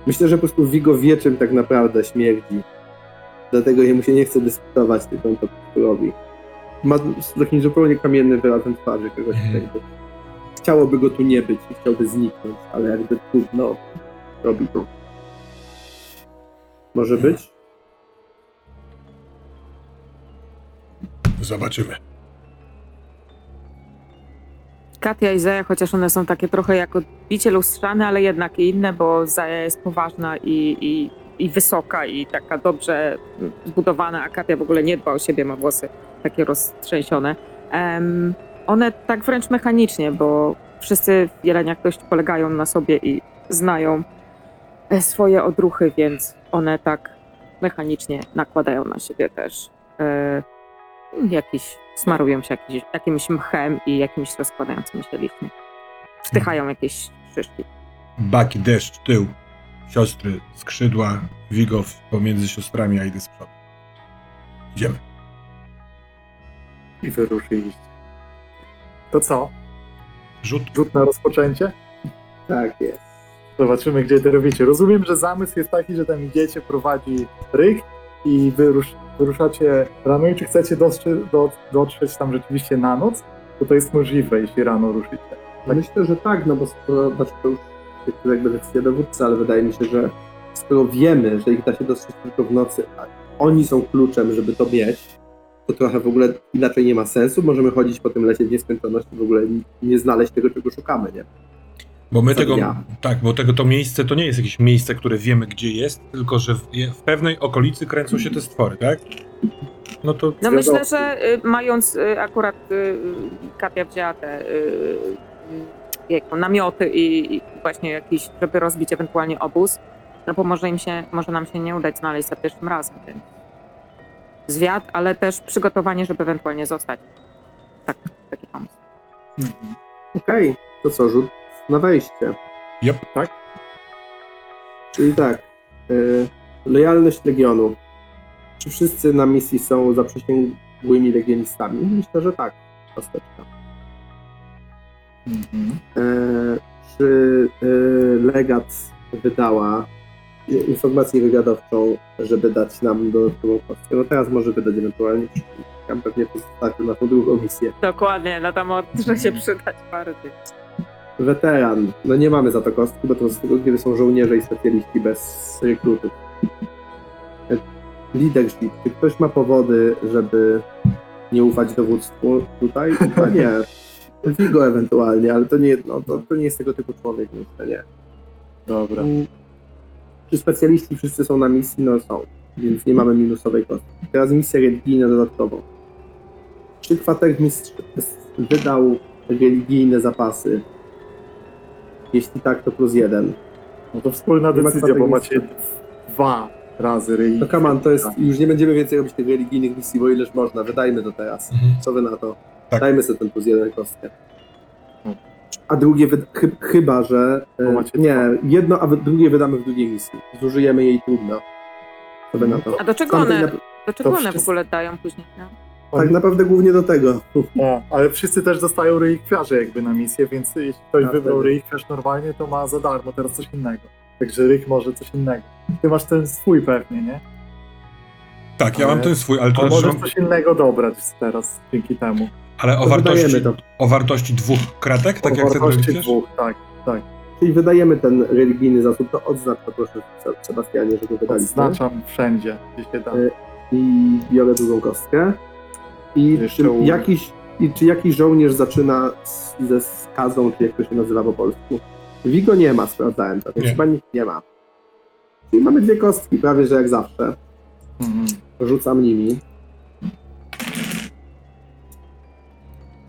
Myślę, że po prostu Vigo wie, czym tak naprawdę śmierdzi. Dlatego jemu się nie chce dyskutować, tylko on to robi. Ma z takim zupełnie kamiennym wyrazem twarzy kogoś, Mhm. Chciałoby go tu nie być i chciałby zniknąć, ale jakby trudno robi to. Może być? Zobaczymy. Katia i Zaja, chociaż one są takie trochę jak odbicie lustrzane, ale jednak inne, bo Zaja jest poważna i, i, i wysoka i taka dobrze zbudowana, a Katia w ogóle nie dba o siebie, ma włosy takie roztrzęsione. Em, one tak wręcz mechanicznie, bo wszyscy w jeleniach dość polegają na sobie i znają e, swoje odruchy, więc one tak mechanicznie nakładają na siebie też e, jakiś, smarują się jakiś, jakimś mchem i jakimiś rozkładającymi się liśćmi. Wstychają jakieś szyszki. Baki, deszcz, tył. Siostry, skrzydła, wigow pomiędzy siostrami, a idę z przodu. Idziemy. I wyruszyliście. To co? Rzut. Rzut na rozpoczęcie? Tak jest. Zobaczymy, gdzie to robicie. Rozumiem, że zamysł jest taki, że tam idziecie, prowadzi rych i wyrusz, wyruszacie rano. I czy chcecie dostrze, do, dotrzeć tam rzeczywiście na noc? Bo to jest możliwe, jeśli rano ruszycie. Tak. Myślę, że tak, no bo skoro, znaczy to już jest jakby decyzja dowódcy, ale wydaje mi się, że skoro wiemy, że ich da się dostrzec tylko w nocy, a oni są kluczem, żeby to mieć, to trochę w ogóle inaczej nie ma sensu. Możemy chodzić po tym lesie w nieskończoność i w ogóle nie znaleźć tego, czego szukamy, nie? Bo my tego, dnia. tak, bo tego to miejsce to nie jest jakieś miejsce, które wiemy gdzie jest, tylko że w, w pewnej okolicy kręcą się te stwory, tak? No to No myślę, że y, mając y, akurat y, Katia wzięła te y, jejku, namioty i, i właśnie jakiś, żeby rozbić ewentualnie obóz, no bo może im się, może nam się nie udać znaleźć za pierwszym razem, więc zwiat, ale też przygotowanie, żeby ewentualnie zostać. Tak, taki pomysł. Mhm. Okej, to co, rzut na wejście. Yep. Tak? Czyli tak, y, lojalność Legionu. Czy wszyscy na misji są zaprzysięgłymi legionistami? Myślę, że tak. Kosteczka. Mhm. E, czy y, legat wydała informację wywiadowczą, żeby dać nam dodatkową kostkę? No teraz może wydać ewentualnie. Tam pewnie to starczy na tą drugą misję. Dokładnie, na tam może się przydać bardziej. Weteran. No nie mamy za to kostki, bo to z tego, kiedy są żołnierze i specjaliści bez rekrutów. Leadership. Czy ktoś ma powody, żeby nie ufać dowództwu tutaj? Chyba nie. Vigo ewentualnie, ale to nie, no, to, to nie jest tego typu człowiek, myślę, nie. Dobra. Czy specjaliści wszyscy są na misji? No są, więc nie mamy minusowej kostki. Teraz misja religijna dodatkowo. Czy kwatermistrz wydał religijne zapasy? Jeśli tak, to plus jeden. No to wspólna Nie ma decyzja, bo macie dwa razy ryj. No kaman, to jest, już nie będziemy więcej robić tych religijnych misji, bo ileż można, wydajmy to teraz. Mhm. Co wy na to? Tak. Dajmy sobie ten plus jeden kostkę. A drugie, chy- chyba, że... e, macie nie, jedno, a wy- drugie wydamy w drugiej misji. Zużyjemy jej trudno. Wy na to? A do czego Tamtej one, na- do czego one w ogóle dają później? No? Tak naprawdę głównie do tego. O, ale wszyscy też dostają relikwiarze jakby na misję, więc jeśli ktoś A, wybrał wtedy. relikwiarz normalnie, to ma za darmo teraz coś innego. Także Ryk może coś innego. Ty masz ten swój pewnie, nie? Tak, ja Ale- mam ten swój, ale, to znaczy, możesz coś innego dobrać teraz dzięki temu. Ale o, To wartości, o wartości dwóch kratek, tak o jak ten wartości dwóch, tak, tak. Czyli wydajemy ten religijny zasób, to odznacz to proszę Se- Sebastianie, że go wydaliśmy. Odznaczam wszędzie, gdzie się da. Y, I biorę drugą kostkę. I Jeszcze czy u- jakiś, i czy jakiś żołnierz zaczyna z, ze skazą, czy jak to się nazywa po polsku? Wigo nie ma, sprawdzałem to, więc Nie. chyba nikt nie ma. Czyli mamy dwie kostki, prawie że jak zawsze. Mhm. Rzucam nimi.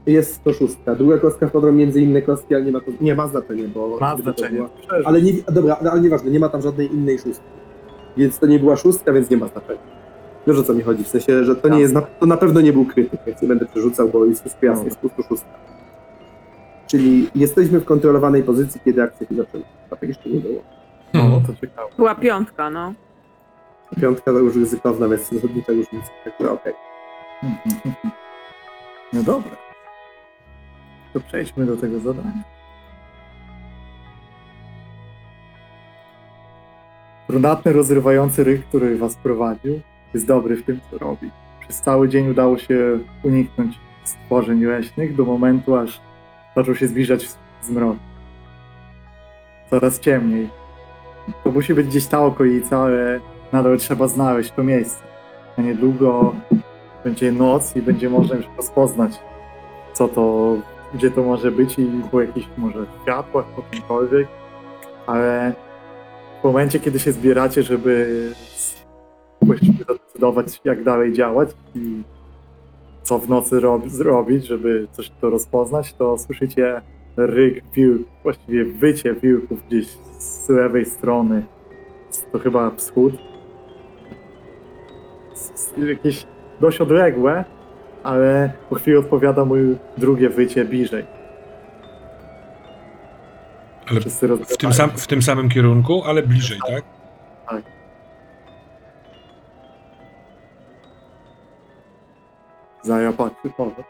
Jest to szóstka. Druga kostka wpadła między inne kostki, ale nie ma to. Nie ma znaczenia, bo. Ma gdyby to znaczenie. była-. Ale nie, dobra, ale nieważne, nie ma tam żadnej innej szóstki. Więc to nie była szóstka, więc nie ma znaczenia. Wiesz o co mi chodzi, w sensie, że to nie jest, na, to na pewno nie był krytyk, więc nie będę przerzucał, bo jest wszystko jasne, jest po prostu szóstka. Czyli jesteśmy w kontrolowanej pozycji, kiedy akcja się zaczyna. A tak jeszcze nie było. No, Hmm. to ciekawe. Była piątka, no. Piątka to już ryzykowna, więc zasadnicza już nic. Także okej. No dobra. To przejdźmy do tego zadania. Brunatny, rozrywający ryk, który was prowadził, jest dobry w tym, co robi. Przez cały dzień udało się uniknąć stworzeń leśnych do momentu, aż zaczął się zbliżać zmrok. Coraz ciemniej. To musi być gdzieś ta okolica, ale nadal trzeba znaleźć to miejsce. A niedługo będzie noc i będzie można już rozpoznać, co to, gdzie to może być i po jakichś może światłach, po czymkolwiek, ale w momencie, kiedy się zbieracie, żeby właściwie zadecydować, jak dalej działać i co w nocy rob- zrobić, żeby coś to rozpoznać, to słyszycie ryk wilk, właściwie wycie wilków gdzieś z lewej strony. To chyba wschód. Jakieś dość odległe, ale po chwili odpowiada mu drugie wycie bliżej. Ale Wszyscy w tym, sam, się. w tym samym kierunku, ale bliżej, tak? Zaja patrzy powie.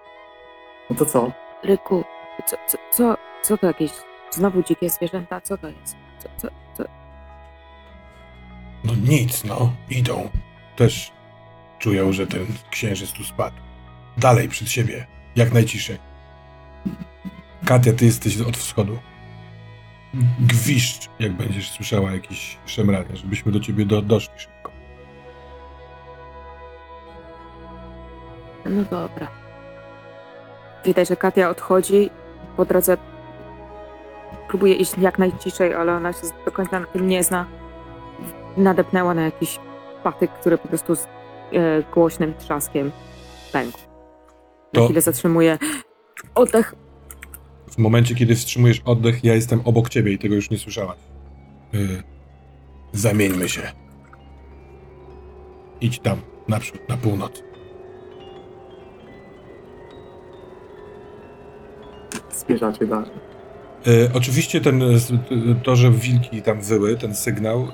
No to co? Ryku, co, co, co, co to jakieś znowu dzikie zwierzęta? Co to jest? Co, co, co? No nic, no. Idą. Też czują, że ten księżyc tu spadł. Dalej przed siebie. Jak najciszej. Katia, ty jesteś od wschodu. Gwiszcz, jak będziesz słyszała jakieś szemranie, żebyśmy do ciebie do, doszli szybko. No dobra. Widać, że Katia odchodzi. Po drodze próbuje iść jak najciszej, ale ona się do końca na tym nie zna. Nadepnęła na jakiś patyk, który po prostu z e, głośnym trzaskiem pękł. Na To- chwilę zatrzymuje oddech. W momencie, kiedy wstrzymujesz oddech, ja jestem obok ciebie i tego już nie słyszałaś. Y, zamieńmy się. Idź tam, naprzód, na północ. Zmierzacie dalej. Y, oczywiście ten, y, to, że wilki tam wyły, ten sygnał, y,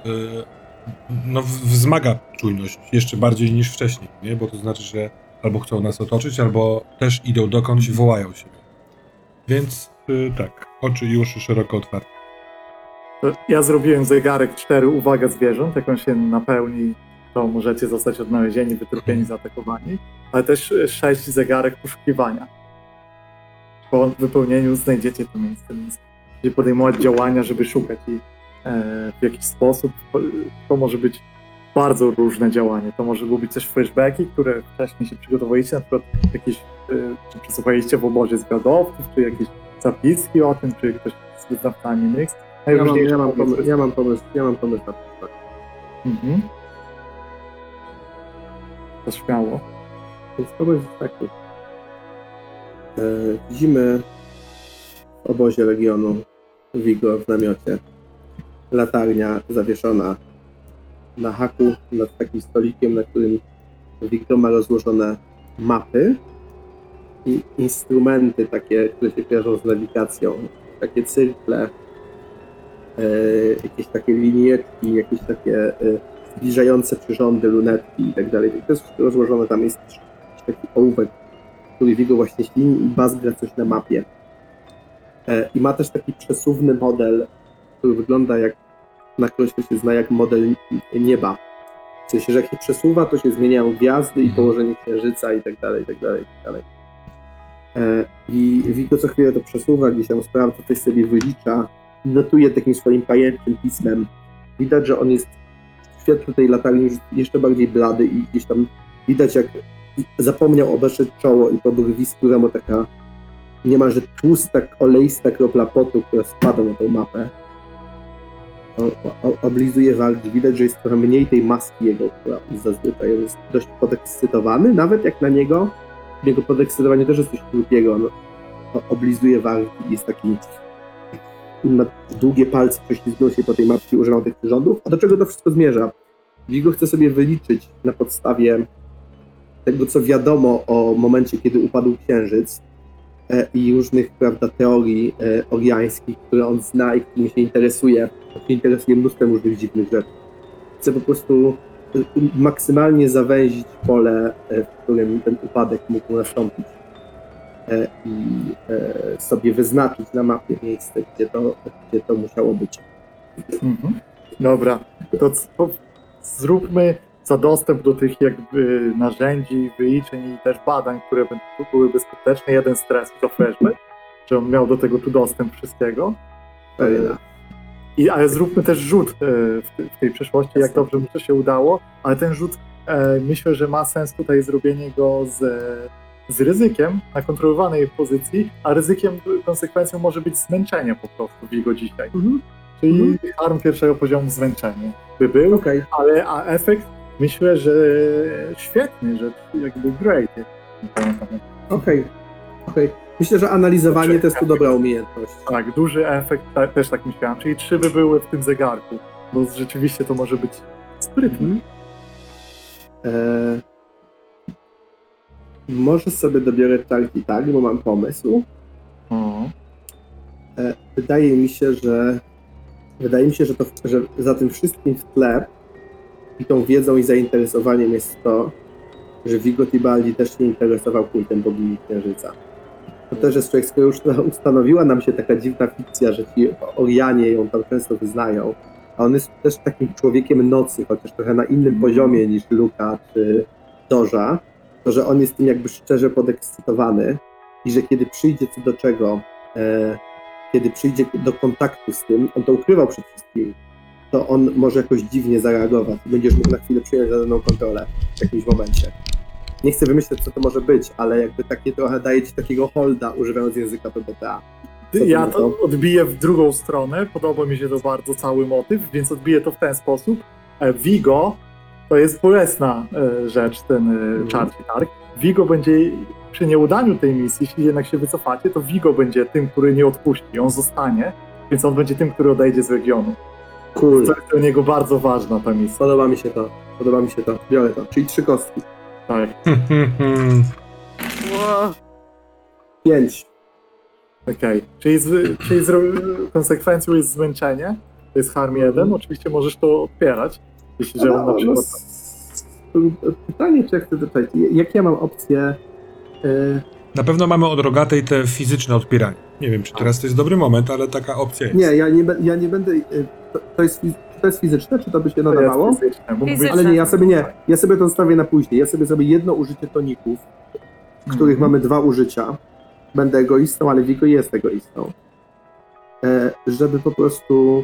no w- wzmaga czujność jeszcze bardziej niż wcześniej, nie? Bo to znaczy, że albo chcą nas otoczyć, albo też idą dokądś i wołają siebie. Więc y, tak, oczy i uszy szeroko otwarte. Ja zrobiłem zegarek 4 uwaga zwierząt, jak on się napełni, to możecie zostać odnalezieni, wytrupieni, zaatakowani, ale też 6 zegarek poszukiwania. Po wypełnieniu znajdziecie to miejsce, więc podejmować działania, żeby szukać i e, w jakiś sposób. To może być bardzo różne działanie. To może być też flashbacki, które wcześniej się przygotowaliście, na przykład jakieś, e, czy przesłuchaliście w obozie zwiadowców, czy jakieś zapiski o tym, czy ktoś z wyznawcami Nyx. Ja mam, ja, mam pomysł, ja mam pomysł, ja mam pomysł na to. Mhm. To śmiało. Więc pomysł jest taki. E, widzimy w obozie regionu Vigo w namiocie latarnia zawieszona na haku nad takim stolikiem, na którym Wiktor ma rozłożone mapy i instrumenty takie, które się kojarzą z nawigacją. Takie cyrkle, e, jakieś takie linietki, jakieś takie e, zbliżające przyrządy, lunetki i tak dalej. To jest rozłożone tam jest taki ołówek, który Vigo właśnie ślini i bazgra coś na mapie. E, I ma też taki przesuwny model, który wygląda jak, na którego się zna jak model nieba. Sensie, że jak się przesuwa, to się zmieniają gwiazdy i położenie księżyca i tak dalej, i tak dalej, i tak dalej. E, I Vigo co chwilę to przesuwa, gdzieś tam sprawdza, coś sobie wylicza, notuje takim swoim pajęczym pismem. Widać, że on jest w świetle tej latarni jeszcze bardziej blady i gdzieś tam widać, jak zapomniał obeszeć czoło i po brwi mu taka niemalże tłusta, oleista kropla potu, która spada na tą mapę. Oblizuje wargi. Widać, że jest trochę mniej tej maski jego, która zazwyczaj on jest dość podekscytowany, nawet jak na niego. Jego podekscytowaniu też jest coś krupiego. No, o, oblizuje wargi, jest taki ma długie palce, prześlizgnął się po tej mapce i używał tych przyrządów. A do czego to wszystko zmierza? Vigo chce sobie wyliczyć na podstawie tego, co wiadomo o momencie, kiedy upadł księżyc i różnych prawda, teorii e, oriańskich, które on zna i którymi się interesuje. On się interesuje mnóstwem różnych dziwnych rzeczy. Chce po prostu e, maksymalnie zawęzić pole, e, w którym ten upadek mógł nastąpić e, i e, sobie wyznaczyć na mapie miejsce, gdzie to, gdzie to musiało być. Mhm. Dobra, to zróbmy za dostęp do tych jakby narzędzi, wyliczeń i też badań, które by- byłyby skuteczne, jeden stres to flashback, że on miał do tego tu dostęp wszystkiego. Pewnie. I, ale zróbmy też rzut e, w, te- w tej przeszłości, jak dobrze mu to się udało, ale ten rzut e, myślę, że ma sens tutaj zrobienie go z, z ryzykiem na kontrolowanej pozycji, a ryzykiem, konsekwencją może być zmęczenie po prostu w jego dzisiaj. Mhm. Czyli Mhm. harm pierwszego poziomu zmęczenie by był, Okej. ale a efekt myślę, że świetny, że jakby great. Okej, okej. Myślę, że analizowanie to jest tu dobra umiejętność. Tak, duży efekt, ta, też tak myślałem, czyli trzy by były w tym zegarku, bo rzeczywiście to może być sprytne. Mhm. Eee, może sobie dobiorę tak i tak, bo mam pomysł. O. E, wydaje mi się, że wydaje mi się, że, to, że za tym wszystkim w tle i tą wiedzą i zainteresowaniem jest to, że Vigo Tibaldi też się interesował kultem bogini Księżyca. To też jest człowiek, skoro już ustanowiła nam się taka dziwna fikcja, że ci Orianie ją tam często wyznają, a on jest też takim człowiekiem nocy, chociaż trochę na innym poziomie niż Luka czy Doża, to że on jest tym jakby szczerze podekscytowany i że kiedy przyjdzie co do czego, e, kiedy przyjdzie do kontaktu z tym, on to ukrywał przed wszystkim, to on może jakoś dziwnie zareagować. Będziesz mógł na chwilę przyjąć daną kontrolę w jakimś momencie. Nie chcę wymyśleć, co to może być, ale jakby takie trochę daje ci takiego holda, używając języka PBTA. Ja to odbiję w drugą stronę, podoba mi się to bardzo cały motyw, więc odbiję to w ten sposób. E, Vigo to jest bolesna e, rzecz, ten e, czarny targ. Vigo będzie przy nieudaniu tej misji, jeśli jednak się wycofacie, to Vigo będzie tym, który nie odpuści, on zostanie, więc on będzie tym, który odejdzie z regionu. Cool. To jest dla niego bardzo ważna ta misja. Podoba mi się to. Podoba mi się to. Biorę to. Czyli trzy kostki. Tak, Pięć. okej. Czyli, z, czyli z, konsekwencją jest zmęczenie, to jest harm jeden, oczywiście możesz to odpierać, jeśli że on na no, przykład... s- Pytanie, czy ja chcę doczytać. Jak ja mam opcję... e, Na pewno mamy od rogatej te fizyczne odpieranie. Nie wiem, czy teraz to jest dobry moment, ale taka opcja jest. Nie, ja nie, be- ja nie będę. y, To, to, jest, czy to jest fizyczne, czy to by się To nadawało? jest fizyczne, mógł być- Fizyczne. Ale nie, ja sobie nie. Ja sobie to zostawię na później. Ja sobie zrobię jedno użycie toników, których Mhm. mamy dwa użycia. Będę egoistą, ale Vigo jest egoistą. E, żeby po prostu.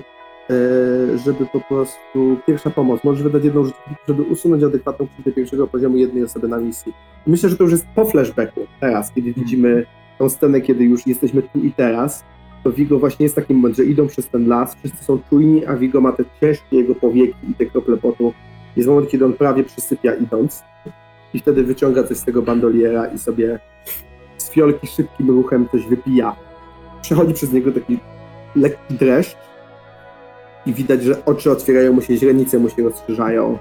E, żeby po prostu. Pierwsza pomoc. Możesz wydać użycie, toników, żeby usunąć adekwatną krzywdę pierwszego poziomu jednej osoby na misji. Myślę, że to już jest po flashbacku teraz, kiedy widzimy tą scenę, kiedy już jesteśmy tu i teraz. To Vigo właśnie jest taki moment, że idą przez ten las, wszyscy są czujni, a Vigo ma te ciężkie jego powieki i te krople potu. Jest moment, kiedy on prawie przysypia idąc i wtedy wyciąga coś z tego bandoliera i sobie z fiolki szybkim ruchem coś wypija. Przechodzi przez niego taki lekki dreszcz i widać, że oczy otwierają mu się, źrenice mu się rozszerzają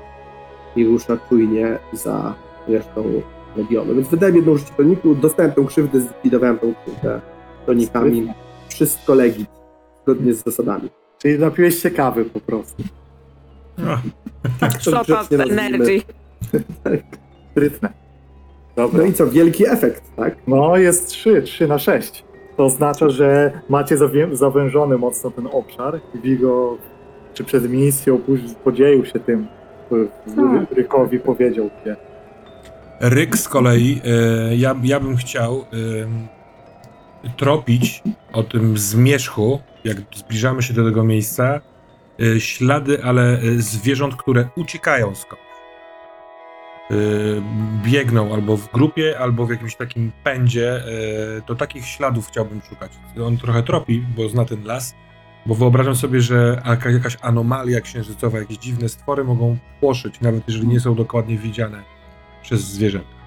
i rusza czujnie za resztą regionu. Więc wydałem jedno użycie toniku, dostałem tą krzywdę, zlikwidowałem tą krzywdę tonikami. Wszystko legit, zgodnie z zasadami. Czyli napiłeś się kawy po prostu. A, Tak to shot of energy. Sprytne. Dobra. No i co, wielki efekt, tak? No, jest 3, 3 na 6. To oznacza, że macie zawię- zawężony mocno ten obszar. Wigo, czy przed misją później podzielił się tym, Tak. Rykowi powiedział, gdzie. Ryk z kolei, e, ja, ja bym chciał e, tropić o tym zmierzchu, jak zbliżamy się do tego miejsca, e, ślady, ale e, zwierząt, które uciekają skądś. E, biegną albo w grupie, albo w jakimś takim pędzie, e, to takich śladów chciałbym szukać. On trochę tropi, bo zna ten las, bo wyobrażam sobie, że jaka- jakaś anomalia księżycowa, jakieś dziwne stwory mogą płoszyć, nawet jeżeli nie są dokładnie widziane przez zwierzęta.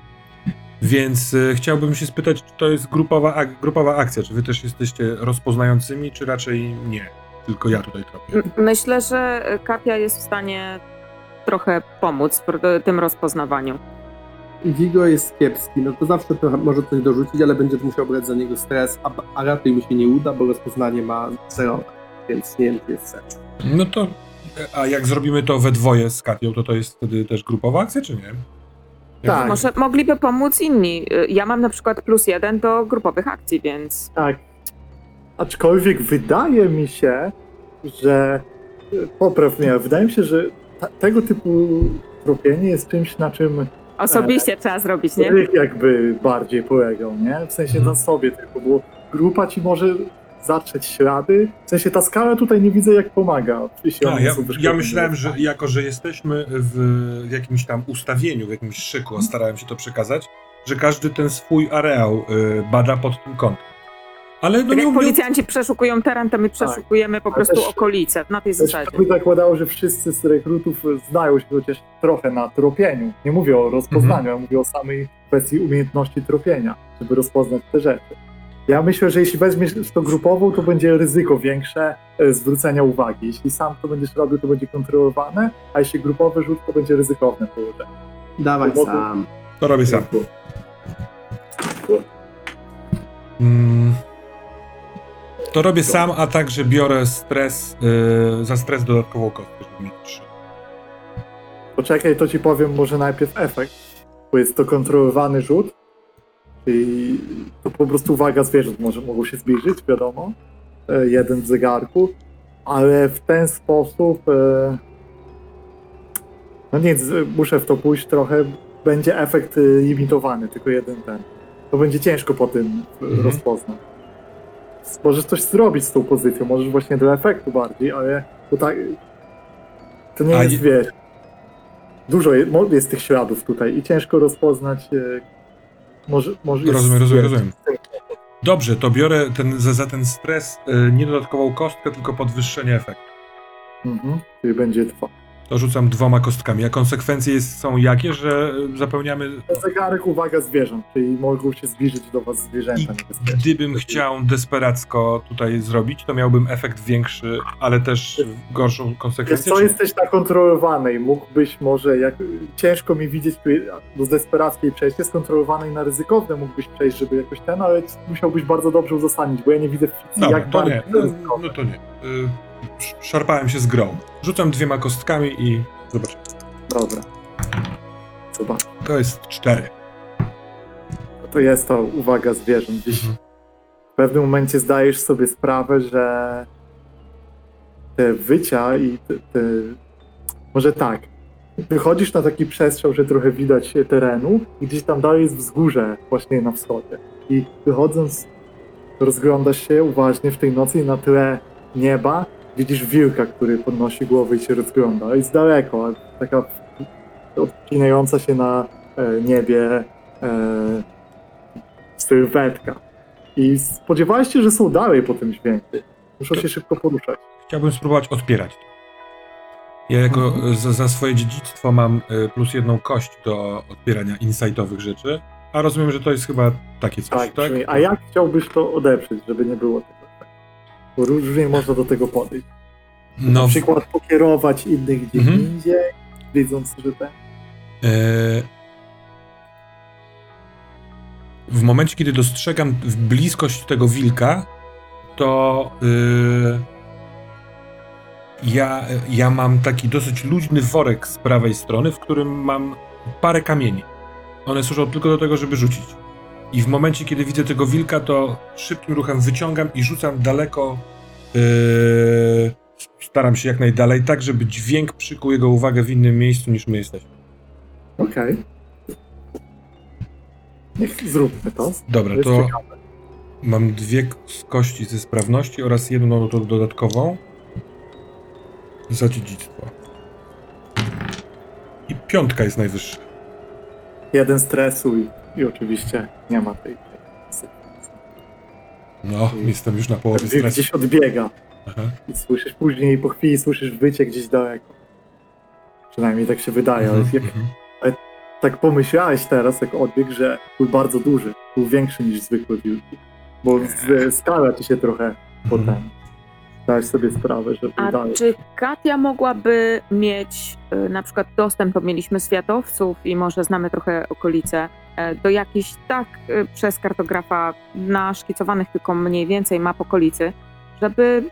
Więc e, chciałbym się spytać, czy to jest grupowa, ak- grupowa akcja, czy wy też jesteście rozpoznającymi, czy raczej nie? Tylko ja tutaj tropię. Myślę, że Kapia jest w stanie trochę pomóc w tym rozpoznawaniu. Vigo jest kiepski, no to zawsze trochę może coś dorzucić, ale będziesz musiał brać za niego stres, a, a raczej mu się nie uda, bo rozpoznanie ma zero, więc nie wiem, czy jest sens. No to, a jak zrobimy to we dwoje z Katią, to to jest wtedy też grupowa akcja, czy nie? Jak- Tak. Może mogliby pomóc inni. Y, Ja mam na przykład plus jeden do grupowych akcji, więc Tak. Aczkolwiek wydaje mi się, że. Popraw mnie, wydaje mi się, że tego typu tropienie jest czymś, na czym osobiście trzeba zrobić, nie? Ryk jakby bardziej polegał, nie? W sensie Mhm. na sobie tylko, bo grupa ci może zatrzeć ślady. W sensie ta skala tutaj nie widzę jak pomaga. jeśli A, one ja, ja myślałem, że jako, że jesteśmy w, w jakimś tam ustawieniu, w jakimś szyku, a starałem się to przekazać, że każdy ten swój areał y, bada pod tym kątem. Ale no Tak nie jak umiem... policjanci przeszukują teren, to my przeszukujemy po Tak. Ale prostu też- okolice na tej zasadzie. to by zakładało, że wszyscy z rekrutów znają się chociaż trochę na tropieniu. Nie mówię o rozpoznaniu, Mhm. ja mówię o samej kwestii umiejętności tropienia, żeby rozpoznać te rzeczy. Ja myślę, że jeśli weźmiesz to grupową, to będzie ryzyko większe e, zwrócenia uwagi. Jeśli sam to będziesz robił, to będzie kontrolowane, a jeśli grupowy rzut, to będzie ryzykowne położenie. Dawaj Bo- sam. To robię sam. Mm. To robię sam, a także biorę stres, y, za stres dodatkową kostkę, żeby mieć trzy. Poczekaj, to ci powiem może najpierw efekt, bo jest to kontrolowany rzut, i to po prostu uwaga zwierząt może mogą się zbliżyć, wiadomo, e, jeden w zegarku, ale w ten sposób, e, no nic, muszę w to pójść trochę, będzie efekt e, limitowany, tylko jeden ten. To będzie ciężko po tym Mhm. rozpoznać. Możesz coś zrobić z tą pozycją, możesz właśnie do efektu bardziej, ale to tak, to nie A jest, je- wiesz, dużo jest, jest tych śladów tutaj i ciężko rozpoznać. e, Może, może jest, Rozumiem, rozumiem, rozumiem. Dobrze, to biorę ten, za, za ten stres y, nie dodatkową kostkę, tylko podwyższenie efektu. Mhm, czyli będzie dwa. To rzucam dwoma kostkami. A konsekwencje jest, są jakie, że y, zapełniamy... Zegarek, uwaga zwierząt, czyli mogą się zbliżyć do was I zwierzęta niebezpieczne. gdybym chciał desperacko tutaj zrobić, to miałbym efekt większy, ale też gorszą Wiesz konsekwencję. co, czy jesteś na kontrolowanej, mógłbyś może, jak ciężko mi widzieć tu do desperackiej przejście, skontrolowanej na ryzykowne mógłbyś przejść, żeby jakoś ten, ale musiałbyś bardzo dobrze uzasadnić, bo ja nie widzę w fikcji, Dobra, jak to bardzo nie. No, no to nie. Y, szarpałem się z grą. Rzucam dwiema kostkami i zobacz. Dobra. Zobacz, To jest cztery. to jest to uwaga zwierząt. Mhm. w pewnym momencie zdajesz sobie sprawę, że te wycia i te, te... może tak, wychodzisz na taki przestrzał, że trochę widać terenu i gdzieś tam dalej jest wzgórze właśnie na wschodzie. I wychodząc rozglądasz się uważnie w tej nocy i na tle nieba widzisz wilka, który podnosi głowę i się rozgląda. Jest daleko, ale taka odcinająca się na e, niebie e, sylwetka. I spodziewałeś się, że są dalej po tym dźwięku. Muszą się szybko poruszać. Chciałbym spróbować odpierać to. Ja jako Mhm. za, za swoje dziedzictwo mam y, plus jedną kość do odpierania insightowych rzeczy, a rozumiem, że to jest chyba takie coś, Tak, tak? A jak chciałbyś to odeprzeć, żeby nie było tego? Różnie można do tego podejść. No, Na przykład pokierować innych gdzie Mhm. indziej, widząc, że ten. E, W momencie, kiedy dostrzegam bliskość tego wilka, to y, ja, ja mam taki dosyć luźny worek z prawej strony, w którym mam parę kamieni. one służą tylko do tego, żeby rzucić. I w momencie, kiedy widzę tego wilka, to szybkim ruchem wyciągam i rzucam daleko. Yy, staram się jak najdalej, tak żeby dźwięk przykuł jego uwagę w innym miejscu niż my jesteśmy. Okej. Niech zróbmy to. Dobra, to ciekawe. mam dwie kości ze sprawności oraz jedną do- dodatkową za dziedzictwo. I piątka jest najwyższa. Jeden stresu i, i oczywiście nie ma tej. No, jestem już na połowie stresu. gdzieś odbiega Aha. i słyszysz później, po chwili słyszysz wycie gdzieś daleko. Przynajmniej tak się wydaje, ale Mhm, jak mhm. tak pomyślałeś teraz, jak odbieg, że był bardzo duży, był większy niż zwykły wilki. Bo z, skala ci się trochę potem. Dałeś sobie sprawę, że był A dalej. czy Katia mogłaby mieć y, na przykład dostęp, bo mieliśmy światowców i może znamy trochę okolice, do jakichś tak y, przez kartografa naszkicowanych tylko mniej więcej map okolicy, żeby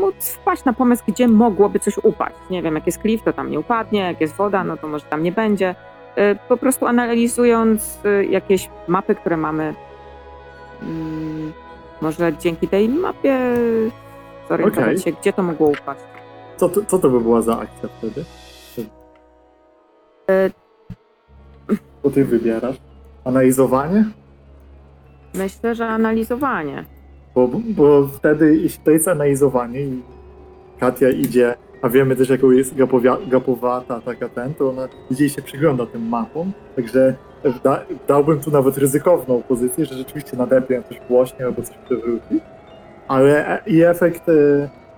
móc wpaść na pomysł, gdzie mogłoby coś upaść. Nie wiem, jak jest klif, to tam nie upadnie, jak jest woda, no to może tam nie będzie. Y, Po prostu analizując jakieś mapy, które mamy, mm, może dzięki tej mapie zorientować Okej. się, gdzie to mogło upaść. Co, to, co to by była za akcja wtedy? E, Co ty wybierasz? Analizowanie? Myślę, że analizowanie. Bo, bo wtedy, jeśli to jest analizowanie i Katia idzie, a wiemy też jaką jest gapowia, gapowata taka ten, to ona idzie i się przygląda tym mapom, także da, dałbym tu nawet ryzykowną pozycję, że rzeczywiście nadepię coś głośniej albo coś przewróci, ale e- i efekt e,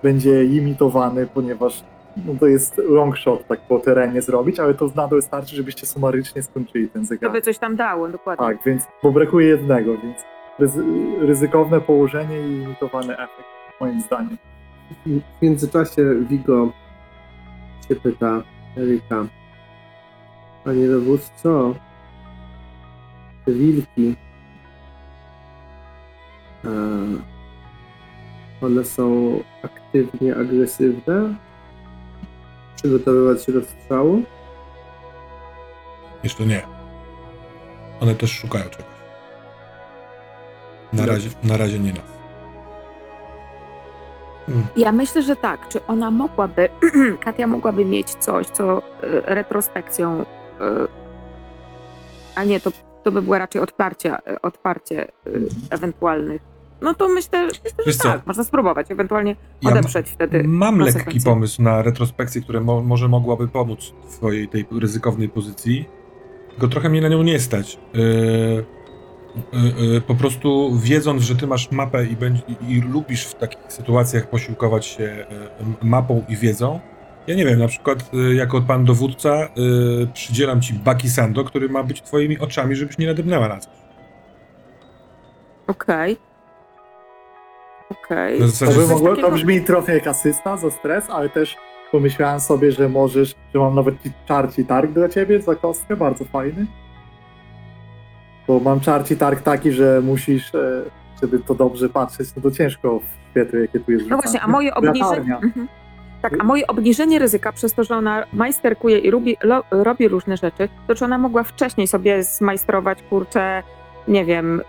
będzie imitowany, ponieważ no, to jest long shot tak po terenie zrobić, ale to nadal wystarczy, żebyście sumarycznie skończyli ten To zegar. by coś tam dało, dokładnie. Tak, więc, bo brakuje jednego, więc ryzy, ryzykowne położenie i imitowany efekt, moim zdaniem. W międzyczasie Vigo się pyta Erika. Panie dowódco, te wilki, e, one są aktywnie agresywne? Przygotowywać się do strzału? Jeszcze nie. One też szukają czegoś. Na razie, na razie nie nas. Mm. Ja myślę, że tak. Czy ona mogłaby, Katia mogłaby mieć coś, co y, retrospekcją, y, a nie, to, to by było raczej odparcie, y, odparcie y, ewentualnych. No to myślę, myślę że co? tak, można spróbować, ewentualnie Ja odeprzeć wtedy. mam lekki pomysł na retrospekcję, która mo może mogłaby pomóc w twojej tej ryzykownej pozycji. Tylko trochę mnie na nią nie stać. Yy, yy, yy, po prostu wiedząc, że ty masz mapę i, i, lubisz w takich sytuacjach posiłkować się yy, mapą i wiedzą, ja nie wiem, na przykład jako pan dowódca przydzielam ci Baki Sando, który ma być twoimi oczami, żebyś nie nadepnęła na coś. Okej. Okej. To, by coś mogło, to takiego- brzmi trochę jak asysta za stres, ale też pomyślałem sobie, że możesz, że mam nawet ci- czarci targ dla ciebie za kostkę, bardzo fajny. Bo mam czarci targ taki, że musisz, e, żeby to dobrze patrzeć, no to ciężko w świetle, jakie tu jest No właśnie, a moje obniżenie. Mhm. Tak, a moje obniżenie ryzyka przez to, że ona majsterkuje i robi, lo, robi różne rzeczy, to czy ona mogła wcześniej sobie zmajstrować, kurczę, nie wiem, y,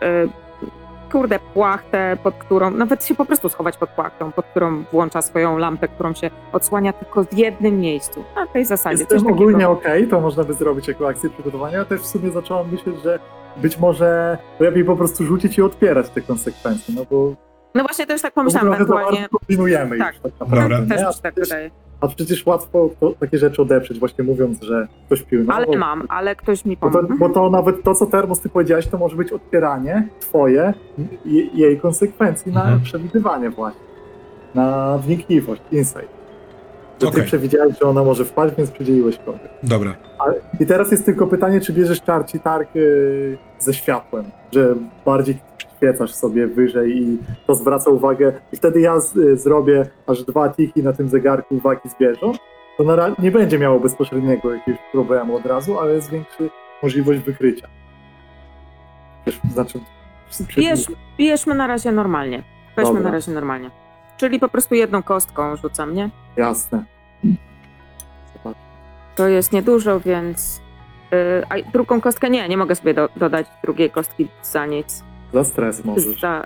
kurde, płachtę, pod którą, nawet się po prostu schować pod płachtą, pod którą włącza swoją lampę, którą się odsłania tylko w jednym miejscu. Na tej zasadzie. Jestem Coś ogólnie takiego. okej, to można by zrobić jako akcję przygotowania. Ja też w sumie zacząłem myśleć, że być może lepiej po prostu rzucić i odpierać te konsekwencje, no bo No właśnie też tak pomyślałam ewentualnie. kombinujemy Tak. już tak naprawdę. Dobra. nie? Też się tak wydaje. A przecież łatwo to, takie rzeczy odeprzeć, właśnie mówiąc, że ktoś pilnował. Ale mam, ale ktoś mi Bo to, pomógł. bo to nawet to, co Termos ty powiedziałeś, to może być odpieranie twoje i jej konsekwencji na Mhm. przewidywanie właśnie. Na wnikliwość, insight. Że ty Okej. przewidziałeś, że ona może wpaść, więc przydzieliłeś kogoś. dobra. I teraz jest tylko pytanie, czy bierzesz czarci targ yy, ze światłem, że bardziej przyświecasz sobie wyżej i to zwraca uwagę. I wtedy ja z, y, zrobię aż dwa tiki na tym zegarku uwagi zwierząt. To na, nie będzie miało bezpośredniego jakiegoś problemu od razu, ale zwiększy możliwość wykrycia. Wiesz, znaczy, Bierz, bierzmy na razie normalnie. Weźmy Dobra. na razie normalnie. Czyli po prostu jedną kostką rzucam, nie? Jasne. Zobacz. To jest niedużo, więc a drugą kostkę nie, nie mogę sobie do, dodać drugiej kostki za nic. Za stres możesz. Za,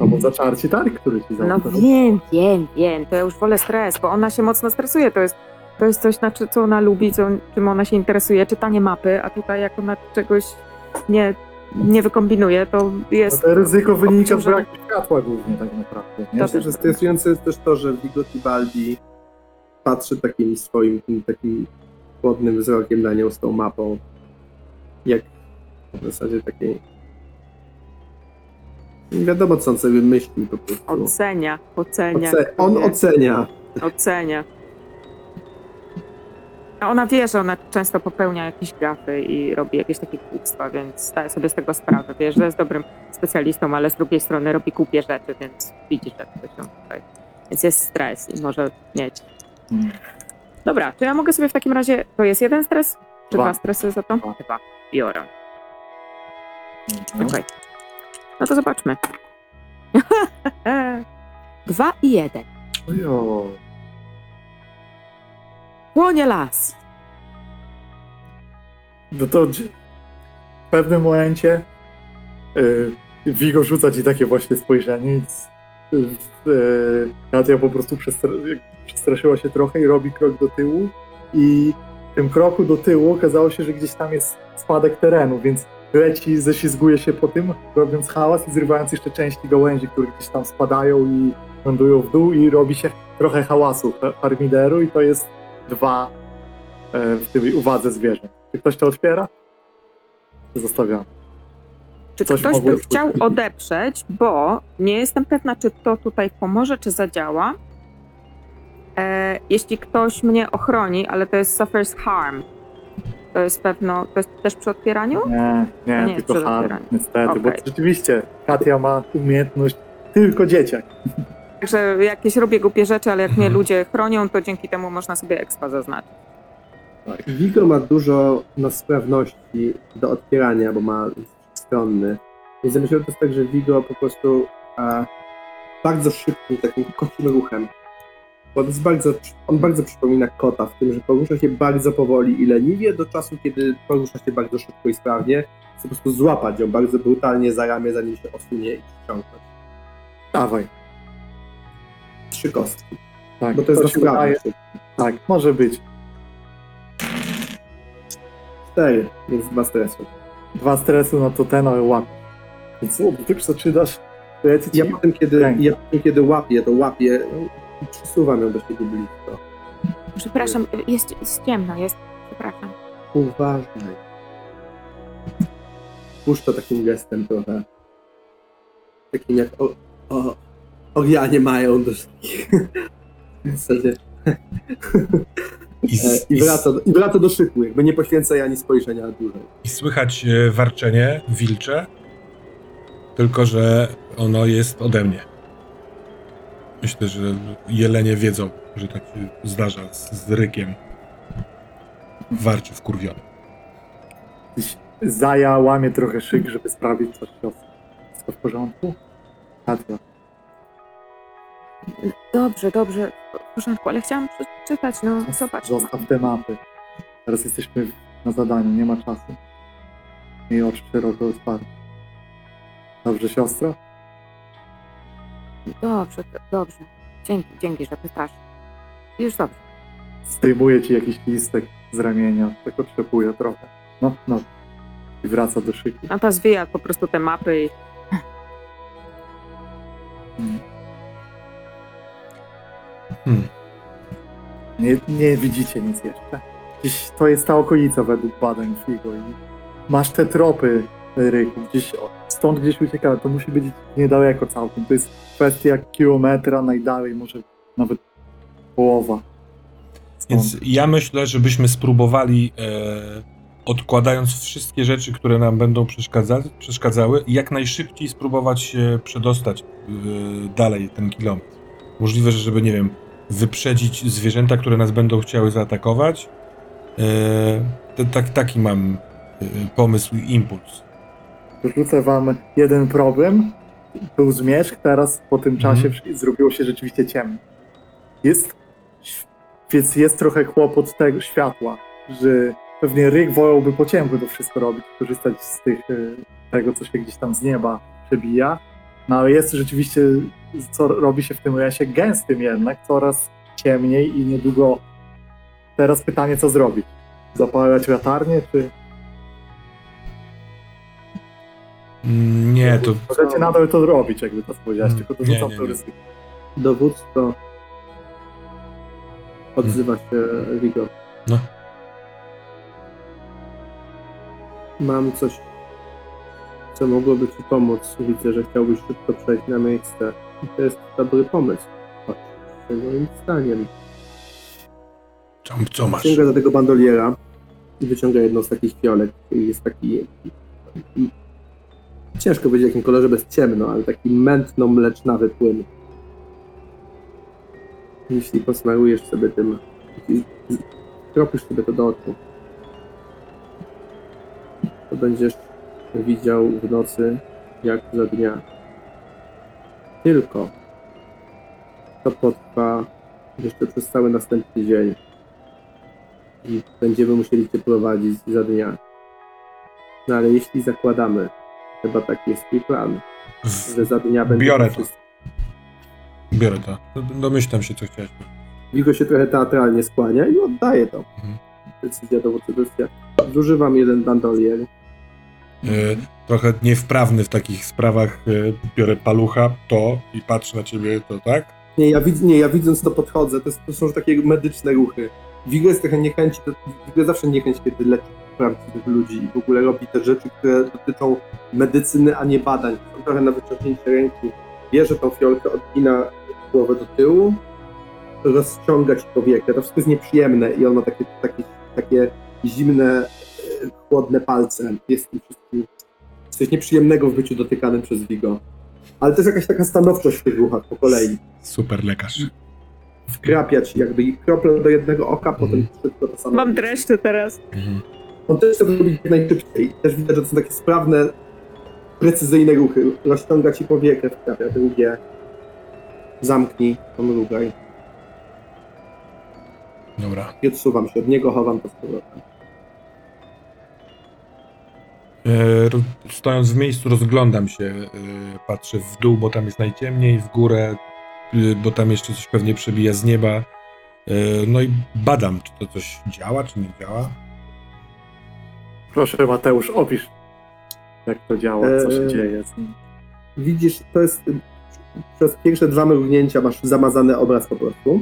Albo za czarci targ, który ci no zaoferował. wiem, wiem, wiem, to ja już wolę stres, bo ona się mocno stresuje, to jest, to jest coś, na czy- co ona lubi, co, czym ona się interesuje, czytanie mapy, a tutaj jak ona czegoś nie, nie wykombinuje, to No jest... to ryzyko wynika z braku światła głównie tak naprawdę. Nie? To Myślę, że stresujące jest też to, że Vigo Tibaldi patrzy takim swoim, takim chłodnym wzrokiem na nią z tą mapą. Jak w zasadzie takiej... Nie wiadomo, co on sobie myśli po prostu. Ocenia, ocenia. Oce- on Nie, ocenia. Ocenia. A ona wie, że ona często popełnia jakieś gafy i robi jakieś takie głupstwa, więc zdaje sobie z tego sprawę. Wie, że jest dobrym specjalistą, ale z drugiej strony robi głupie rzeczy, więc widzi, że to się tutaj... Więc jest stres i może mieć. Hmm. Dobra, czy ja mogę sobie w takim razie... To jest jeden stres? Czy Dwa. dwa, stresy za to? Dwa. Dwa. Biorę. No. Okej. No to zobaczmy. Dwa i jeden. Ojo. Płonie las. No to w pewnym momencie yy, Vigo rzuca ci takie właśnie spojrzenie yy, Katia po prostu przestra- przestraszyła się trochę i robi krok do tyłu i w tym kroku do tyłu okazało się, że gdzieś tam jest spadek terenu, więc leci, ześlizguje się po tym, robiąc hałas i zrywając jeszcze części gałęzi, które gdzieś tam spadają i lądują w dół i robi się trochę hałasu harmideru i to jest dwa e, w tej uwadze zwierzę. Czy ktoś to otwiera? Czy zostawiamy? Czy Coś ktoś by chciał odeprzeć, bo nie jestem pewna, czy to tutaj pomoże, czy zadziała. E, jeśli ktoś mnie ochroni, ale to jest suffers harm, to jest pewno, to jest też przy otwieraniu? Nie, nie, Nie, tylko przed otwieraniem. niestety, bo Okej. rzeczywiście Katia ma umiejętność tylko dzieciak. Także jakieś robię głupie rzeczy, ale jak mnie ludzie chronią, to dzięki temu można sobie expa zaznaczyć. Vigo ma dużo no, sprawności do otwierania, bo ma stronny. Myślę, że to jest tak, że Vigo po prostu e, bardzo szybkim, takim kocim ruchem. Bo on, jest bardzo, on bardzo przypomina kota w tym, że porusza się bardzo powoli i leniwie do czasu, kiedy porusza się bardzo szybko i sprawnie. Chce po prostu złapać ją bardzo brutalnie za ramię, zanim się osunie i przyciągnąć. Dawaj. Trzy kostki. Tak, Bo to jest to wydaje- Tak, może być. Cztery, więc dwa stresu. Dwa stresu, no to ten, ale łap. Więc ty przeczytasz, ja potem, kiedy, ja potem, kiedy łapię, to łapię i przysuwam ją do siebie blisko. Przepraszam, jest, jest ciemno, jest, przepraszam. Uważaj. Puszcza takim gestem trochę. Takim jak o, o, Orianie mają do wszystkich. W zasadzie. I, E, s- I i, wraca, do- I wraca do szyku, jakby nie poświęca jej ani spojrzenia dłużej. I słychać e, warczenie wilcze, tylko że ono jest ode mnie. Myślę, że jelenie wiedzą, że tak się zdarza z, z rykiem. Warczy wkurwiony. Zaja łamie trochę szyk, żeby sprawdzić coś siostry. Wszystko w porządku? Katia. Dobrze, dobrze, w porządku, ale chciałam przeczytać, no zobacz. Zostaw te mapy. Teraz jesteśmy na zadaniu, nie ma czasu. Miej oczy szeroko otwarte. Dobrze, siostro? Dobrze, do- dobrze. Dzięki, dzięki, że pytasz. Już dobrze. Zdejmuje ci jakiś listek z ramienia, tak otrzepuje trochę. No, no. I wraca do szyku. No to zwija po prostu te mapy i Mm. Hmm. Nie, nie widzicie nic jeszcze. Gdzieś to jest ta okolica według badań Figo i masz te tropy, Ryku, gdzieś stąd gdzieś uciekała, to musi być niedaleko całkiem. To jest kwestia kilometra najdalej, może nawet połowa. Stąd. Więc ja myślę, żebyśmy spróbowali, e, odkładając wszystkie rzeczy, które nam będą przeszkadza, przeszkadzały, jak najszybciej spróbować się przedostać e, dalej ten kilometr. Możliwe, że żeby, nie wiem, wyprzedzić zwierzęta, które nas będą chciały zaatakować. E, to, tak, taki mam e, pomysł i impuls. Rzucę wam jeden problem. Był zmierzch, teraz po tym Mhm. czasie wsz- zrobiło się rzeczywiście ciemno. Jest, więc jest trochę kłopot tego światła, że pewnie Ryk wolałby po ciemku to wszystko robić, korzystać z tych, y, tego, co się gdzieś tam z nieba przebija. No ale jest rzeczywiście, co robi się w tym lesie gęstym jednak, coraz ciemniej i niedługo teraz pytanie, co zrobić? Zapalać latarnię, czy Nie, to możecie nadal to robić, jakby to powiedziałeś, Mm, tylko to nie, rzucam to ryzyko. Dowództwo odzywa się Vigo. No. Mam coś, co mogłoby ci pomóc. Widzę, że chciałbyś szybko przejść na miejsce. I to jest dobry pomysł. Chodź, moim zdaniem. co, co masz? Sięga do tego bandoliera i wyciąga jedną z takich fiolek. i Jest taki. Ciężko powiedzieć jakim kolorze, bez ciemno, ale taki mętno-mlecznawy płyn. Jeśli posmarujesz sobie tym, i kropisz sobie to do oczu, to będziesz widział w nocy jak za dnia. Tylko to potrwa jeszcze przez cały następny dzień i będziemy musieli cię prowadzić za dnia. No ale jeśli zakładamy, chyba taki jest plan, że za dnia będzie Biorę to. biorę to. Domyślam się, co chciałeś. Wigo się trochę teatralnie skłania i oddaje to. Mhm. Decyzja dowódcy decyzja. Zużywam jeden bandolier. E, trochę niewprawny w takich sprawach. e, biorę palucha, to i patrzę na ciebie, to tak? Nie, ja, widz, nie, ja widząc to podchodzę, to, jest, to są takie medyczne ruchy. Wigo jest trochę niechęci, Wigo zawsze niechęć, kiedy leczy prawdziwych ludzi i w ogóle robi te rzeczy, które dotyczą medycyny, a nie badań. Są trochę na wyciągnięcie ręki. Bierze tą fiolkę, odpina głowę do tyłu, rozciąga ci powiekę. To wszystko jest nieprzyjemne i on ma takie, takie, takie zimne, e, chłodne palce. Jest tym wszystkim coś nieprzyjemnego w byciu dotykanym przez Wigo. Ale to jest jakaś taka stanowczość w tych ruchach po kolei Super lekarz. wkrapiać jakby i krople do jednego oka, potem szybko to samo. Mam dreszcze teraz. Mhm. On też chce to robić jak najszybciej. Też widać, że to są takie sprawne, precyzyjne ruchy. Rozciąga ci powiekę, wkrapia drugie. Zamknij, pomrugaj. Dobra. I odsuwam się od niego, chowam to z powrotem. E, ro- stojąc w miejscu, rozglądam się, e, patrzę w dół, bo tam jest najciemniej, w górę, e, bo tam jeszcze coś pewnie przebija z nieba. E, no i badam, czy to coś działa, czy nie działa. Proszę Mateusz, opisz jak to działa, co się Eee, dzieje z nim. Widzisz, to jest... Przez pierwsze dwa mrugnięcia masz zamazany obraz po prostu.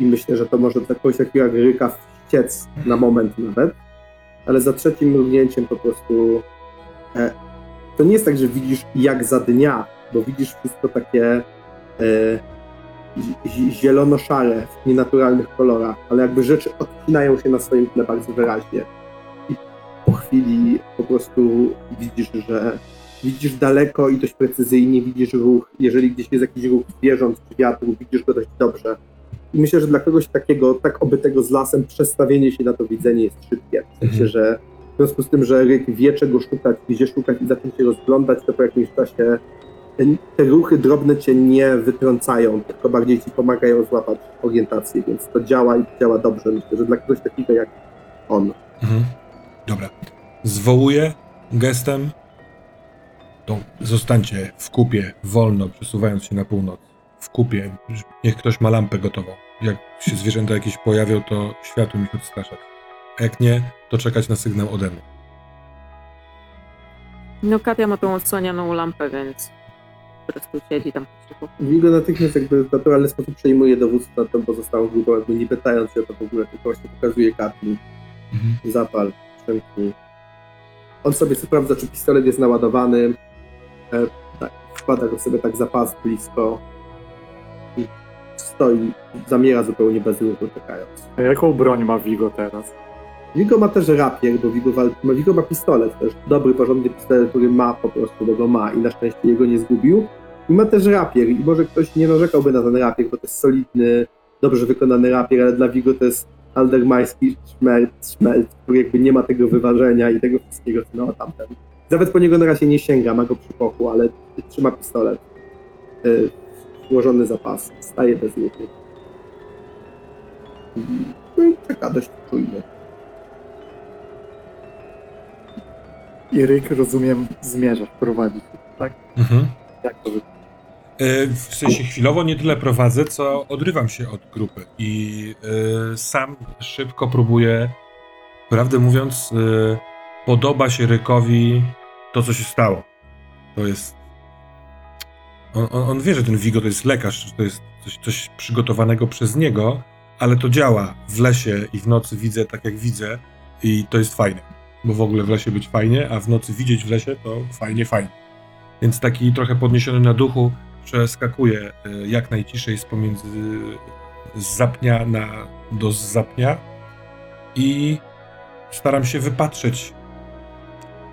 I myślę, że to może kogoś takiego jak Ryka wściec na moment nawet. Ale za trzecim mrugnięciem po prostu... E, to nie jest tak, że widzisz jak za dnia, bo widzisz wszystko takie e, zi- zi- zielono-szare w nienaturalnych kolorach, ale jakby rzeczy odcinają się na swoim tle bardzo wyraźnie. Po chwili po prostu widzisz, że widzisz daleko i dość precyzyjnie, widzisz ruch. Jeżeli gdzieś jest jakiś ruch zwierząt czy wiatru, widzisz go dość dobrze. I myślę, że dla kogoś takiego, tak obytego z lasem, przestawienie się na to widzenie jest szybkie. W sensie, Mhm. że w związku z tym, że Ryk wie czego szukać, gdzie szukać i zacząć się rozglądać, to po jakimś czasie te, te ruchy drobne cię nie wytrącają, tylko bardziej ci pomagają złapać orientację, więc to działa i działa dobrze. Myślę, że dla kogoś takiego jak on. Mhm. Dobra. Zwołuję gestem. To zostańcie w kupie, wolno, przesuwając się na północ. W kupie. Niech ktoś ma lampę gotową. Jak się zwierzęta jakieś pojawią, to światłem ich odstraszać. A jak nie, to czekać na sygnał ode mnie. No Katia ma tą odsłanianą lampę, więc po prostu siedzi tam po cichu. Natychmiast jakby w naturalny sposób przejmuje dowództwo nad tą pozostałą grupą, jakby nie pytając się o to w ogóle, tylko właśnie pokazuje Katni, Mhm. zapal, przemknij. On sobie sprawdza, czy pistolet jest naładowany, e, tak, wkłada go sobie tak za pas blisko i stoi, zamiera zupełnie bez ruchu, czekając. A jaką broń ma Vigo teraz? Vigo ma też rapier, bo Vigo, wal... no, Vigo ma pistolet też, dobry, porządny pistolet, który ma po prostu, bo go ma i na szczęście jego nie zgubił. I ma też rapier i może ktoś nie narzekałby na ten rapier, bo to jest solidny, dobrze wykonany rapier, ale dla Vigo to jest aldermański szmerc, szmerc, który jakby nie ma tego wyważenia i tego wszystkiego, co no, tamten. Nawet po niego na razie nie sięga, ma go przy boku, ale trzyma pistolet. Yy, złożony zapas, staje bez ruchu. No i czeka dość czujnie. I Ryk, rozumiem, zmierza wprowadzić, tak? Mhm. Jak to wygląda? E, W sensie chwilowo nie tyle prowadzę, co odrywam się od grupy i e, sam szybko próbuję, prawdę mówiąc, e, podoba się Rykowi to, co się stało. To jest. On, on, on wie, że ten Vigo to jest lekarz, że to jest coś, coś przygotowanego przez niego, ale to działa w lesie i w nocy widzę tak, jak widzę, i to jest fajne. Bo w ogóle w lesie być fajnie, a w nocy widzieć w lesie to fajnie, fajnie. Więc taki trochę podniesiony na duchu przeskakuje e, jak najciszej z pomiędzy z zapnia na do zapnia i staram się wypatrzeć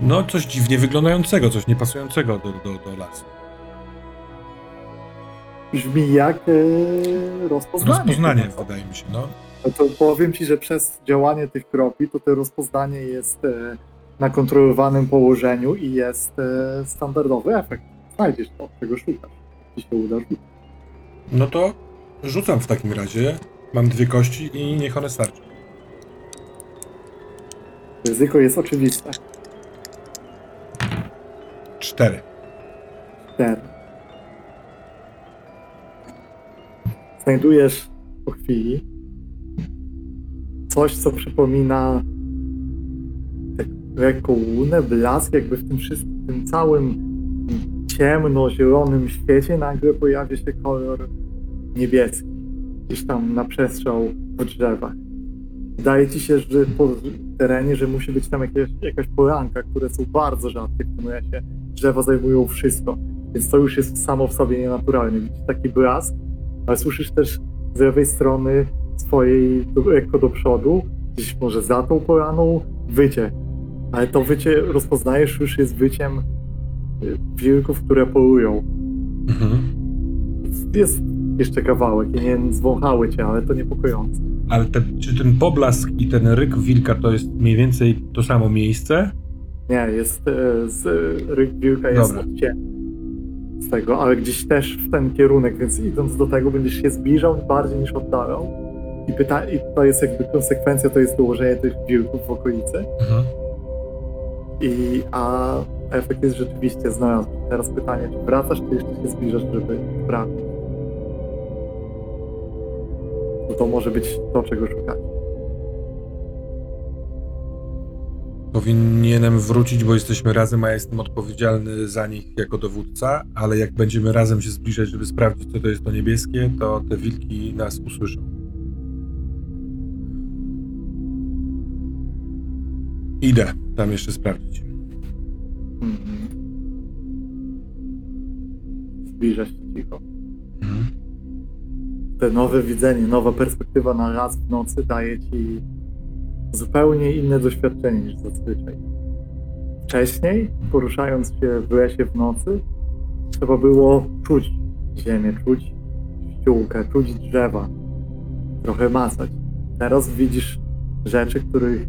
no coś dziwnie wyglądającego, coś niepasującego do, do, do lasu. Brzmi jak e, rozpoznanie. Rozpoznanie chyba. wydaje mi się, no. No to powiem ci, że przez działanie tych kropli to to rozpoznanie jest e, na kontrolowanym położeniu i jest e, standardowy efekt. Znajdziesz to, czego szukasz. Ci się uda. No to rzucam w takim razie. Mam dwie kości i niech one starczą. Ryzyko jest oczywiste. Cztery. Ten. Znajdujesz po chwili coś, co przypomina tak lekko łunę, blask, jakby w tym wszystkim, tym całym ciemno-zielonym świecie nagle pojawia się kolor niebieski. Gdzieś tam na przestrzał w drzewach. Wydaje ci się, że po terenie, że musi być tam jakieś, jakaś poranka, które są bardzo rzadkie w tym lesie. Drzewa zajmują wszystko, więc to już jest samo w sobie nienaturalne. Widzisz taki blask, ale słyszysz też z lewej strony swojej lekko do przodu, gdzieś może za tą poraną, wycie. Ale to wycie rozpoznajesz już jest wyciem wilków, które polują. Mhm. Jest jeszcze kawałek i nie zwąchały cię, ale to niepokojące. Ale te, czy ten poblask i ten ryk wilka to jest mniej więcej to samo miejsce? Nie, jest e, z ryk wilka jest odcięty z tego, ale gdzieś też w ten kierunek, więc idąc do tego będziesz się zbliżał bardziej niż oddalał. I, pyta, I to jest jakby konsekwencja, to jest dołożenie tych wilków w okolicy. Mhm. I, a efekt jest rzeczywiście znalazł. Teraz pytanie, czy wracasz, czy jeszcze się zbliżasz, żeby sprawdzić? Bo to może być to, czego szukasz. Powinienem wrócić, bo jesteśmy razem, a ja jestem odpowiedzialny za nich jako dowódca, ale jak będziemy razem się zbliżać, żeby sprawdzić, co to jest to niebieskie, to te wilki nas usłyszą. Idę tam jeszcze sprawdzić. Mhm. Zbliżasz się cicho. Mhm. te nowe widzenie, nowa perspektywa na raz w nocy daje ci zupełnie inne doświadczenie niż zazwyczaj. Wcześniej, poruszając się w lesie w nocy, trzeba było czuć ziemię, czuć ściółkę, czuć drzewa, trochę macać. Teraz widzisz rzeczy, których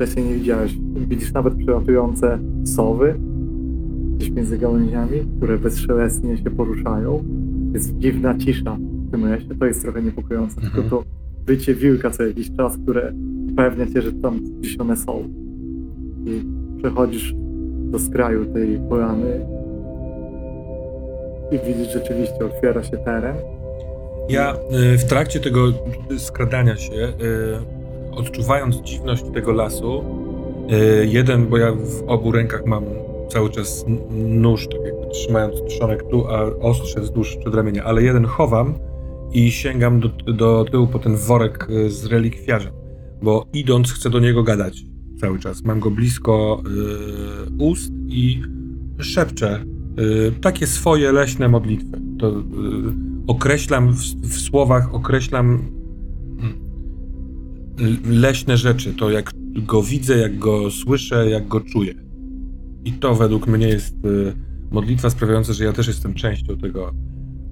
wcześniej nie widziałeś. Widzisz nawet przelatujące sowy gdzieś między gałęziami, które bezszelestnie się poruszają. Jest dziwna cisza w tym lesie, to jest trochę niepokojące, Mhm. tylko to bycie wilka co jakiś czas, które upewnia cię, że tam gdzieś one są. I przechodzisz do skraju tej polany i widzisz rzeczywiście, otwiera się teren. Ja y, w trakcie tego skradania się, y, odczuwając dziwność tego lasu, y, jeden, bo ja w obu rękach mam cały czas nóż, tak jakby trzymając trzonek tu, a ostrze wzdłuż przedramienia, ale jeden chowam i sięgam do, do tyłu po ten worek y, z relikwiarzem, bo idąc chcę do niego gadać cały czas. Mam go blisko y, ust i szepczę takie swoje leśne modlitwy. To określam w, w słowach, określam leśne rzeczy, to jak go widzę, jak go słyszę, jak go czuję. I to według mnie jest y, modlitwa sprawiająca, że ja też jestem częścią tego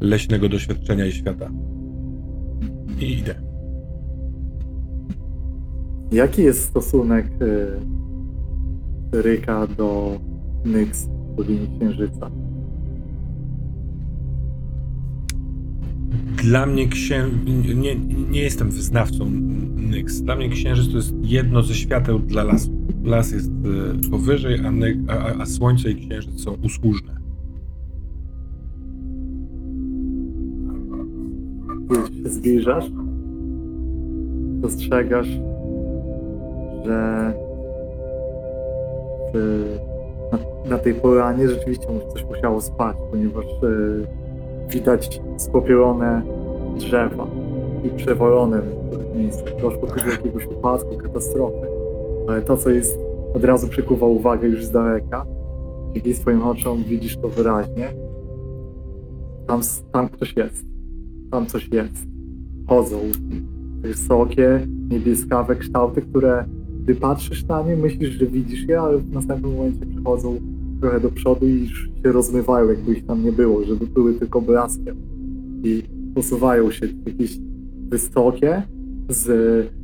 leśnego doświadczenia i świata. I idę. Jaki jest stosunek y, Ryka do Nyx, bogini księżyca? Dla mnie księ... nie, nie jestem wyznawcą Nyx. Dla mnie księżyc to jest jedno ze świateł dla lasu. Las jest y, powyżej, a, ne- a, a- a słońce i księżyc są usłużne. Kiedy się zbliżasz, dostrzegasz, że w, na, na tej polanie rzeczywiście coś musiało spać, ponieważ e, widać spopielone drzewa i miejscach. Doszło tu do jakiegoś upadku, katastrofy. Ale to, co jest, od razu przykuwa uwagę już z daleka. Dzięki swoim oczom widzisz to wyraźnie. Tam, tam ktoś jest. Tam coś jest. Chodzą. Wysokie, niebieskawe kształty, które gdy patrzysz na nie, myślisz, że widzisz je, ale w następnym momencie przechodzą trochę do przodu i już się rozmywają, jakby ich tam nie było, żeby były tylko blaskiem. I posuwają się jakieś wysokie, z,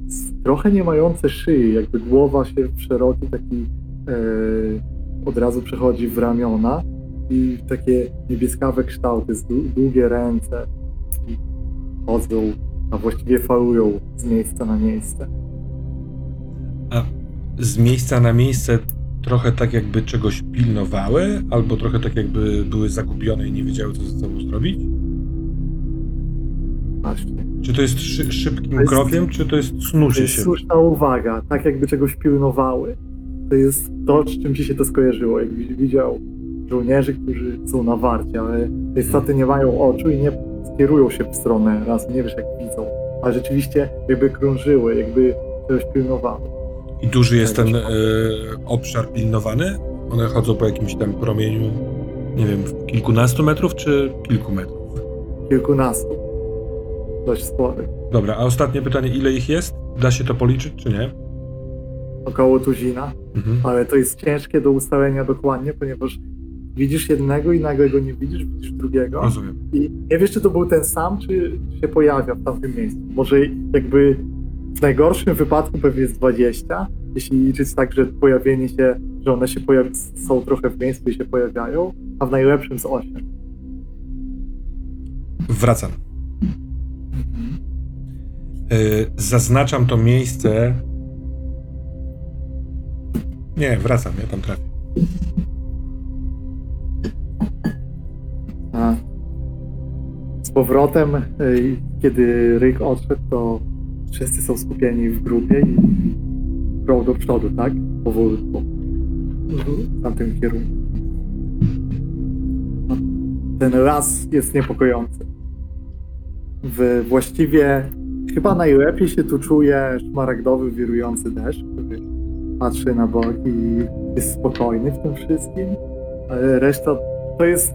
z trochę nie mające szyi, jakby głowa się w szeroki taki e, od razu przechodzi w ramiona i takie niebieskawe kształty, z dłu- długie ręce i chodzą, a właściwie falują z miejsca na miejsce. A z miejsca na miejsce trochę tak jakby czegoś pilnowały, albo trochę tak jakby były zagubione i nie wiedziały, co ze sobą zrobić? Właśnie. Czy to jest szy- szybkim To jest- krokiem, czy to jest To snucie jest się? słuszna uwaga, tak jakby czegoś pilnowały. To jest to, z czym ci się to skojarzyło. Jakbyś widział żołnierzy, którzy są na warcie, ale te istoty nie mają oczu i nie skierują się w stronę raz, nie wiesz jak widzą. A rzeczywiście jakby krążyły, jakby czegoś pilnowały. I duży jest ten e, obszar pilnowany? One chodzą po jakimś tam promieniu, nie wiem, kilkunastu metrów, czy kilku metrów? Kilkunastu. Dość spory. Dobra, a ostatnie pytanie, ile ich jest? Da się to policzyć, czy nie? Około tuzina. Mhm. ale to jest ciężkie do ustalenia dokładnie, ponieważ widzisz jednego i nagle go nie widzisz, widzisz drugiego Rozumiem. i nie wiesz, czy to był ten sam, czy się pojawia w tamtym miejscu. Może jakby w najgorszym wypadku pewnie jest 20, jeśli liczyć tak, że pojawienie się, że one się pojawi- są trochę w miejscu i się pojawiają, a w najlepszym z 8. Wracam. E, zaznaczam to miejsce. Nie, wracam, ja tam trafię. A z powrotem, y, kiedy Ryk odszedł, to wszyscy są skupieni w grupie i prą do przodu, tak? Powolutku. W tamtym kierunku. No, Ten las jest niepokojący. W, właściwie chyba najlepiej się tu czuje szmaragdowy, wirujący deszcz, który patrzy na bok i jest spokojny w tym wszystkim, ale reszta to jest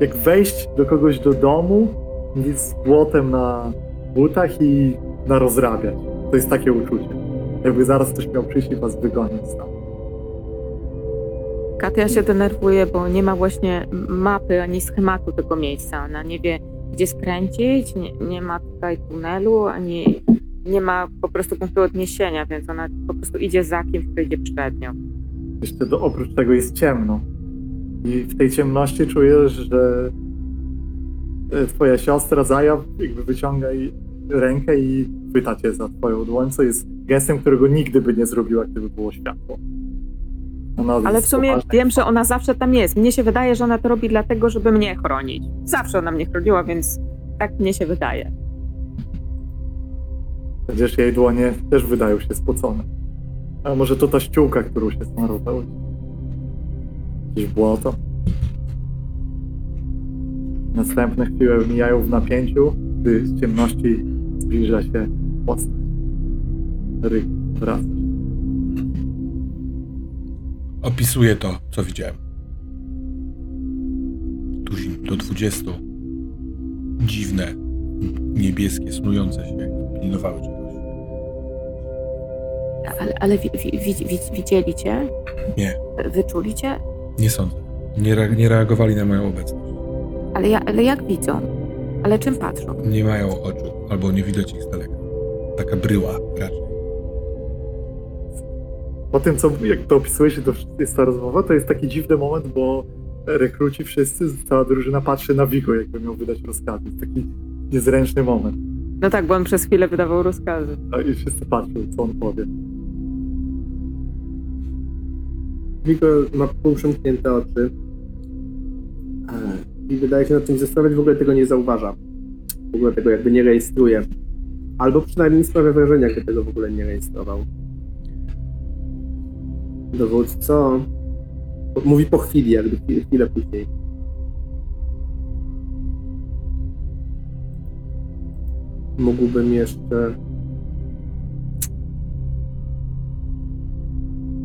jak wejść do kogoś do domu z błotem na butach i na rozrabiać. To jest takie uczucie. Jakby zaraz ktoś miał przyjść i was wygonić tam. Katia się denerwuje, bo nie ma właśnie mapy ani schematu tego miejsca. Ona nie wie, gdzie skręcić, nie, nie ma tutaj tunelu, ani nie ma po prostu punktu odniesienia, więc ona po prostu idzie za kimś, kto idzie przed nią. Jeszcze do, oprócz tego jest ciemno. I w tej ciemności czujesz, że e, twoja siostra Zaja jakby wyciąga rękę i chwyta cię za twoją dłoń, co jest gestem, którego nigdy by nie zrobiła, gdyby było światło. Ona Ale w sumie wiem, że ona zawsze tam jest. Mnie się wydaje, że ona to robi dlatego, żeby mnie chronić. Zawsze ona mnie chroniła, więc tak mnie się wydaje. Przecież jej dłonie też wydają się spocone. A może to ta ściółka, którą się smarował? Jakieś błoto? Następne chwile mijają w napięciu, gdy z ciemności zbliża się postać. Ryk, wracasz. Opisuję to, co widziałem. Tuzin do 20. Dziwne, niebieskie, snujące się, jakby pilnowały czegoś. Ale, ale wi, wi, wi, widzieli cię? Nie. Wyczuli cię? Nie sądzę. Nie, re- nie reagowali na moją obecność. Ale, ja, ale jak widzą? Ale czym patrzą? Nie mają oczu, albo nie widać ich z daleka. Taka bryła raczej. Po tym, co jak to opisujesz, i to jest ta rozmowa, to jest taki dziwny moment, bo rekruci wszyscy, cała drużyna patrzy na Vigo, jakby miał wydać rozkazy. Jest taki niezręczny moment. No tak, bo on przez chwilę wydawał rozkazy. A I wszyscy patrzą, co on powie. Wigor ma półprzymknięte oczy e, i wydaje się nad tym zastanawiać, w ogóle tego nie zauważa. W ogóle tego jakby nie rejestruje. Albo przynajmniej sprawia wrażenie, jakby tego w ogóle nie rejestrował. Dowódco mówi po chwili, jakby chwilę, później. Mógłbym jeszcze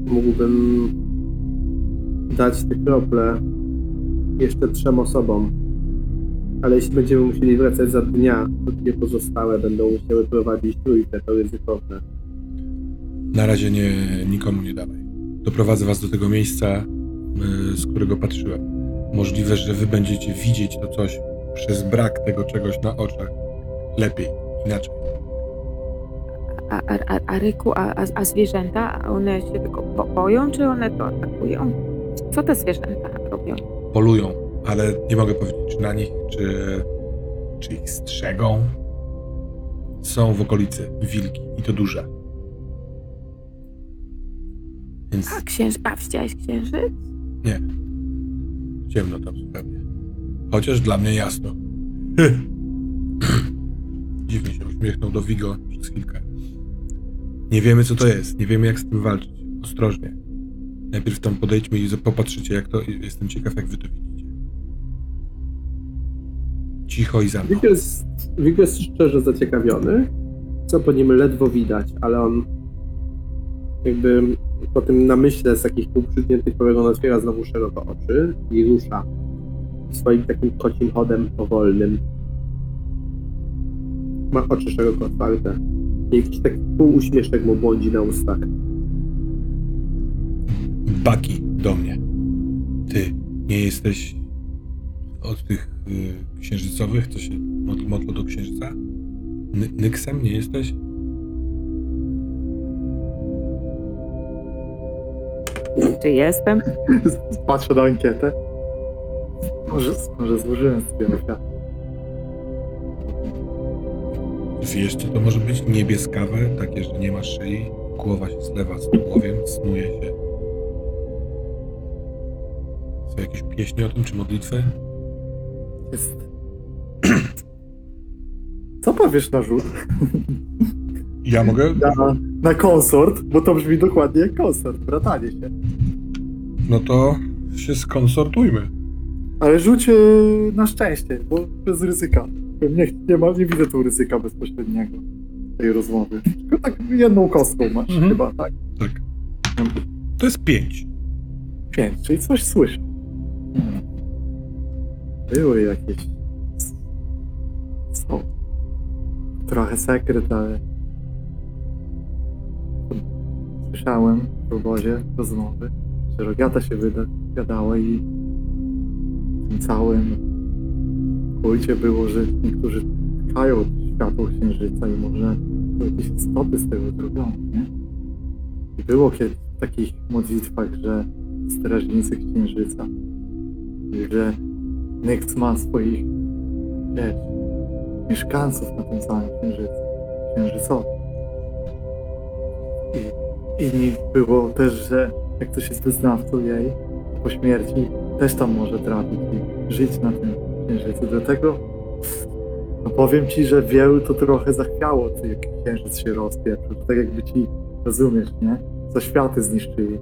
mógłbym dać te krople jeszcze trzem osobom. Ale jeśli będziemy musieli wracać za dnia, to dwie pozostałe będą musiały prowadzić trójkę, to ryzykowne. Na razie nie, nikomu nie dawaj. Doprowadzę was do tego miejsca, y, z którego patrzyłem. Możliwe, że wy będziecie widzieć to coś przez brak tego czegoś na oczach. Lepiej, inaczej. A, a, a, Ryku, a, a, a zwierzęta, one się tylko bo- boją, czy one to atakują? Co te zwierzęta robią? Polują, ale nie mogę powiedzieć, czy na nich, czy, czy ich strzegą. Są w okolicy wilki i to duże. Więc A księży, a widziałeś księżyc? nie. Ciemno tam zupełnie. Chociaż dla mnie jasno. Dziwnie się uśmiechnął do Vigo przez chwilkę. Nie wiemy, co to jest. Nie wiemy, jak z tym walczyć. Ostrożnie. Najpierw tam podejdźmy i popatrzycie, jak to. Jestem ciekaw, jak wy to widzicie. Cicho i za mną. Wigor jest, Wigor jest szczerze zaciekawiony, co po nim ledwo widać, ale on jakby po tym namyśle z takich półprzytniętych powiek on otwiera znowu szeroko oczy i rusza swoim takim kocim chodem powolnym. Ma oczy szeroko otwarte. I jakiś taki półuśmieszek mu błądzi na ustach. Baki do mnie. Ty nie jesteś od tych y, księżycowych, co się modl, do księżyca? Ny, Nyksem nie jesteś? Czy jestem? Patrzę na ankietę. Może, może złożyłem sobie świat. Wiesz, co to może być? Niebieskawe, takie, że nie ma szyi, głowa się zlewa z tułowiem, snuje się. Są jakieś pieśni o tym, czy modlitwy? Jest. Co powiesz na rzut? Ja mogę? Na, na konsort, bo to brzmi dokładnie jak konsort, bratanie się. No to się skonsortujmy. Ale rzuć e, na szczęście, bo bez ryzyka. Nie, nie, ma, nie widzę tu ryzyka bezpośredniego tej rozmowy. Tylko tak jedną kostką masz Mhm. chyba, tak? Tak. To jest pięć. Pięć, czyli coś słyszę. Hmm. Były jakieś... Są. Trochę sekret, ale... Słyszałem w obozie rozmowy, że Rogata się wyda, i w tym całym kulcie było, że niektórzy tkają światło księżyca i może jakieś istoty z tego zrobią, nie? I było kiedyś w takich modlitwach, że strażnicy księżyca, że Nyx ma swoich, wiesz, mieszkańców na tym samym księżycu, księżycowym. I inni było też, że jak ktoś jest wyznawcą jej, po śmierci też tam może trafić i żyć na tym księżycu. Dlatego no powiem ci, że wielu to trochę zachwiało, co jak księżyc się rozpieprzył. Tak jakby ci, rozumiesz, nie? Co światy zniszczyli.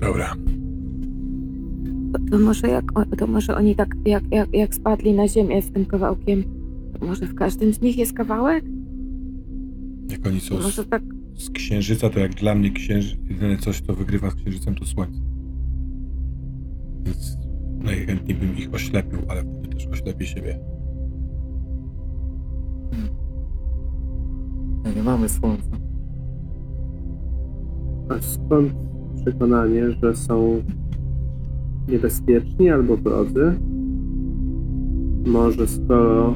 Dobra. To, może jak to może oni tak jak, jak, jak spadli na ziemię z tym kawałkiem, to może w każdym z nich jest kawałek? Jak oni są Może z, tak z księżyca, to jak dla mnie księży, jedyne coś, co wygrywa z księżycem, to słońce. Więc najchętniej bym ich oślepił, ale wtedy też oślepię siebie. Nie, nie mamy słońca. A skąd przekonanie, że są niebezpieczni albo wrodzy? Może skoro.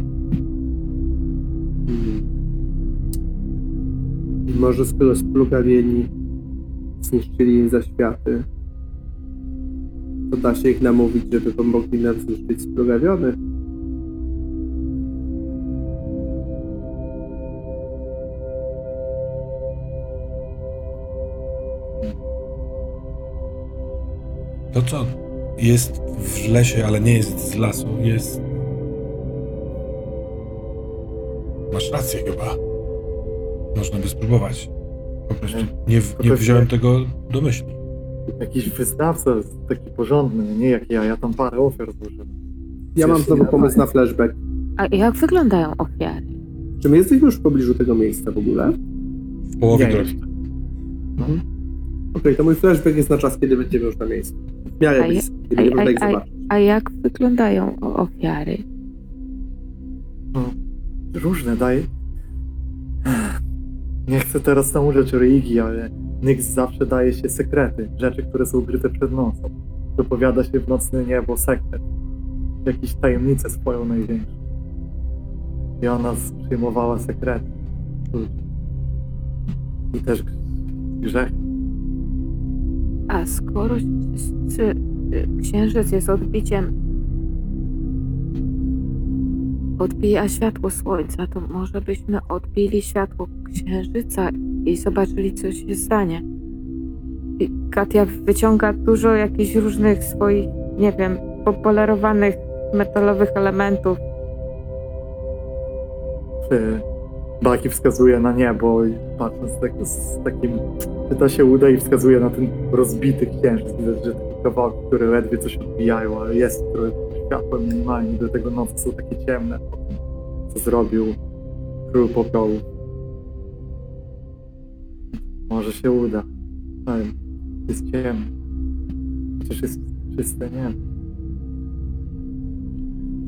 Hmm. Może skoro splugawieni zniszczyli zaświaty, to da się ich namówić, żeby pomogli nam zniszczyć splugawiony? Jest w lesie, ale nie jest z lasu, jest. Masz rację, chyba. Można by spróbować. Po prostu nie, w- nie wziąłem tego do myśli. Jakiś wyznawca taki porządny, nie jak ja, ja tam parę ofiar złożyłem. Ja mam znowu nie pomysł na flashback. A jak wyglądają ofiary? Czy my jesteśmy już w pobliżu tego miejsca w ogóle? W połowie Nie drogi. jeszcze. Okej, to mój flashback jest na czas, kiedy będziemy już na miejscu. A je- kiedy a- nie można ich a- a- zobaczyć. A jak wyglądają o- ofiary? Różne, daj. Nie chcę teraz nauczać religii, ale Nyx zawsze daje się sekrety, rzeczy, które są ukryte przed nocą. Wypowiada się w nocne niebo sekret. Jakieś tajemnice swoją największą. I ona z- przyjmowała sekrety. ludzi. I też grz- grzech. A skoro księżyc jest odbiciem, odbija światło słońca, to może byśmy odbili światło księżyca i zobaczyli, co się stanie. I Katia wyciąga dużo jakichś różnych swoich, nie wiem, popolerowanych metalowych elementów. Czy Baki wskazuje na niebo i patrząc tak, z takim, czy to się uda i wskazuje na ten rozbity księżyc. Widać, że kawałki, które ledwie coś odbijają, ale jest trochę światła minimalnie, do tego nocy są takie ciemne po tym, co zrobił król popiołu. Może się uda. Ale jest ciemno. Chociaż jest czyste niebo.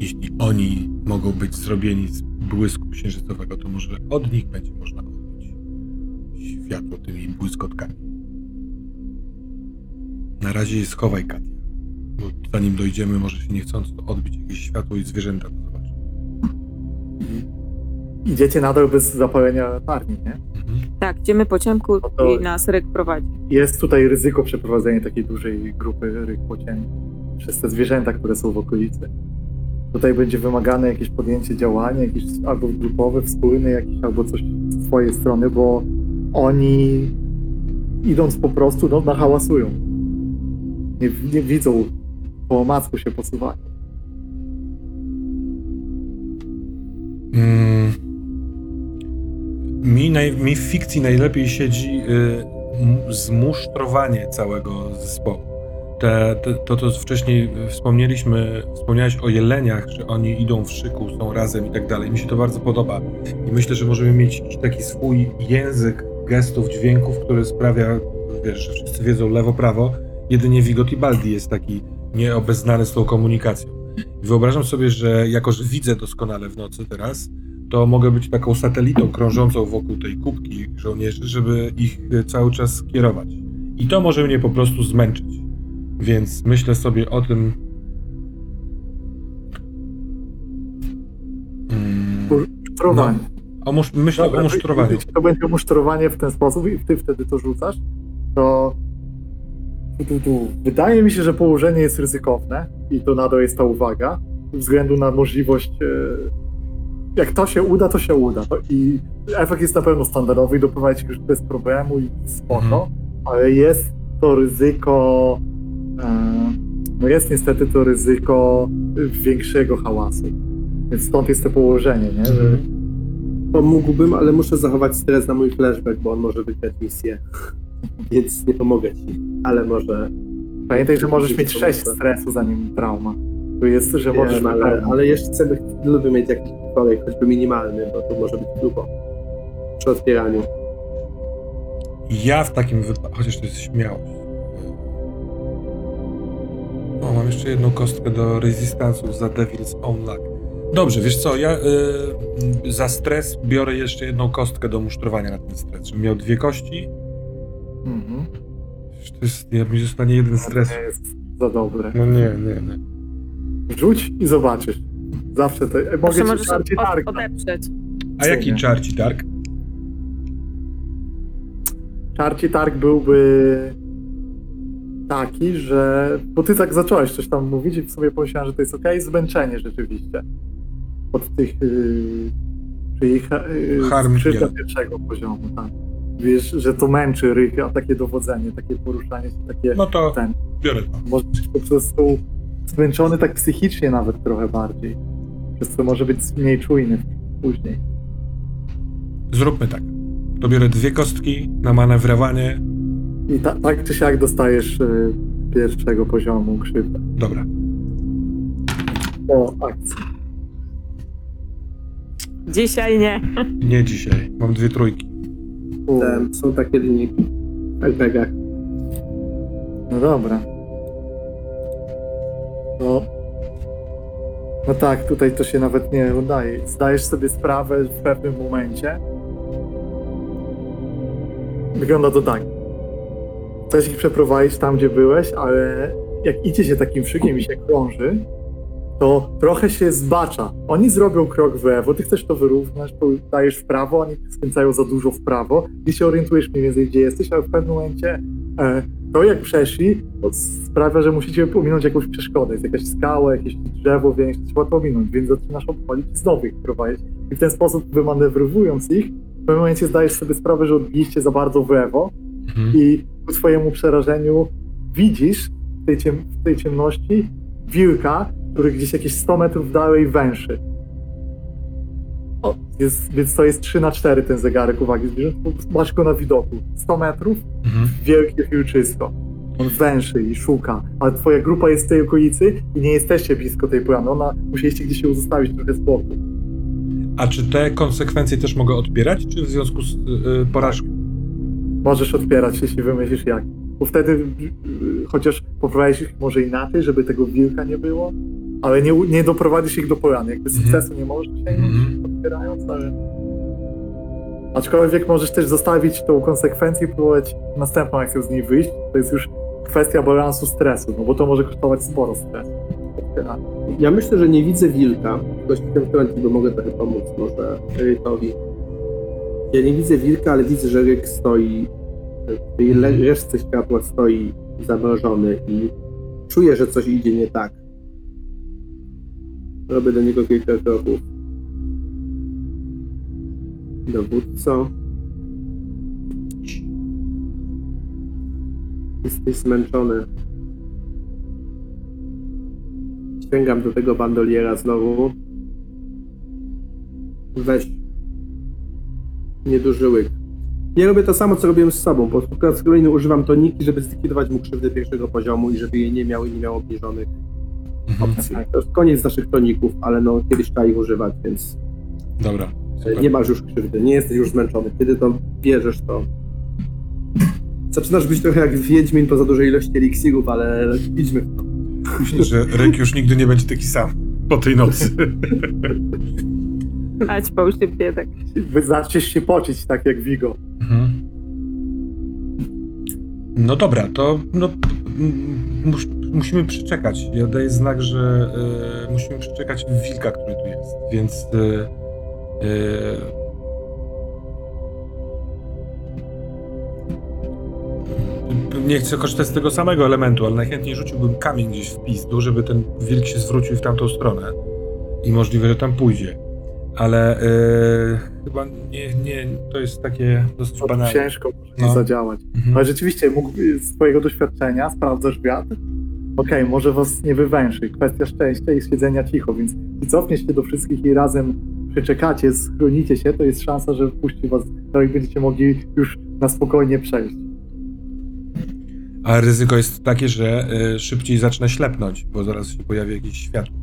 Jeśli oni mogą być zrobieni z błysku księżycowego, to może od nich będzie można odbić światło tymi błyskotkami. Na razie schowaj, Katia. Bo zanim dojdziemy, może się niechcący odbić jakieś światło i zwierzęta to zobaczą. I idziecie nadal bez zapalenia latarni, nie? Mhm. Tak, idziemy po ciemku No to- i nas ryk prowadzi. jest tutaj ryzyko przeprowadzenia takiej dużej grupy ryk po cieniu przez te zwierzęta, które są w okolicy. Tutaj będzie wymagane jakieś podjęcie działania, jakieś albo grupowe, wspólne, jakieś albo coś z twojej strony, bo oni idąc po prostu no, nahałasują. Nie, nie widzą, po omacku się posuwają. Mm. Mi, naj, mi w fikcji najlepiej siedzi y, zmusztrowanie całego zespołu. Te, te, to, co wcześniej wspomnieliśmy, wspomniałeś o jeleniach, że oni idą w szyku, są razem i tak dalej. Mi się to bardzo podoba i myślę, że możemy mieć taki swój język gestów, dźwięków, który sprawia, wiesz, że wszyscy wiedzą lewo, prawo. Jedynie Vigot i Baldi jest taki nieobeznany z tą komunikacją. Wyobrażam sobie, że jako, że widzę doskonale w nocy teraz, to mogę być taką satelitą krążącą wokół tej kubki żołnierzy, żeby ich e, cały czas kierować. I to może mnie po prostu zmęczyć. Więc myślę sobie o tym. Mm, Musztrowanie. o musz, myślę Dobra, o musztrowaniu. to będzie musztrowanie w ten sposób i ty wtedy to rzucasz, to tu, tu, tu. wydaje mi się, że położenie jest ryzykowne i to nadal jest ta uwaga, ze względu na możliwość e, jak to się uda, to się uda. To I efekt jest na pewno standardowy i doprowadzi już bez problemu i spoko, Mhm. ale jest to ryzyko e, no jest niestety to ryzyko większego hałasu. Więc stąd jest to położenie, nie? Mhm. Pomógłbym, ale muszę zachować stres na mój flashback, bo on może wygrać misję. Więc nie pomogę ci. Ale może. Pamiętaj, że możesz mieć 6 stresu zanim trauma. Tu jest, że możesz Wiem, ale, wypełnić. ale jeszcze chcę, lubię mieć jakiś kolej, choćby minimalny, bo to może być grubo. Przy otwieraniu. Ja w takim wypadku, chociaż to jest śmiałość. O, mam jeszcze jedną kostkę do rezystansu za Devil's Own Luck. Dobrze, wiesz co, ja y, za stres biorę jeszcze jedną kostkę do musztrowania na ten stres. Żebym miał dwie kości, Mhm. To jest, ja mi zostanie jeden stres. To nie jest za dobre. No nie, nie, nie. Rzuć i zobaczysz. Zawsze to. e, Mogę Proszę, ci czarci targ. odeprzeć. A jaki Nie. czarci targ? Czarci targ byłby taki, że. Bo ty tak zacząłeś coś tam mówić i w sobie pomyślałem, że to jest okej. Zmęczenie rzeczywiście. Od tych. Yy, czyli yy, pierwszego poziomu, tak. Wiesz, że to męczy Rycha, takie dowodzenie, takie poruszanie się, takie... No to Ten. biorę to. Może być po prostu zmęczony tak psychicznie nawet trochę bardziej. Przez co może być mniej czujny później. Zróbmy tak. To biorę dwie kostki na manewrowanie. I ta, tak czy siak dostajesz y, pierwszego poziomu krzywdę. Dobra. O, akcji. Dzisiaj nie. Nie dzisiaj. Mam dwie trójki. U, Te, są takie linijki w RPGach. No dobra. No. No tak, tutaj to się nawet nie udaje. Zdajesz sobie sprawę w pewnym momencie. Wygląda to tak. Chcesz ich przeprowadzić tam, gdzie byłeś, ale jak idzie się takim szykiem i się krąży, to trochę się zbacza. Oni zrobią krok w lewo, ty chcesz to wyrównać, to dajesz w prawo, oni skręcają za dużo w prawo i się orientujesz mniej więcej, gdzie jesteś, ale w pewnym momencie e, to jak przeszli, to sprawia, że musicie pominąć jakąś przeszkodę. Jest jakaś skała, jakieś drzewo, więc trzeba to ominąć, więc zaczynasz obchodzić i znowu ich prowadzić. I w ten sposób wymanewrowując ich, w pewnym momencie zdajesz sobie sprawę, że odbiliście za bardzo w lewo Mhm. i ku swojemu przerażeniu widzisz w tej, ciem- w tej ciemności wilka, który gdzieś jakieś 100 metrów dalej węszy. O, jest, więc to jest 3 na 4 ten zegarek uwagi zwierząt. Masz go na widoku. 100 metrów, Mhm. wielkie wilczysko. On węszy i szuka, ale twoja grupa jest w tej okolicy i nie jesteście blisko tej plany. Ona musieliście gdzieś się zostawić trochę z boku. A czy te konsekwencje też mogę odbierać, czy w związku z y, porażką? Możesz odpierać, jeśli wymyślisz jak. Bo wtedy y, chociaż poprowadzisz ich może inaczej, żeby tego wilka nie było, ale nie, nie doprowadzisz ich do polany. Jakby Mhm. sukcesu nie możesz osiągnąć, Mhm. odpierając, ale... Aczkolwiek możesz też zostawić tą konsekwencję i próbować następną akcją z niej wyjść. To jest już kwestia balansu stresu, no bo to może kosztować sporo stresu. Ja myślę, że nie widzę wilka. Ktoś w tym wtrąci, bo mogę trochę pomóc może Rykowi. Ja nie widzę wilka, ale widzę, że Ryk stoi w tej resztce światła stoi zamrożony i czuję, że coś idzie nie tak. Robię do niego kilka kroków. Dowódco. Jesteś zmęczony. Sięgam do tego bandoliera znowu. Weź. Nieduży łyk. Ja robię to samo, co robiłem z sobą. Po raz kolejny używam toniki, żeby zlikwidować mu krzywdę pierwszego poziomu i żeby jej nie miał i nie miał obniżonych Mhm. To jest koniec naszych toników, ale no kiedyś trzeba ich używać, więc Dobra. e, Super. nie masz już krzywdy, nie jesteś już zmęczony. Kiedy to bierzesz, to zaczynasz być trochę jak Wiedźmin po za dużej ilości eliksirów, ale idźmy w to. Myślę, że Ryk już nigdy nie będzie taki sam po tej nocy. Ać po biedek. Wy zaczniesz się pocić, tak jak Vigo. Mhm. No dobra, to no, mus, musimy przeczekać. Ja daję znak, że e, musimy przeczekać wilka, który tu jest, więc e, e, nie chcę korzystać z tego samego elementu, ale najchętniej rzuciłbym kamień gdzieś w pizdu, żeby ten wilk się zwrócił w tamtą stronę i możliwe, że tam pójdzie. Ale chyba nie, nie, to jest takie dosyć banalne. ciężko No. zadziałać. Mhm. Ale rzeczywiście, mógł, z twojego doświadczenia sprawdzasz wiatr. Okej, może was nie wywęszy. Kwestia szczęścia i siedzenia cicho, więc i cofniesz się do wszystkich i razem przeczekacie, schronicie się, to jest szansa, że wpuści was, to i będziecie mogli już na spokojnie przejść. A ryzyko jest takie, że y, szybciej zacznę ślepnąć, bo zaraz się pojawi jakieś światło.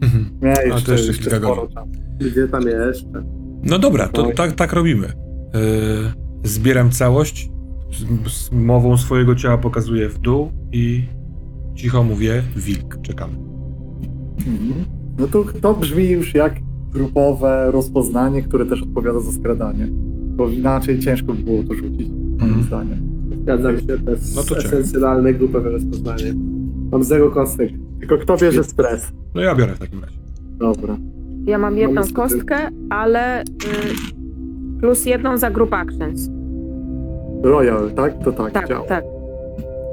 Nie, to jeszcze, jeszcze jeszcze, kilka godzin. Gdzie tam jeszcze? No dobra, to tak, tak robimy. Y, zbieram całość, z, z mową swojego ciała pokazuję w dół i cicho mówię, wilk, czekamy. Mhm. No to, to brzmi już jak grupowe rozpoznanie, które też odpowiada za skradanie. Bo inaczej ciężko by było to rzucić, moim Mhm. zdaniem. Zgadzam się, to jest No to esencjonalne grupowe rozpoznanie. Mam zero kostek. Tylko kto bierze stres? No ja biorę w takim razie. Dobra. Ja mam jedną kostkę, ale y, plus jedną za group actions. Royal, tak? To tak, Tak, działa. tak.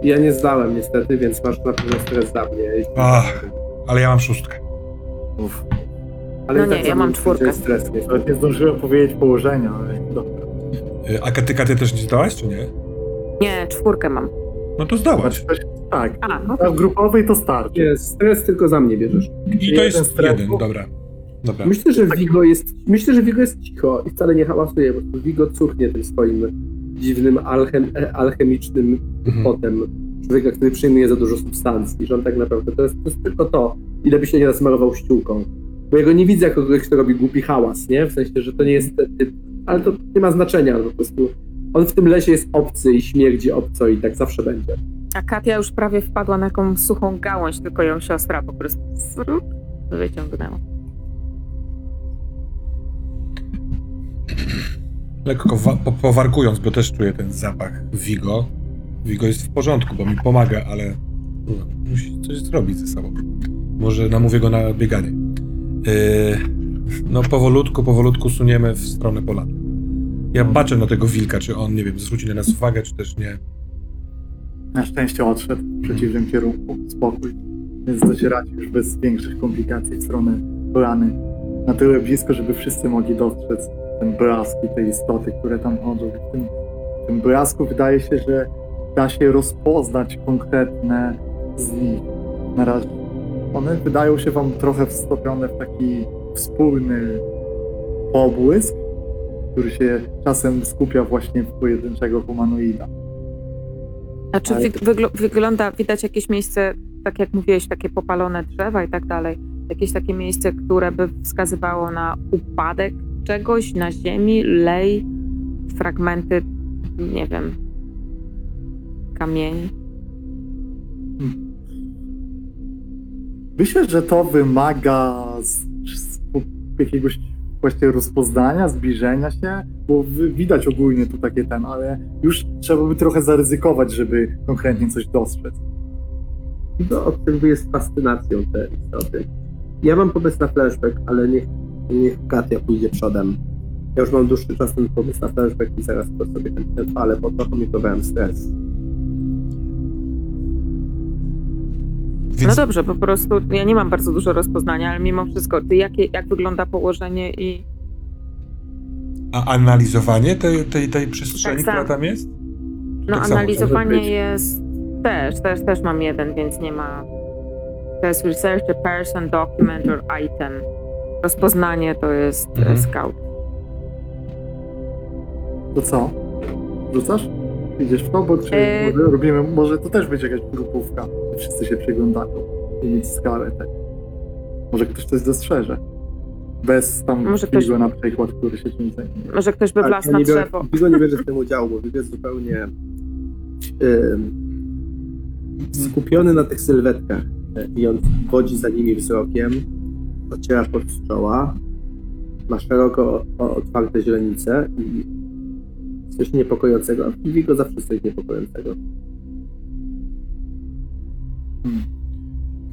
Ja nie zdałem niestety, więc masz na pewno stres za mnie. Ach. Ale ja mam szóstkę. Uf. Ale No i nie, tak ja mam czwórkę. będzie Stres, niestety. Nawet nie zdążyłem powiedzieć położenia, ale dobra. Y, A ty, Katy też nie zdałaś, czy nie? Nie, czwórkę mam. No to zdałaś. Znaczy, tak, A, no a to w grupowej to starczy. Nie, stres tylko za mnie bierzesz. I to jeden jest jeden, dobra. Dobra. Myślę, że Vigo jest. Myślę, że Vigo jest cicho i wcale nie hałasuje, bo Vigo cuchnie tym swoim dziwnym alchem, e, alchemicznym Mhm. potem człowieka, który przyjmuje za dużo substancji, że on tak naprawdę to jest, to jest tylko to, ile by się nie nasmarował ściółką. Bo ja go nie widzę jako kogoś, kto robi głupi hałas, nie? W sensie, że to nie jest typ, ale to nie ma znaczenia, po prostu on w tym lesie jest obcy i śmierdzi obco i tak zawsze będzie. A Katia już prawie wpadła na jakąś suchą gałąź, tylko ją siostra po prostu wyciągnęła. Lekko wa- po- powarkując, bo też czuję ten zapach Vigo. Vigo jest w porządku, bo mi pomaga, ale no, musi coś zrobić ze sobą. Może namówię go na bieganie. Yy, no powolutku, powolutku suniemy w stronę polany. Ja baczę na tego wilka, czy on, nie wiem, zwróci na nas uwagę, czy też nie. Na szczęście odszedł w przeciwnym kierunku. Spokój. Więc docieracie już bez większych komplikacji w stronę polany. Na tyle blisko, żeby wszyscy mogli dostrzec ten blask i te istoty, które tam chodzą. W tym, w tym blasku wydaje się, że da się rozpoznać konkretne z nich. Na razie one wydają się wam trochę wstopione w taki wspólny pobłysk, który się czasem skupia właśnie w pojedynczego humanoida. A czy wy, wygl- wygląda, widać jakieś miejsce, tak jak mówiłeś, takie popalone drzewa i tak dalej, jakieś takie miejsce, które by wskazywało na upadek czegoś na ziemi, lej, fragmenty, nie wiem, kamieni. Myślę, że to wymaga z, z, jakiegoś właśnie rozpoznania, zbliżenia się, bo widać ogólnie tu takie ten, ale już trzeba by trochę zaryzykować, żeby konkretnie coś dostrzec. Vigo obserwuje z fascynacją te istoty. Ja mam pomysł na flashback, ale niech, niech Katia pójdzie przodem. Ja już mam dłuższy czas ten pomysł na flashback i zaraz to sobie chętnie odpalę, bo trochę mi próbowałem stres. No Więc dobrze, po prostu ja nie mam bardzo dużo rozpoznania, ale mimo wszystko, ty jakie, jak wygląda położenie i a analizowanie tej, tej, tej przestrzeni, Tak która tam jest? no Tak analizowanie jest też, też, też mam jeden, więc nie ma. To jest research a person, document or item. Rozpoznanie to jest Mhm. mhm. scout. To co? Rzucasz? Idziesz w to, bo czy Yy. może robimy, może to też będzie jakaś grupówka, że wszyscy się przyglądają i mieć skalę tak. Może ktoś coś dostrzeże. Bez tam Może ktoś- na przykład, który się czymś zajmuje. Może ktoś by wlazł ja na drzewo. Vigo nie bierze w tym udziału, bo jest zupełnie ym, skupiony na tych sylwetkach e, i on wodzi za nimi wzrokiem, ociera pod czoła, ma szeroko otwarte źrenice i coś niepokojącego. a W Vigo zawsze coś niepokojącego.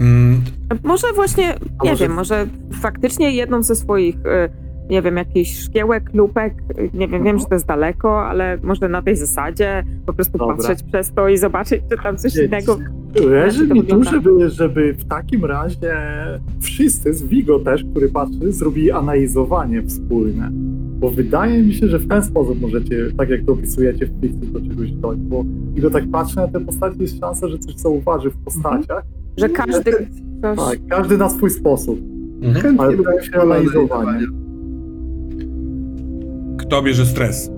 Mm, Może właśnie, nie może- wiem, może faktycznie jedną ze swoich, y, nie wiem, jakichś szkiełek, lupek, nie wiem, wiem, że to jest daleko, ale może na tej zasadzie po prostu Dobra. patrzeć przez to i zobaczyć, czy tam coś Nie, innego. Leży mi tu, żeby, żeby w takim razie wszyscy z Vigo też, który patrzy, zrobili analizowanie wspólne. Bo wydaje mi się, że w ten sposób możecie, tak jak to opisujecie w fikcji, do czegoś dojść. Bo ile tak patrzę na te postacie, jest szansa, że coś zauważy w postaciach. Że każdy coś... Tak, każdy na swój sposób. mhm. Chętnie Ale wydaje się analizowanie. Kto bierze stres?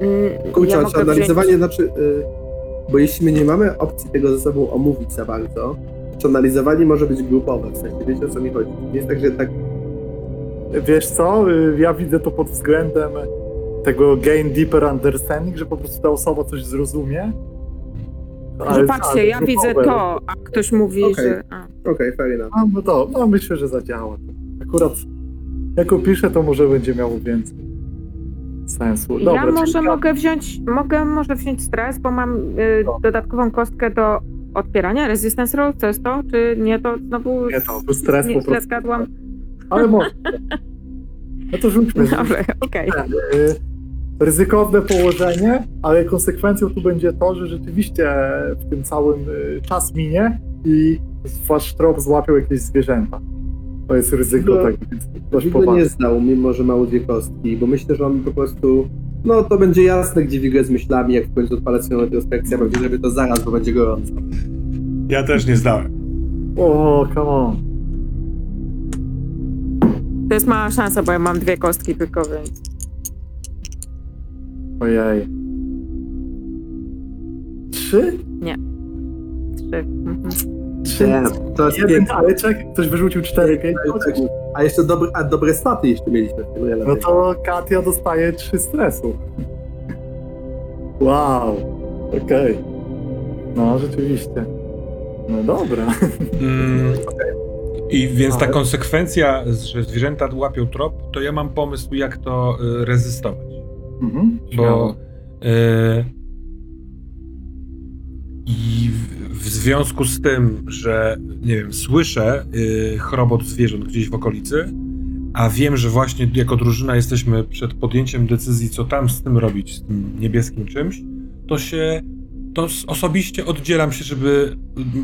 Mm, Kurczę, ja czy analizowanie wziąć, znaczy, y, bo jeśli my nie mamy opcji tego ze sobą omówić za bardzo, to analizowanie może być grupowe, w sensie wiecie o co mi chodzi. Nie jest tak, że tak Wiesz co, y, ja widzę to pod względem tego gain deeper understanding, że po prostu ta osoba coś zrozumie. że patrzcie, ja grupowe. widzę to, a ktoś mówi, Okej. że... Okej, fair enough. A, no to, no myślę, że zadziała. Akurat jak opiszę, to może będzie miało więcej sensu. Dobra, ja czyli może ja- mogę wziąć, mogę może wziąć stres, bo mam y, No. dodatkową kostkę do odpierania, resistance roll, co jest to? Czy nie to znowu... Nie to, stres nie, po prostu. zgadłam? Ale może. No to rzućmy. Dobra, okej. Y, Ryzykowne położenie, ale konsekwencją tu będzie to, że rzeczywiście w tym całym y, czas minie i wasz trop złapią jakieś zwierzęta. To jest ryzyko No, tak, więc Wigo nie znał, mimo że mało dwie kostki, bo myślę, że on po prostu. No to będzie jasne, gdzie Wigo jest myślami, jak w końcu odpala swoją retrospekcję, pewnie żeby to zaraz, bo będzie gorąco. Ja też nie zdałem. O, come on. To jest mała szansa, bo ja mam dwie kostki tylko, więc... Ojej. Trzy? Trzy. Mhm. Nie, to jest Jeden piękne. kaleczek, ktoś wyrzucił cztery, pięć. A jeszcze dobre, a dobre staty jeszcze mieliśmy w tym No to Katia dostaje trzy stresu. Wow. Okej. No, rzeczywiście. No dobra. Mm, I więc ta Ale- konsekwencja, że zwierzęta łapią trop, to ja mam pomysł, jak to y, rezystować. Mhm. Bo y, i w, w związku z tym, że nie wiem, słyszę y, chrobot zwierząt gdzieś w okolicy, a wiem, że właśnie jako drużyna jesteśmy przed podjęciem decyzji, co tam z tym robić, z tym niebieskim czymś, to się to osobiście oddzielam się, żeby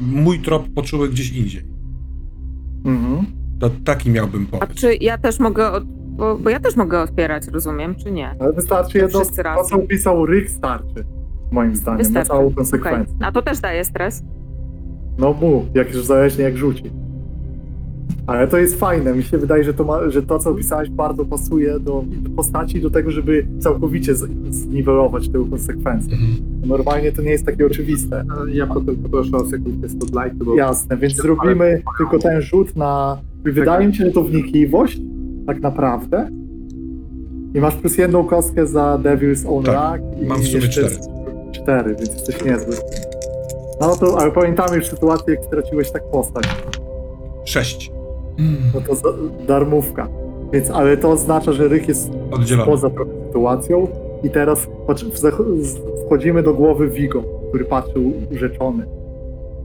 mój trop poczuły gdzieś indziej. Mhm. To taki miałbym A pomysł. czy ja też mogę... Od... Bo, bo ja też mogę otwierać, rozumiem, czy nie? Ale wystarczy jedno, to co opisał Rick starczy. Moim zdaniem, na Wystarczy. całą Okej. konsekwencję. A to też daje stres? No mu, jak już zależnie jak rzuci. Ale to jest fajne. Mi się wydaje, że to, ma, że to co opisałeś, bardzo pasuje do postaci, do tego, żeby całkowicie z, zniwelować tę konsekwencję. Mhm. Normalnie to nie jest takie oczywiste. Ja potem poproszę o sekundkę spotlightu, bo Jasne, więc zrobimy tylko ten rzut na. I wydaje mi się, że to wnikliwość, tak naprawdę. I masz plus jedną kostkę za Devil's Own Tak, Rack. mam w sumie cztery. Cztery, więc jesteś niezły. No to, ale pamiętamy już sytuację, jak straciłeś tak postać. Sześć. No to za, darmówka. Więc, ale to oznacza, że Rych jest Oddzielony. poza trochę sytuacją i teraz patrz, wchodzimy do głowy Vigo, który patrzył urzeczony.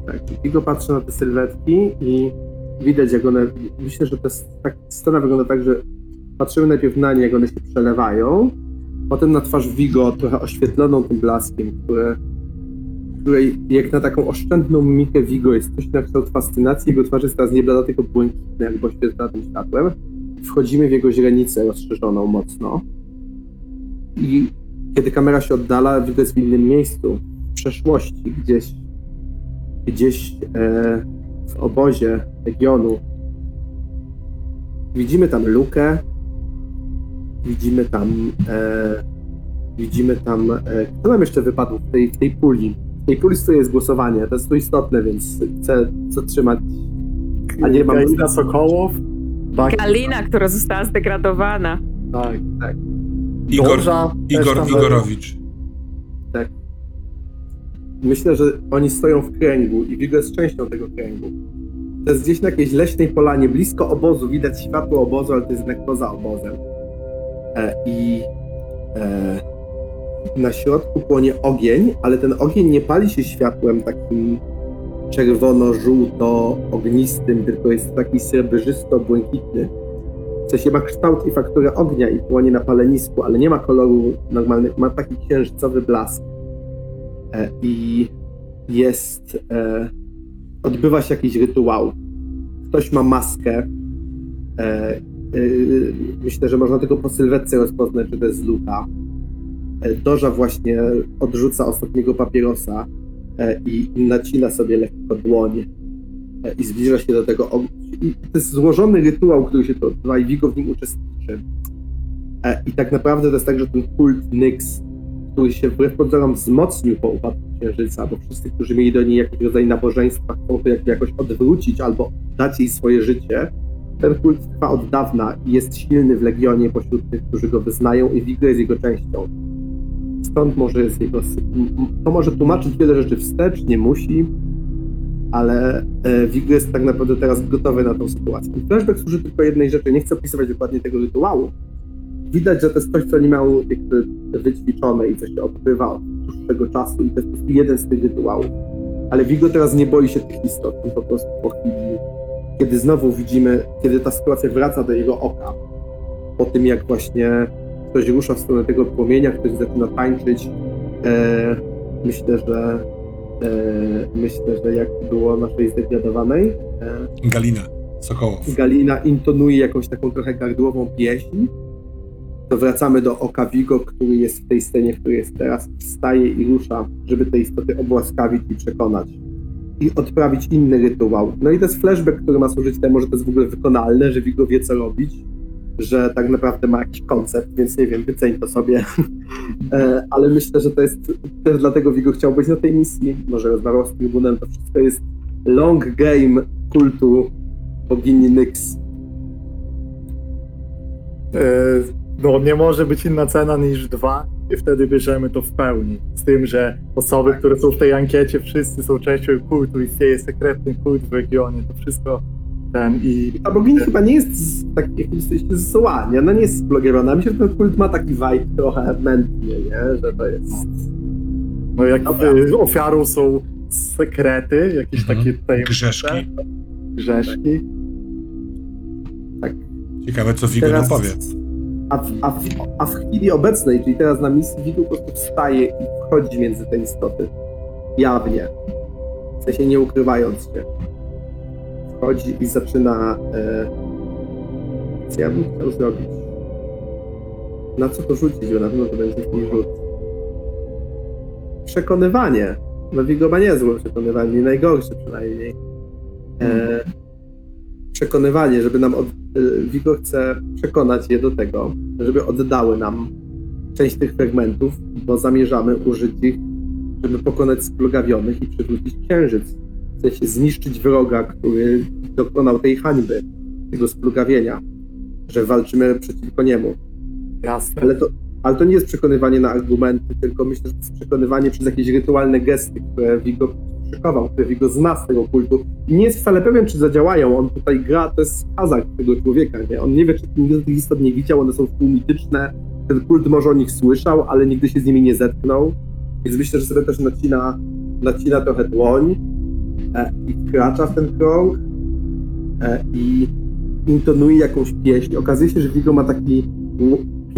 Tak, Vigo patrzy na te sylwetki i widać jak one, myślę, że ta tak, scena wygląda tak, że patrzymy najpierw na nie, jak one się przelewają, potem na twarz Vigo, trochę oświetloną tym blaskiem, które, której jak na taką oszczędną mimikę Vigo jest coś na kształt fascynacji, jego twarz jest teraz nie blada, tylko błękitna, jakby oświetlona tym światłem. Wchodzimy w jego źrenicę rozszerzoną mocno i kiedy kamera się oddala, jest w innym miejscu, w przeszłości, gdzieś gdzieś e, w obozie regionu. Widzimy tam lukę, widzimy tam, e, widzimy tam, e, kto nam jeszcze wypadł w tej, w tej puli? W tej puli, z której jest głosowanie, to jest tu istotne, więc chcę zatrzymać. A nie mam- Galina Sokołow, Baki, Kalina, która została zdegradowana. tak. Igor, Dorza, też Igor Igorowicz. Tak. Myślę, że oni stoją w kręgu i Vigo jest częścią tego kręgu. To jest gdzieś na jakiejś leśnej polanie, blisko obozu, widać światło obozu, ale to jest jednak poza obozem. E, I e, na środku płonie ogień, ale ten ogień nie pali się światłem takim czerwono-żółto-ognistym, tylko jest taki srebrzysto-błękitny. W sensie ma kształt i fakturę ognia i płonie na palenisku, ale nie ma koloru normalnych, ma taki księżycowy blask. E, I jest. Odbywa się jakiś rytuał. Ktoś ma maskę. E, myślę, że można tylko po sylwetce rozpoznać, że to jest Luka. E, Doża właśnie odrzuca ostatniego papierosa e, i nacina sobie lekko dłoń i zbliża się do tego. I to jest złożony rytuał, który się to odbywa i Vigo w nim uczestniczy. I tak naprawdę to jest tak, że ten kult Nyx, który się wbrew pozorom wzmocnił po upadku Księżyca, bo wszyscy, którzy mieli do niej jakiś rodzaj nabożeństwa, chcą to jakby jakoś odwrócić albo dać jej swoje życie. Ten kult trwa od dawna i jest silny w Legionie pośród tych, którzy go wyznają i Vigo jest jego częścią. Stąd może jest jego... To może tłumaczyć wiele rzeczy wstecz, nie musi, ale e, Vigo jest tak naprawdę teraz gotowy na tą sytuację. I Flashback służy tylko jednej rzeczy, nie chcę opisywać dokładnie tego rytuału. Widać, że to jest coś, co nie miał jakby wyćwiczone i co się odbywa od dłuższego czasu i to jest jeden z tych rytuałów. Ale Vigo teraz nie boi się tych istot, on po prostu po chwili, kiedy znowu widzimy, kiedy ta sytuacja wraca do jego oka, po tym jak właśnie ktoś rusza w stronę tego płomienia, ktoś zaczyna tańczyć, e, myślę, że e, myślę, że jak było naszej zdegradowanej, e, Galina. Sokołów. Galina intonuje jakąś taką trochę gardłową pieśń, to wracamy do oka Vigo, który jest w tej scenie, w której jest teraz, wstaje i rusza, żeby te istoty obłaskawić i przekonać. I odprawić inny rytuał. No i to jest flashback, który ma służyć temu, że to jest w ogóle wykonalne, że Vigo wie co robić, że tak naprawdę ma jakiś koncept, więc nie wiem, wyceń to sobie. E, Ale myślę, że to jest też dlatego Vigo chciał być na tej misji, może rozmawiał z Trybunem, to wszystko jest long game kultu bogini Nyx. No, nie może być inna cena niż dwa i wtedy bierzemy to w pełni. Z tym, że osoby, które są w tej ankiecie, wszyscy są częścią kultu, istnieje sekretny kult w regionie, to wszystko ten i... Ta bogini chyba nie jest z, tak, jak jesteście z zła, nie? Ona nie jest splogierowana. Myślę, że ten kult ma taki vibe trochę mętny, nie? Że to jest... No jak ofiarą są sekrety, jakieś Mhm. takie tajemnice, Grzeszki. grzeszki. Ciekawe, co Vigo nam Teraz- powie. A w, a, w, a w chwili obecnej, czyli teraz na misji, Widu po prostu wstaje i wchodzi między te istoty. Jawnie. W sensie nie ukrywając się. Wchodzi i zaczyna... E, co ja bym chciał zrobić? Na co to rzucić? Bo na pewno to będzie jakiś rzut. Przekonywanie. No Wigo ma niezłe przekonywanie, nie najgorsze przynajmniej. E, przekonywanie, żeby nam od, Vigo chce przekonać je do tego, żeby oddały nam część tych fragmentów, bo zamierzamy użyć ich, żeby pokonać splugawionych i przywrócić księżyc. W sensie zniszczyć wroga, który dokonał tej hańby, tego splugawienia, że walczymy przeciwko niemu. Jasne. Ale to, ale to nie jest przekonywanie na argumenty, tylko myślę, że to jest przekonywanie przez jakieś rytualne gesty, które Vigo szykował, które Vigo zna z tego kultu. Nie jest wcale pewien, czy zadziałają. On tutaj gra, to jest hazard tego człowieka, nie? On nie wie, czy nigdy tych istot nie widział, one są półmityczne. Ten kult może o nich słyszał, ale nigdy się z nimi nie zetknął. Więc myślę, że sobie też nacina, nacina trochę dłoń e, i wkracza w ten krąg e, i intonuje jakąś pieśń. Okazuje się, że Vigo ma taki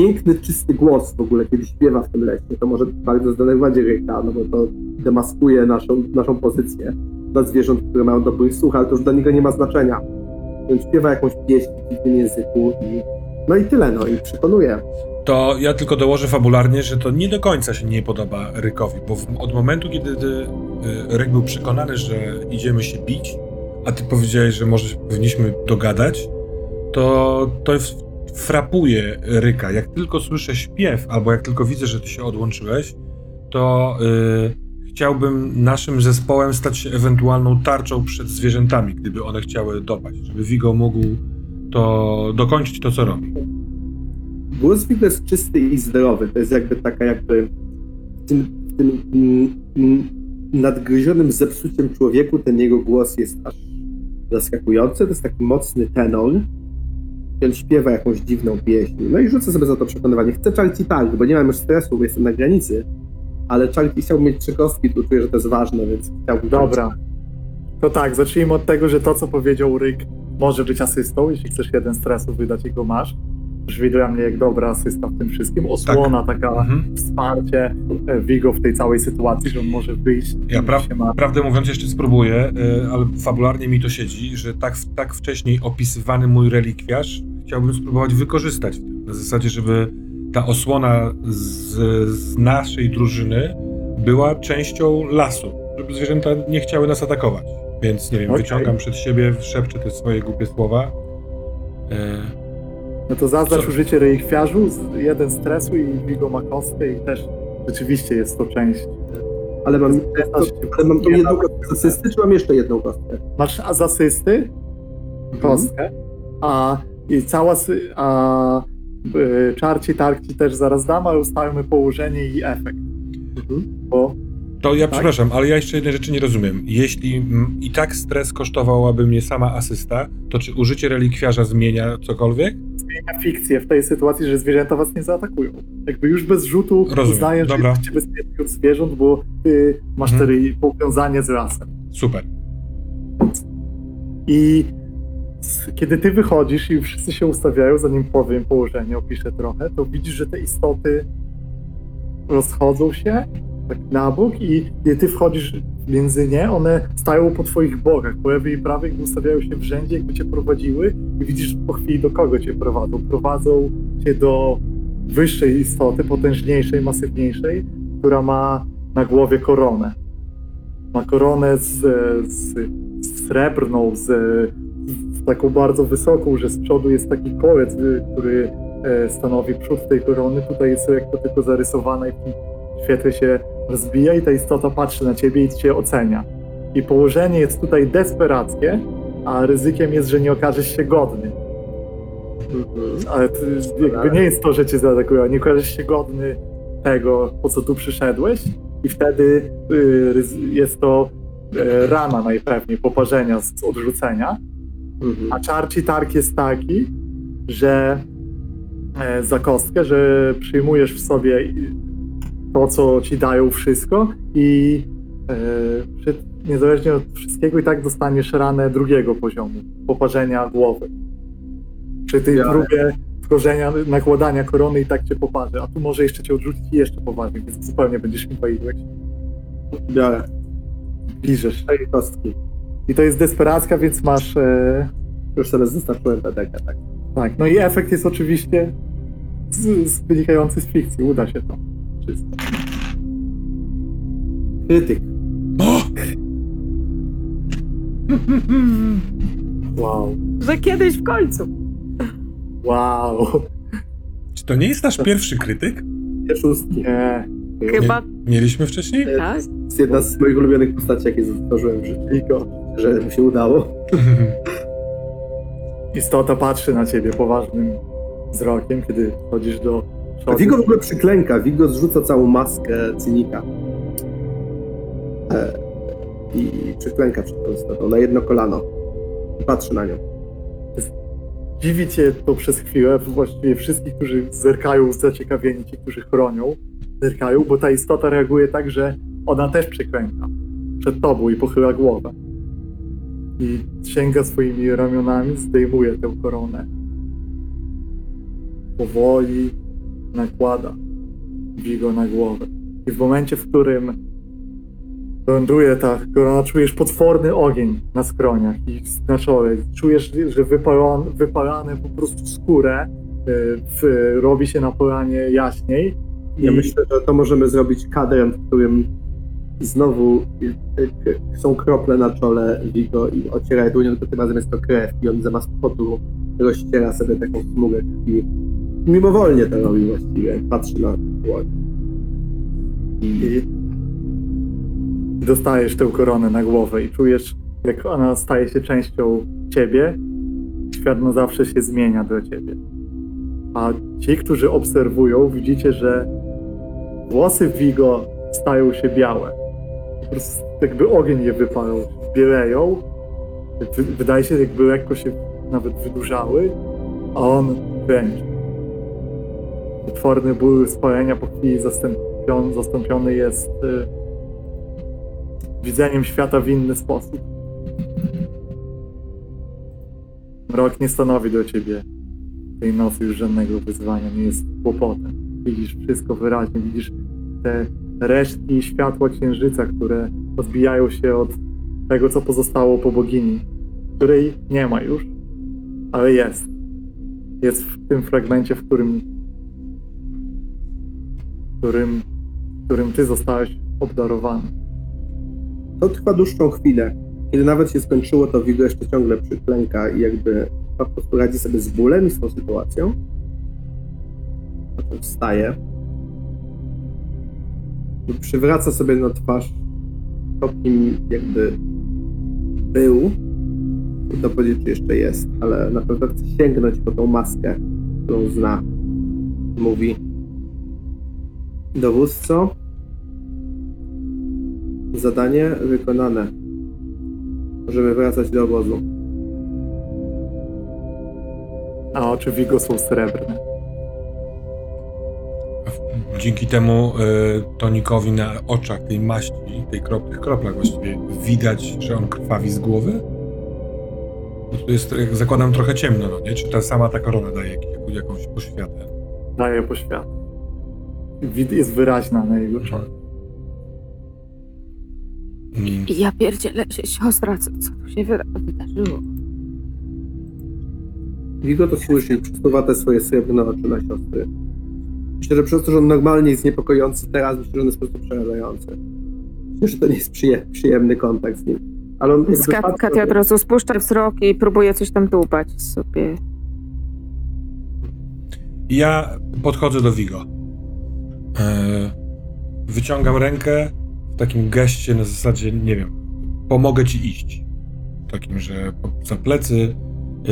piękny, czysty głos w ogóle, kiedy śpiewa w tym lesie. To może bardzo zdenerwować Ryka, no bo to demaskuje naszą, naszą pozycję dla zwierząt, które mają dobry słuch, ale to już dla niego nie ma znaczenia. Więc śpiewa jakąś pieśń w dziwnym języku i no i tyle, no i przekonuje. To ja tylko dołożę fabularnie, że to nie do końca się nie podoba Rykowi, bo w, od momentu, kiedy ty, Ryk był przekonany, że idziemy się bić, a ty powiedziałeś, że może powinniśmy dogadać, to to f- frapuje Ryka. Jak tylko słyszę śpiew, albo jak tylko widzę, że ty się odłączyłeś, to y, chciałbym naszym zespołem stać się ewentualną tarczą przed zwierzętami, gdyby one chciały dopaść, żeby Vigo mógł to dokończyć to, co robi. Głos Vigo jest czysty i zdrowy. To jest jakby taka jakby w tym, w tym mm, mm, nadgryzionym zepsuciem człowieku ten jego głos jest aż zaskakujący. To jest taki mocny tenor. I On śpiewa jakąś dziwną pieśń. No i rzucę sobie za to przekonywanie. Chcę Charity tak, bo nie mam już stresu, bo jestem na granicy. Ale Charity chciałbym mieć trzy kostki, tu czuję, że to jest ważne, więc chciałbym... Dobra. To tak, zacznijmy od tego, że to, co powiedział Ryk, może być asystą. Jeśli chcesz jeden stresu wydać, jego masz. Brzmi dla mnie jak dobra asysta w tym wszystkim. Osłona, taka Mhm. wsparcie e, Vigo w tej całej sytuacji, że on może wyjść. Ja i pra- ma. Prawdę mówiąc, jeszcze spróbuję, y, ale fabularnie mi to siedzi, że tak, tak wcześniej opisywany mój relikwiarz chciałbym spróbować wykorzystać w tym. Na zasadzie, żeby ta osłona z, z naszej drużyny była częścią lasu, żeby zwierzęta nie chciały nas atakować. Więc nie wiem, Okej. wyciągam przed siebie, szepczę te swoje głupie słowa. Y, No to zaznacz Co? użycie relikwiarzu, z- jeden stresu i Vigo ma kostkę i też rzeczywiście jest to część. Ale mam, się. ale mam tą jedną kostkę z asysty, czy mam jeszcze jedną kostkę? Masz z asysty kostkę, a i cała a y, czarci tarci też zaraz dam, ale ustalmy położenie i efekt. Mhm. Bo To ja Tak? przepraszam, ale ja jeszcze jednej rzeczy nie rozumiem. Jeśli i tak stres kosztowałaby mnie sama asysta, to czy użycie relikwiarza zmienia cokolwiek? zmienia fikcję w tej sytuacji, że zwierzęta was nie zaatakują. Jakby już bez rzutu Rozumiem, uznaję, że jesteście bezpieczni od zwierząt, bo ty masz Mhm. powiązanie z rasem. Super. I kiedy ty wychodzisz i wszyscy się ustawiają, zanim powiem położenie, opiszę trochę, to widzisz, że te istoty rozchodzą się tak na bok i kiedy ty wchodzisz między nie, one stają po twoich bokach, po lewej i prawej, ustawiają się w rzędzie, jakby cię prowadziły i widzisz po chwili do kogo cię prowadzą. Prowadzą cię do wyższej istoty, potężniejszej, masywniejszej, która ma na głowie koronę. Ma koronę z, z, srebrną, z taką bardzo wysoką, że z przodu jest taki kolec, y, który e, stanowi przód tej korony. Tutaj jest lekko tylko zarysowana i w świetle się rozbija i ta istota patrzy na ciebie i cię ocenia. I położenie jest tutaj desperackie, a ryzykiem jest, że nie okażesz się godny. Mhm. Ale to jakby nie jest to, że cię zaatakują, nie okażesz się godny tego, po co tu przyszedłeś i wtedy y, jest to y, rana najpewniej, poparzenia z odrzucenia. Mhm. A czarci targ jest taki, że e, za kostkę, że przyjmujesz w sobie to, co ci dają wszystko i e, przy, niezależnie od wszystkiego i tak dostaniesz ranę drugiego poziomu, poparzenia głowy. Przy tej Ja- próbie nakładania korony i tak cię poparzy, a tu może jeszcze cię odrzucić i jeszcze poważniej, więc zupełnie będziesz się Biorę. bliżesz. Cztery kostki. I to jest desperacka, więc masz... E, Już sobie zaznaczyłem PDK, tak. Tak, no i efekt jest oczywiście z, z wynikający z fikcji. Uda się to. Wszystko. Krytyk. O! Wow. Że kiedyś w końcu. Wow. Czy to nie jest nasz pierwszy krytyk? Dwie szóstki. Nie. Chyba Mieliśmy wcześniej? tak. To jest jedna z moich ulubionych postaci, jakie stworzyłem w życiu. Że mu się udało. Istota patrzy na ciebie poważnym wzrokiem, kiedy chodzisz do przodu. Vigo w ogóle przyklęka. Vigo zrzuca całą maskę cynika. E, I przyklęka przed tą istotą na jedno kolano. I patrzy na nią. Dziwi cię to przez chwilę. Właściwie wszystkich, którzy zerkają zaciekawieni, ci, którzy chronią, zerkają, bo ta istota reaguje tak, że ona też przyklęka przed tobą i pochyla głowę. I sięga swoimi ramionami, zdejmuje tę koronę. Powoli nakłada Vigo na głowę. I w momencie, w którym ląduje ta korona, czujesz potworny ogień na skroniach i na czole. Czujesz, że wypalone, wypalane po prostu skórę y, w, robi się na polanie jaśniej. Ja I- myślę, że to możemy zrobić kadrem, w którym znowu y, y, są krople na czole Vigo i ociera dłonią, tylko tym razem jest to krew i on zamiast potu rozciera sobie taką smugę krwi. Mimowolnie to robi właściwie, patrzy na dłoń. i dostajesz tę koronę na głowę i czujesz, jak ona staje się częścią ciebie. Świat na zawsze się zmienia dla ciebie. A ci, którzy obserwują, widzicie, że włosy Vigo stają się białe. Po prostu jakby ogień je wypalał, bieleją. Wy- Wydaje się, jakby lekko się nawet wydłużały, a on kręci. Potworny ból spalenia po chwili zastąpiony, zastąpiony jest y, widzeniem świata w inny sposób. Mrok nie stanowi dla ciebie tej nocy już żadnego wyzwania, nie jest kłopotem. Widzisz wszystko wyraźnie, widzisz te resztki światła księżyca, które odbijają się od tego, co pozostało po bogini, której nie ma już, ale jest. Jest w tym fragmencie, w którym którym, którym ty zostałeś obdarowany. To trwa dłuższą chwilę. Kiedy nawet się skończyło, to Vigo jeszcze ciągle przyklęka i jakby po prostu radzi sobie z bólem i z tą sytuacją. Potem wstaje. Przywraca sobie na twarz to, kim jakby był. Trudno powiedzieć, czy jeszcze jest, ale na pewno chce sięgnąć po tą maskę, którą zna. Mówi Dowódco, Zadanie wykonane. Możemy wracać do obozu. A oczy Vigo są srebrne. Dzięki temu y, tonikowi na oczach tej maści, tej krop, tych kroplach właściwie, widać, że on krwawi z głowy? No to jest, jak zakładam, trochę ciemno, no nie? Czy ta sama ta korona daje jak, jakąś poświatę? Daje poświat. Wid jest wyraźna na jego czole. Mm. I ja pierdzielę się, siostra, co, co tu się wyda- wydarzyło? Wigo to słyszy przesuwa te swoje srebrne oczy na siostry. Myślę, że przez to, że on normalnie jest niepokojący, teraz myślę, że on jest po prostu przerażający. Myślę, że to nie jest przyje- przyjemny kontakt z nim. Ale on Kat, patrzy- Katia od razu spuszcza wzrok i próbuje coś tam dłubać sobie. Ja podchodzę do Vigo. E, wyciągam rękę w takim geście na zasadzie, nie wiem, pomogę ci iść. Takim, że za plecy, e,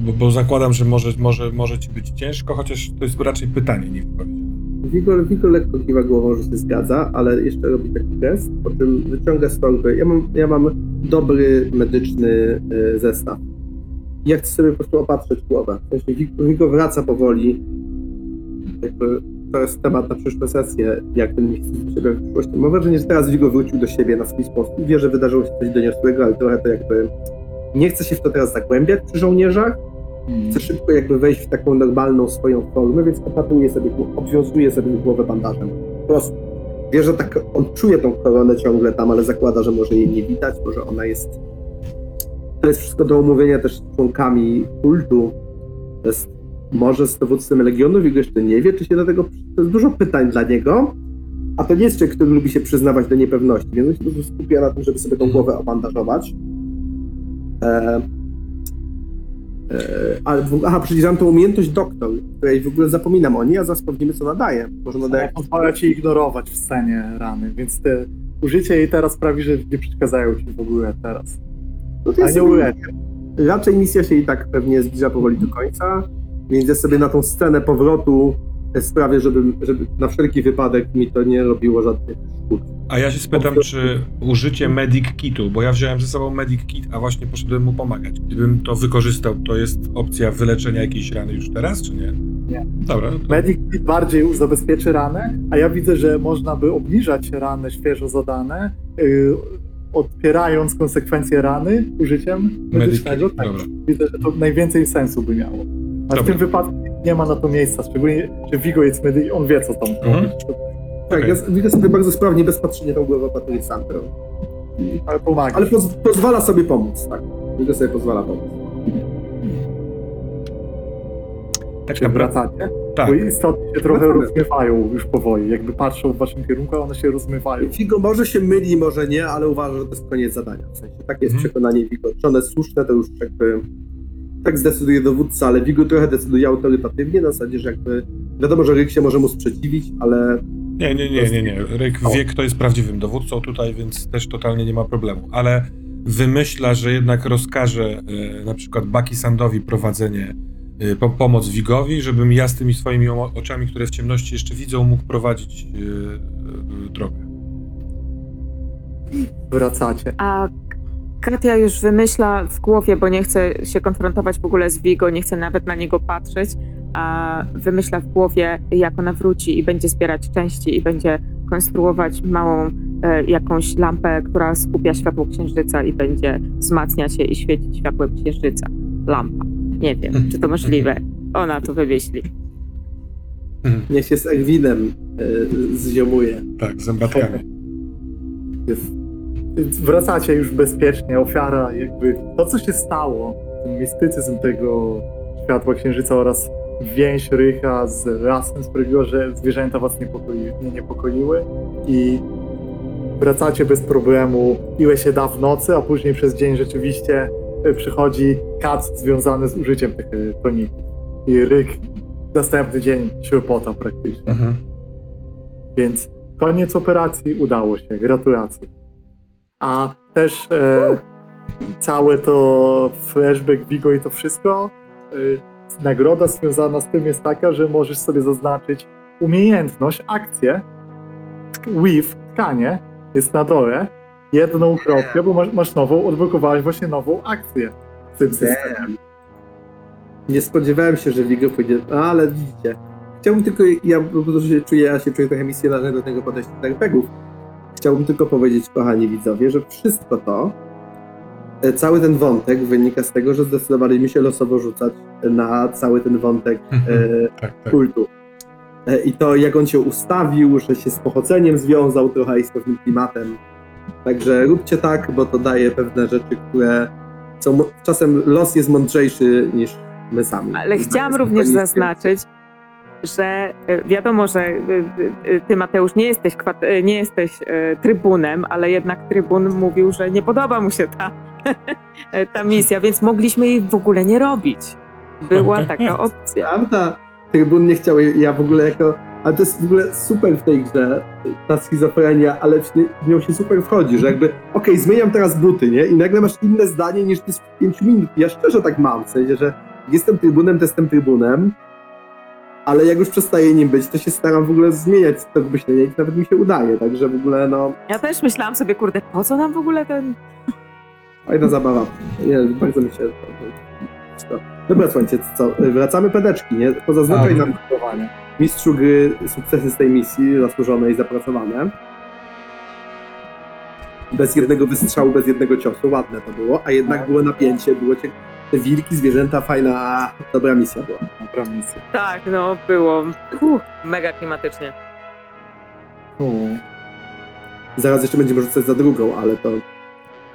bo, bo zakładam, że może, może, może ci być ciężko, chociaż to jest raczej pytanie, nie wypowiedź. Wigo, Wigo lekko kiwa głową, że się zgadza, ale jeszcze robi taki gest, po czym wyciąga z torby. Ja mam, ja mam dobry medyczny y, zestaw. Ja chcę sobie po prostu opatrzyć głowę. W sensie wraca powoli. Jakby to jest temat na przyszłe sesje, jak ten miejsce z siebie w przyszłości. Mam wrażenie, że teraz Wigo wrócił do siebie na swój sposób. Wie, że wydarzyło się coś doniosłego, ale trochę to jakby... Nie chce się w to teraz zagłębiać przy żołnierzach, chce szybko jakby wejść w taką normalną swoją formę, więc opatruje sobie, obwiązuje sobie głowę bandażem. Po prostu. Wie, że tak, on czuje tą koronę ciągle tam, ale zakłada, że może jej nie widać, może ona jest... To jest wszystko do omówienia też z członkami kultu. To jest może z dowódcem Legionów, jego jeszcze nie wie, czy się do tego... To jest dużo pytań dla niego, a to nie jest człowiek, który lubi się przyznawać do niepewności, więc on się prostu skupia na tym, żeby sobie tą głowę obandażować. E, E, ale w, aha, tą umiejętność doktor, której w ogóle zapominam o niej, a zaraz sprawdzimy, co nadaje. Może nadaje... Ja pozwala ci ignorować w scenie rany, więc te użycie jej teraz sprawi, że nie przeszkadzają ci w ogóle teraz. No to A nie uleczy. Raczej misja się i tak pewnie zbliża powoli do końca, więc ja sobie na tą scenę powrotu sprawię, żeby, żeby na wszelki wypadek mi to nie robiło żadnych szkód. A ja się spytam, czy użycie Medic Kitu, bo ja wziąłem ze sobą Medic Kit, a właśnie poszedłem mu pomagać. Gdybym to wykorzystał, to jest opcja wyleczenia jakiejś rany już teraz, czy nie? Nie. Dobra. To... Medic Kit bardziej zabezpieczy ranę, a ja widzę, że można by obniżać rany świeżo zadane, yy, odpierając konsekwencje rany użyciem medycznego. Tak, dobra. widzę, że to najwięcej sensu by miało. A w Dobra. tym wypadku nie ma na to miejsca, szczególnie, że Vigo jest medyk, on wie, co tam Mhm. robić. Tak, Okej. ja widzę sobie bardzo sprawnie, bez patrzenia tą głowę opatruję sam. Ale pomaga. Ale poz, pozwala sobie pomóc, tak. Wigo sobie pozwala pomóc. Tak Czy wracacie? Tak. Bo istoty się trochę Wracamy. rozmywają już powoli. Jakby patrzą w waszym kierunku, a one się rozmywają. Figo może się myli, może nie, ale uważa, że to jest koniec zadania. W sensie, takie jest Mhm. przekonanie Wigo. Czy one słuszne, to już jakby tak zdecyduje dowódca, ale Wigo trochę decyduje autorytatywnie, na zasadzie, że jakby wiadomo, że Ryk się może mu sprzeciwić, ale Nie, nie, nie, nie, nie. Ryk wie, kto jest prawdziwym dowódcą tutaj, więc też totalnie nie ma problemu. Ale wymyśla, że jednak rozkaże e, na przykład Baki Sandowi prowadzenie, e, po, pomoc Wigowi, żebym ja z tymi swoimi o- oczami, które w ciemności jeszcze widzą, mógł prowadzić e, e, drogę. Wracacie. A Katia już wymyśla w głowie, bo nie chce się konfrontować w ogóle z Vigo, nie chce nawet na niego patrzeć, a wymyśla w głowie, jak ona wróci i będzie zbierać części i będzie konstruować małą e, jakąś lampę, która skupia światło księżyca i będzie wzmacniać je i świecić światłem księżyca. Lampa. Nie wiem, czy to możliwe. Ona to wymyśli. Mhm. niech się z Erwinem y, zziomuje. Tak, zębatkami. Wracacie już bezpiecznie. Ofiara, jakby to, co się stało, ten mistycyzm tego światła księżyca oraz więź Rycha z rasem sprawiło, że zwierzęta was niepokoi, nie niepokoiły i wracacie bez problemu. Ile się da w nocy, a później przez dzień rzeczywiście e, przychodzi kac związany z użyciem tych e, toników. I Ryk następny dzień ślepota praktycznie. Mhm. Więc koniec operacji udało się. Gratulacje. A też e, całe to flashback Vigo i to wszystko, e, nagroda związana z tym jest taka, że możesz sobie zaznaczyć umiejętność, akcję, weave, tkanie, jest na dole, jedną kropkę, bo masz, masz nową, odblokowałeś właśnie nową akcję w tym systemie. Nie spodziewałem się, że Wigo pójdzie, ale widzicie. Chciałbym tylko, ja po prostu się czuję, ja się czuję trochę misjonalny do tego podejścia do RPGów. Chciałbym tylko powiedzieć, kochani widzowie, że wszystko to, cały ten wątek wynika z tego, że zdecydowaliśmy się losowo rzucać na cały ten wątek e, Mhm. Tak, tak. kultu. E, I to, jak on się ustawił, że się z pochodzeniem związał trochę i z pewnym klimatem. Także róbcie tak, bo to daje pewne rzeczy, które są. Czasem los jest mądrzejszy niż my sami. Ale chciałam również zaznaczyć, że e, wiadomo, że e, e, ty Mateusz nie jesteś, nie jesteś trybunem, ale jednak trybun mówił, że nie podoba mu się ta, ta misja, więc mogliśmy jej w ogóle nie robić. Była taka opcja. Prawda? Trybun nie chciał, ja w ogóle jako. Ale to jest w ogóle super w tej grze, ta schizofrenia, ale w, nią się super wchodzi, że jakby, okej, zmieniam teraz buty, nie? I nagle masz inne zdanie niż ty z 5 minut. Ja szczerze tak mam, w sensie, że jestem trybunem, to jestem trybunem, ale jak już przestaję nim być, to się staram w ogóle zmieniać to myślenie i nawet mi się udaje, także w ogóle, no, Ja też myślałam sobie, kurde, po co nam w ogóle ten... fajna zabawa. Nie, bardzo mi się to... Dobra, słuchajcie, co, wracamy pedeczki, nie? Pozaznaczaj A, nam Zdecydowanie. mistrzu gry sukcesy z tej misji, zasłużone i zapracowane. Bez jednego wystrzału, bez jednego ciosu, ładne to było, a jednak było napięcie, było cię... Te wilki, zwierzęta, fajna, dobra misja była. Dobra misja. Tak, no było Uff, mega klimatycznie. Zaraz jeszcze będziemy rzucać za drugą, ale to...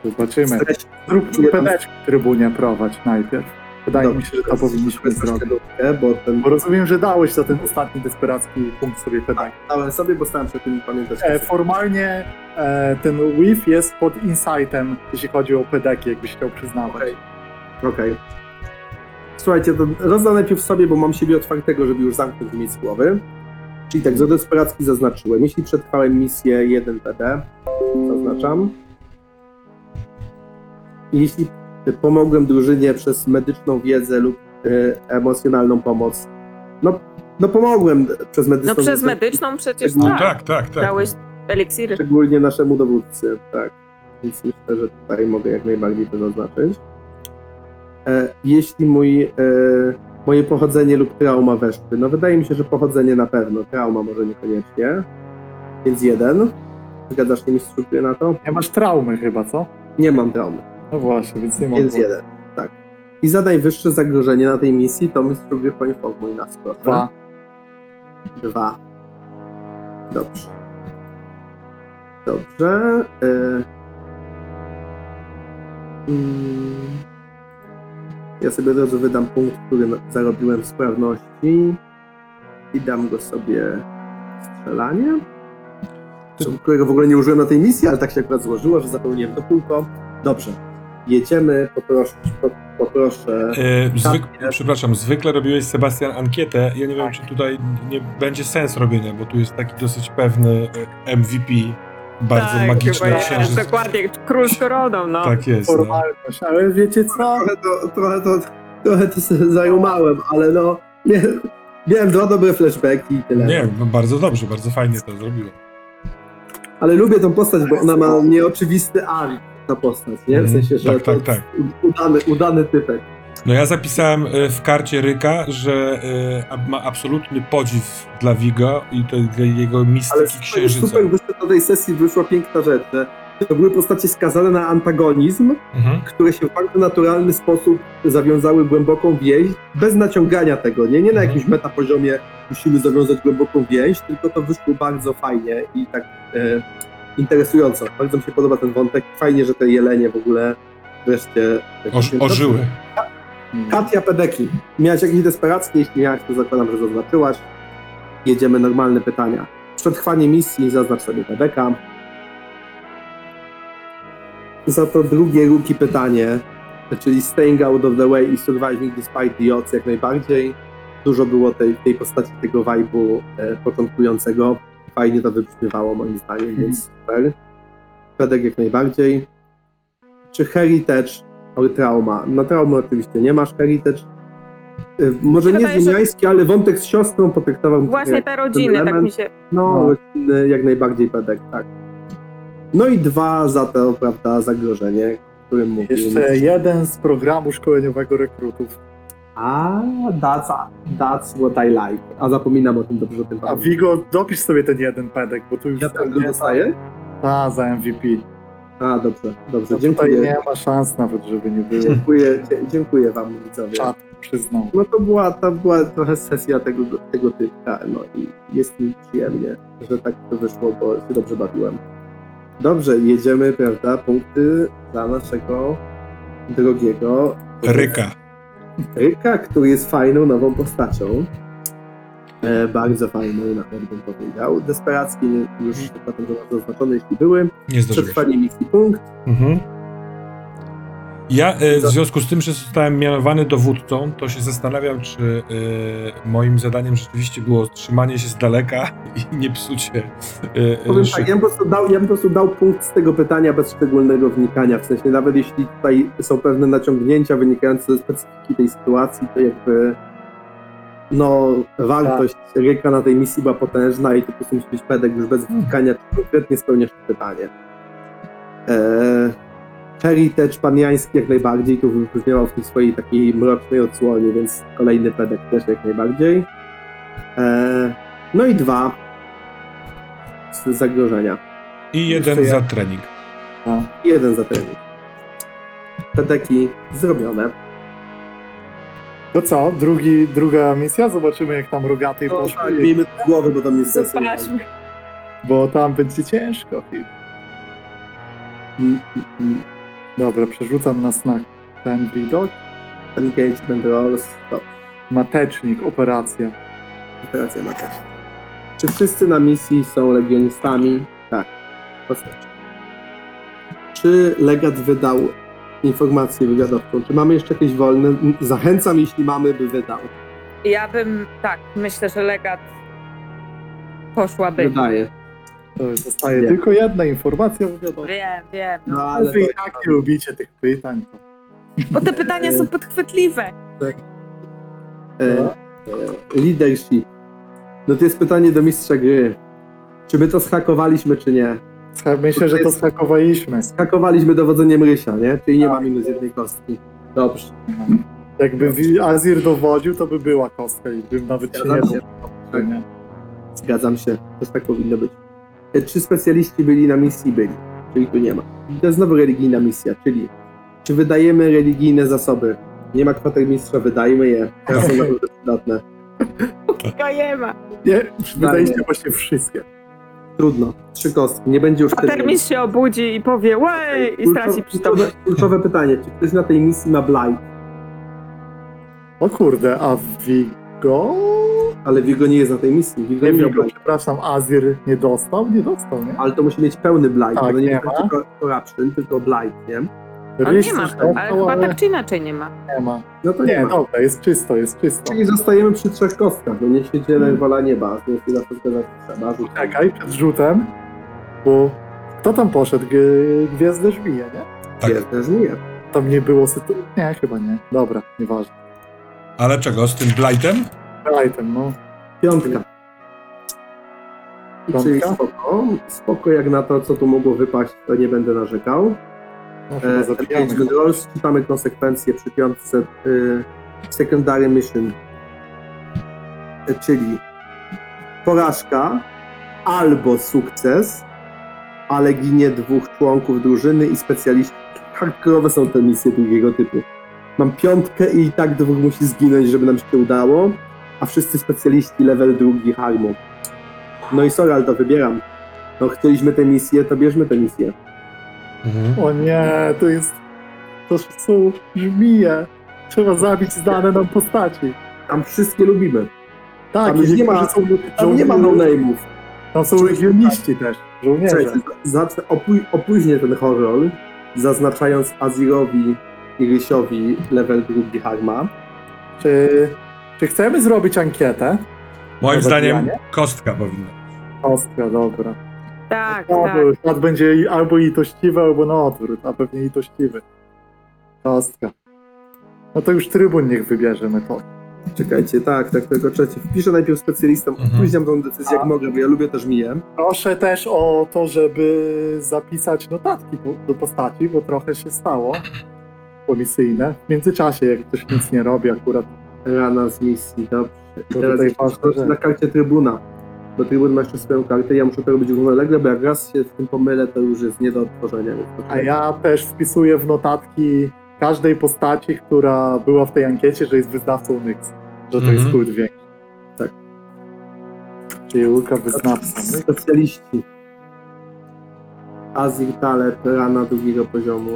Zobaczymy. Zrób Czuję tam- pedeczki trybunie prowadź najpierw. Wydaje mi się, że to powinniśmy troszkę zrobić. nutkę, bo ten... Bo rozumiem, że dałeś za ten ostatni desperacki punkt sobie pedał. Dałem sobie, bo starałem się o tym pamiętać. E, formalnie e, ten whiff jest pod insightem, jeśli chodzi o pedeki, jakbyś chciał przyznawać. Okej. Okej. Słuchajcie, to rozdam najpierw sobie, bo mam siebie otwartego, żeby już zamknąć mi z głowy. Czyli tak, za desperacki zaznaczyłem. Jeśli przetrwałem misję 1 PD, zaznaczam. Jeśli pomogłem drużynie przez medyczną wiedzę lub e, emocjonalną pomoc, no, no pomogłem przez medyczną No przez wiedzę, medyczną przecież No tak. tak, tak, tak. Dałeś eliksiry. Szczególnie naszemu dowódcy, tak. Więc myślę, że tutaj mogę jak najbardziej to zaznaczyć. E, jeśli mój, e, moje pochodzenie lub trauma weszły, no wydaje mi się, że pochodzenie na pewno, trauma może niekoniecznie. Więc jeden. Zgadzasz się mistrzu na to? Nie masz traumy chyba, co? Nie mam traumy, No właśnie, więc nie mam. więc jeden. Tak. I za najwyższe zagrożenie na tej misji to mistrzu gry poinformuj nas, proszę. Dwa. Dwa. Dobrze. Dobrze. y, mm, Ja sobie od razu wydam punkt, który zarobiłem w sprawności i dam go sobie strzelanie. Którego w ogóle nie użyłem na tej misji, ale tak się akurat złożyło, że zapełniłem to kółko. Dobrze. Jedziemy, poproszę, po- poproszę. E, zwyk, Tak. przepraszam, zwykle robiłeś Sebastian ankietę. Ja nie wiem, czy tutaj nie będzie sens robienia, bo tu jest taki dosyć pewny e, MVP, bardzo tak, magiczny chyba księżyc. jest, dokładnie, król z koroną, no. Tak jest. No. Formalność, ale wiecie co? trochę to, trochę to, trochę to zajumałem, ale no, nie, miałem dwa dobre flashbacki i tyle. Nie, no bardzo dobrze, bardzo fajnie to zrobiło. Ale lubię tą postać, bo ona ma nieoczywisty arc, ta postać, nie? W Mhm. sensie, że Tak, to tak, jest Udany, udany typek. No ja zapisałem e, w karcie Ryka, że e, ma absolutny podziw dla Vigo i dla jego Ale mistyki super, księżyca. super wyszło do tej sesji, wyszła piękna rzecz, że to były postacie skazane na antagonizm, Mhm. które się w bardzo naturalny sposób zawiązały głęboką więź, bez naciągania tego, nie? Nie na Mhm. jakimś metapoziomie musimy zawiązać głęboką więź, tylko to wyszło bardzo fajnie i tak e, interesująco. Bardzo mi się podoba ten wątek. Fajnie, że te jelenie w ogóle wreszcie... Oż, ożyły. Katia Pedeki. Miałaś jakieś desperackie? Jeśli miałaś, to zakładam, że zaznaczyłaś. Jedziemy normalne pytania. Przetrwanie misji, zaznacz sobie Pedeka. Za to drugie ruki pytanie, czyli staying out of the way i surviving despite the odds jak najbardziej. Dużo było tej, tej postaci, tego vibe'u e, początkującego. Fajnie to wybrzmiewało moim zdaniem, więc super. Pedek jak najbardziej. Czy Heritage ale trauma. Na traumę oczywiście nie masz heritage. Y, Może nie Wydaje się- zmieniański, ale wątek z siostrą potraktował Właśnie te rodziny, tak mi się... No, No. jak najbardziej pedek, tak. No i dwa za to, prawda, zagrożenie, którym mówiłem. Jeszcze jeden z programu szkoleniowego rekrutów. A, that's, that's what I like. A zapominam o tym dobrze, o tym A. Vigo, dopisz sobie ten jeden pedek, bo tu już Ja tak go dostaję? A, za MVP. A, dobrze, dobrze, To tutaj dziękuję. nie ma szans nawet, żeby nie było. Dziękuję, dzie- dziękuję wam, widzowie. Czat przyznał. No to była, to była trochę sesja tego, tego typka, no i jest mi przyjemnie, że tak to wyszło, bo się dobrze bawiłem. Dobrze, jedziemy, prawda, punkty dla naszego drogiego Ryka. Ryka, który jest fajną, nową postacią. E, bardzo fajną, nawet bym powiedział. Desperacki już na tym temat zaznaczone, jeśli były. Przetrwanie misji punkt. Mhm. Ja e, w związku z tym, że zostałem mianowany dowódcą, to się zastanawiam, czy e, moim zadaniem rzeczywiście było trzymanie się z daleka i nie psucie. Powiem tak, ja bym, po prostu dał, ja bym po prostu dał punkt z tego pytania bez szczególnego wnikania. W sensie, nawet jeśli tutaj są pewne naciągnięcia wynikające ze specyfiki tej sytuacji, to jakby no, wartość Ryka na tej misji była potężna i to po prostu musi być pedek już bez wnikania, czy konkretnie spełniasz to pytanie. Eee, Heritage paniański jak najbardziej tu wybrzmiewał w tej swojej takiej mrocznej odsłonie, więc kolejny pedek też jak najbardziej. Eee, no i dwa z zagrożenia. I jeden Jeszcze za ja. trening. A, I jeden za trening. Pedeki zrobione. To co? Drugi, druga misja? Zobaczymy jak tam rogaty No, poszły. tak, miejmy głowy, bo tam jest sens. Zobaczmy. Bo tam będzie ciężko. Mm, mm, mm. Dobra, przerzucam nas na ten widok. Engagement rolls. Matecznik, operacja. operacja też. Czy wszyscy na misji są legionistami? Tak. Czy legat wydał informację wywiadowczą? Czy mamy jeszcze jakieś wolne? Zachęcam, jeśli mamy, by wydał. Ja bym, tak, myślę, że legat poszłaby. Wydaje. To zostaje Nie. tylko jedna informacja wywiadowcza. Wiem, wiem. No. No ale Wy i to, tak nie lubicie tych pytań. To... Bo te pytania są podchwytliwe. e, e, leadership. No to jest pytanie do mistrza gry. Czy my to schakowaliśmy, czy nie? Myślę, że to schakowaliśmy. Skakowaliśmy dowodzeniem Rysia, nie? Czyli nie ma minus jednej kostki. Dobrze. Jakby Azir dowodził, to by była kostka i bym nawet się nie Zgadzam się. nie? Zgadzam się. Też tak powinno być. E, Czy specjaliści byli na misji? Byli. Czyli tu nie ma. I to jest znowu religijna misja, czyli czy wydajemy religijne zasoby? Nie ma kwatermistrza, wydajmy je. Teraz są naprawdę przydatne. Go nie ma. Nie, wydaliście właśnie wszystkie. Trudno. Trzy kostki. Nie będzie już A termis się obudzi i powie łej i straci Kluczowe, przytomność. kluczowe pytanie. Czy ktoś na tej misji ma blight? O kurde, a Vigo? Ale Vigo nie jest na tej misji. Vigo Nie nie miał Vigo, blight. przepraszam, Azir nie dostał? Nie dostał, nie? Ale to musi mieć pełny blight. Tak, to nie nie jest ma. tylko corruption, tylko blight, nie? Ale Ryś nie ma, ale chyba ale tak czy inaczej nie ma. nie ma. No to nie, Nie, dobra, jest czysto, jest czysto. Czyli zostajemy przy trzech kostkach, bo nie świeciele wola nieba, więc nie zawsze trzeba. Czekaj, przed rzutem, bo kto tam poszedł? G- Gwiezdne żmije, nie? Tak. Też nie. Tam nie było sytuacji. Nie, chyba nie. Dobra, nieważne. Ale czego? Z tym blightem? Item, no. Piątka. Piątka? Czyli spoko. Spoko jak na to, co tu mogło wypaść, to nie będę narzekał. E, zabijamy. Rolls, czytamy konsekwencje przy piątce y, Secondary Mission. E, czyli porażka albo sukces, ale ginie dwóch członków drużyny i specjaliści. Hardkorowe są te misje drugiego typu. Mam piątkę i i tak dwóch musi zginąć, żeby nam się udało, a wszyscy specjaliści level drugi harmu. No i sorry, ale to wybieram. No chcieliśmy tę misję, to bierzmy tę misję. Mhm. O nie, to jest... To są żmije. Trzeba zabić znane nam postaci. Tam wszystkie lubimy. Tak, Tam już nie ma- są, Tam nie ma no-name'ów. Tam są legioniści też, żołnierze. Czekaj, zacznę opó- opóźnię ten horror, zaznaczając Azirowi i Rysiowi level drugi Harma. Czy, czy chcemy zrobić ankietę? Moim zdaniem zabijanie? kostka powinna. Ostra, dobra. Tak, No, tak. Świat będzie i- albo litościwy, albo na odwrót, a pewnie litościwy. Kostka. No to już trybun niech wybierze metodę. Czekajcie, tak, tak, tylko trzecie. Wpiszę najpierw specjalistom, Mhm. opóźniam tą decyzję jak mogę, bo ja lubię też miję. Proszę też o to, żeby zapisać notatki do postaci, bo trochę się stało policyjne. W międzyczasie, jak ktoś nic nie robi akurat. Rana z misji, dobrze. I teraz że- na karcie Trybuna. Bo Trybun ma jeszcze swoją kartę, ja muszę to robić równolegle, bo jak raz się w tym pomylę, to już jest nie do odtworzenia. A ja też wpisuję w notatki każdej postaci, która była w tej ankiecie, że jest wyznawcą Nyx. Że to Mhm. jest kult większy. Tak. Czyli Łuka wyznawca. Specjaliści. Azir Taleb, rana drugiego poziomu.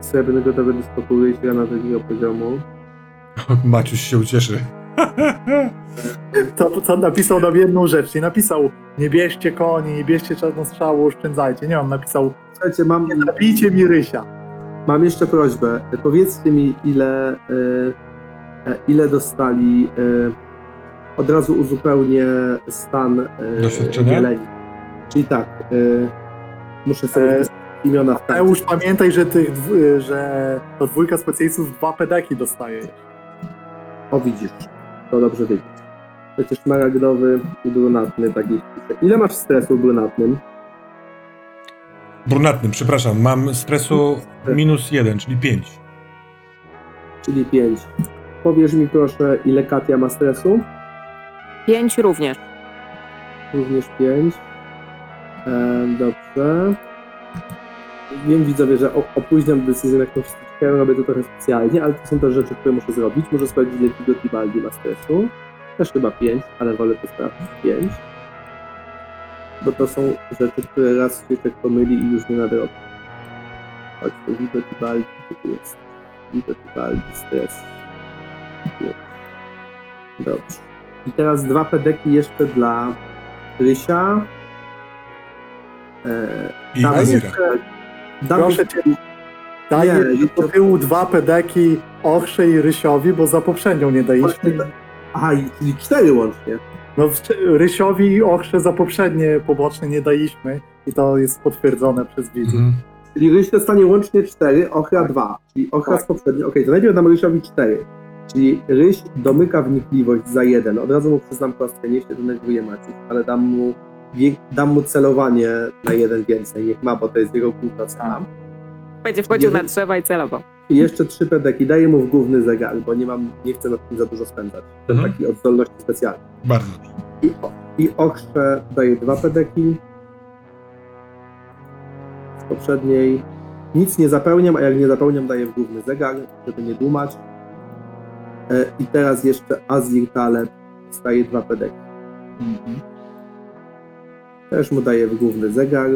Srebrny gotowy do ryś, rana drugiego poziomu. Maciuś się ucieszy. To, to napisał nam jedną rzecz. Nie napisał nie bierzcie koni, nie bierzcie czarnostrzały, oszczędzajcie. Nie, on napisał Słuchajcie, mam, nie zabijcie mi rysia. mam jeszcze prośbę. Powiedzcie mi, ile, e, ile dostali. E, od razu uzupełnię stan e, Doświadczenia? dzieleni. Czyli tak, e, muszę sobie E, imiona w Eusz, pamiętaj, że, tych, dwu- że to dwójka specjalistów dwa pedeki dostaje. O widzisz, to dobrze wiedzieć. Przecież szmaragdowy i brunatny, tak pisze. Ile masz stresu w brunatnym? Brunatnym, przepraszam, mam stresu minus jeden, czyli pięć. Czyli 5. Powiesz mi proszę, ile Katia ma stresu? Pięć również. Również 5. E, dobrze. Wiem widzowie, że o- opóźniam decyzję na jakąś styczkę, robię to trochę specjalnie, ale to są też rzeczy, które muszę zrobić. Muszę sprawdzić, ile Tigo Tibaldi ma stresu. Też chyba 5, ale wolę to sprawdzić. 5. Bo to są rzeczy, które raz się tak pomyli i już nie nadrobi. Chodź, to Tigo Tibaldi, gdzie tu jest? Tigo Tibaldi, stres. Dobrze. I teraz dwa pedeki jeszcze dla Rysia. E, I Dawid Azira. jeszcze- Dawid- Proszę cię, daję Nie, do tyłu dwa pedeki Ochrze i Rysiowi, bo za poprzednią nie daliśmy. Właśnie- Aha, i- czyli cztery łącznie. No, Rysiowi i Ochrze za poprzednie poboczne nie daliśmy i to jest potwierdzone przez widzów. Mhm. Czyli Ryś dostanie łącznie cztery, Ochra dwa. Czyli Ochra Tak. z poprzedniej. Okej, to najpierw dam Rysiowi cztery. Czyli Ryś domyka wnikliwość za jeden. Od razu mu przyznam kostkę, nie się denerwuje Maciek, ale dam mu, dam mu celowanie na jeden więcej. Niech ma, bo to jest jego kulta cena. Będzie wchodził na Jeden- drzewa i celował. I jeszcze trzy pedeki. Daję mu w główny zegar, bo nie mam, nie chcę nad tym za dużo spędzać. Ten Mhm. taki od zdolności specjalnej. Bardzo dobrze. I, I Ochrze daje dwa pedeki. Z poprzedniej. Nic nie zapełniam, a jak nie zapełniam, daję w główny zegar, żeby nie dumać. E, I teraz jeszcze Azir Taleb dostaje dwa pedeki. Mhm. Też mu daję w główny zegar.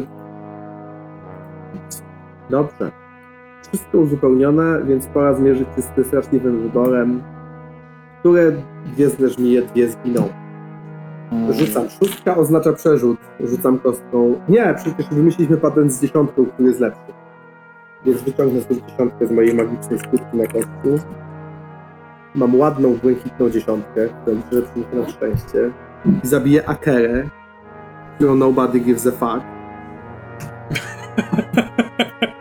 Dobrze. Wszystko uzupełnione, więc pora zmierzyć się z tym straszliwym wyborem. Które dwie żmije, dwie zginą. Rzucam. Szóstka oznacza przerzut. Rzucam kostką. Nie, przecież wymyśliliśmy patent z dziesiątką, który jest lepszy. Więc wyciągnę sobie dziesiątkę z mojej magicznej skórki na kostku. Mam ładną, błękitną dziesiątkę, którą liczę, na szczęście. I zabiję Akerę, którą nobody gives a fuck.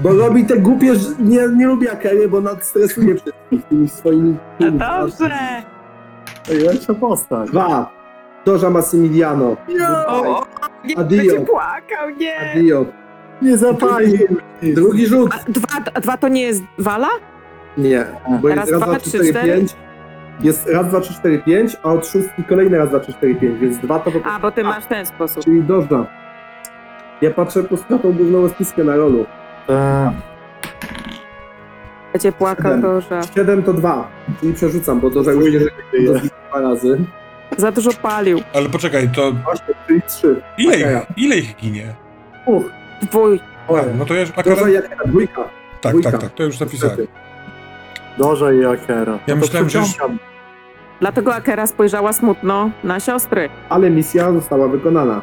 Bo robi te głupie, ż- nie, nie lubię Akery, bo nadstresuje wszystkich tymi swoimi... Dobrze! Lepsza postać. Dwa. Doża Massimiliano. O, nie Adio. będzie płakał, nie! Adio. Nie zapalił. Drugi rzut. A dwa, a dwa to nie jest wala? Nie, bo jest Raz, raz, dwa, dwa, trzy, trzy, cztery, cztery. pięć. Jest raz, dwa, trzy, cztery, pięć, a od szóstki kolejny raz, dwa, trzy, cztery, pięć, więc dwa to po prostu... A, bo ty masz w ten sposób. Czyli dożda. Ja patrzę po prostu na tą główną na rolu. Tak. Będzie płakał Siedem. to, że Siedem to dwa, czyli przerzucam, bo doża już nie żyje dwa razy. za dużo palił. Ale poczekaj, to Właśnie, czyli trzy. ile Okej. ich, ile ich ginie? Uch, Dwój. A, no to ja już akurat... doża jak dwójka. Tak, dwójka. tak, tak, to już zapisałem. Niestety. Doża i Akera. Ja No to myślałem, że już-. Dlatego Akera spojrzała smutno na siostry. Ale misja została wykonana.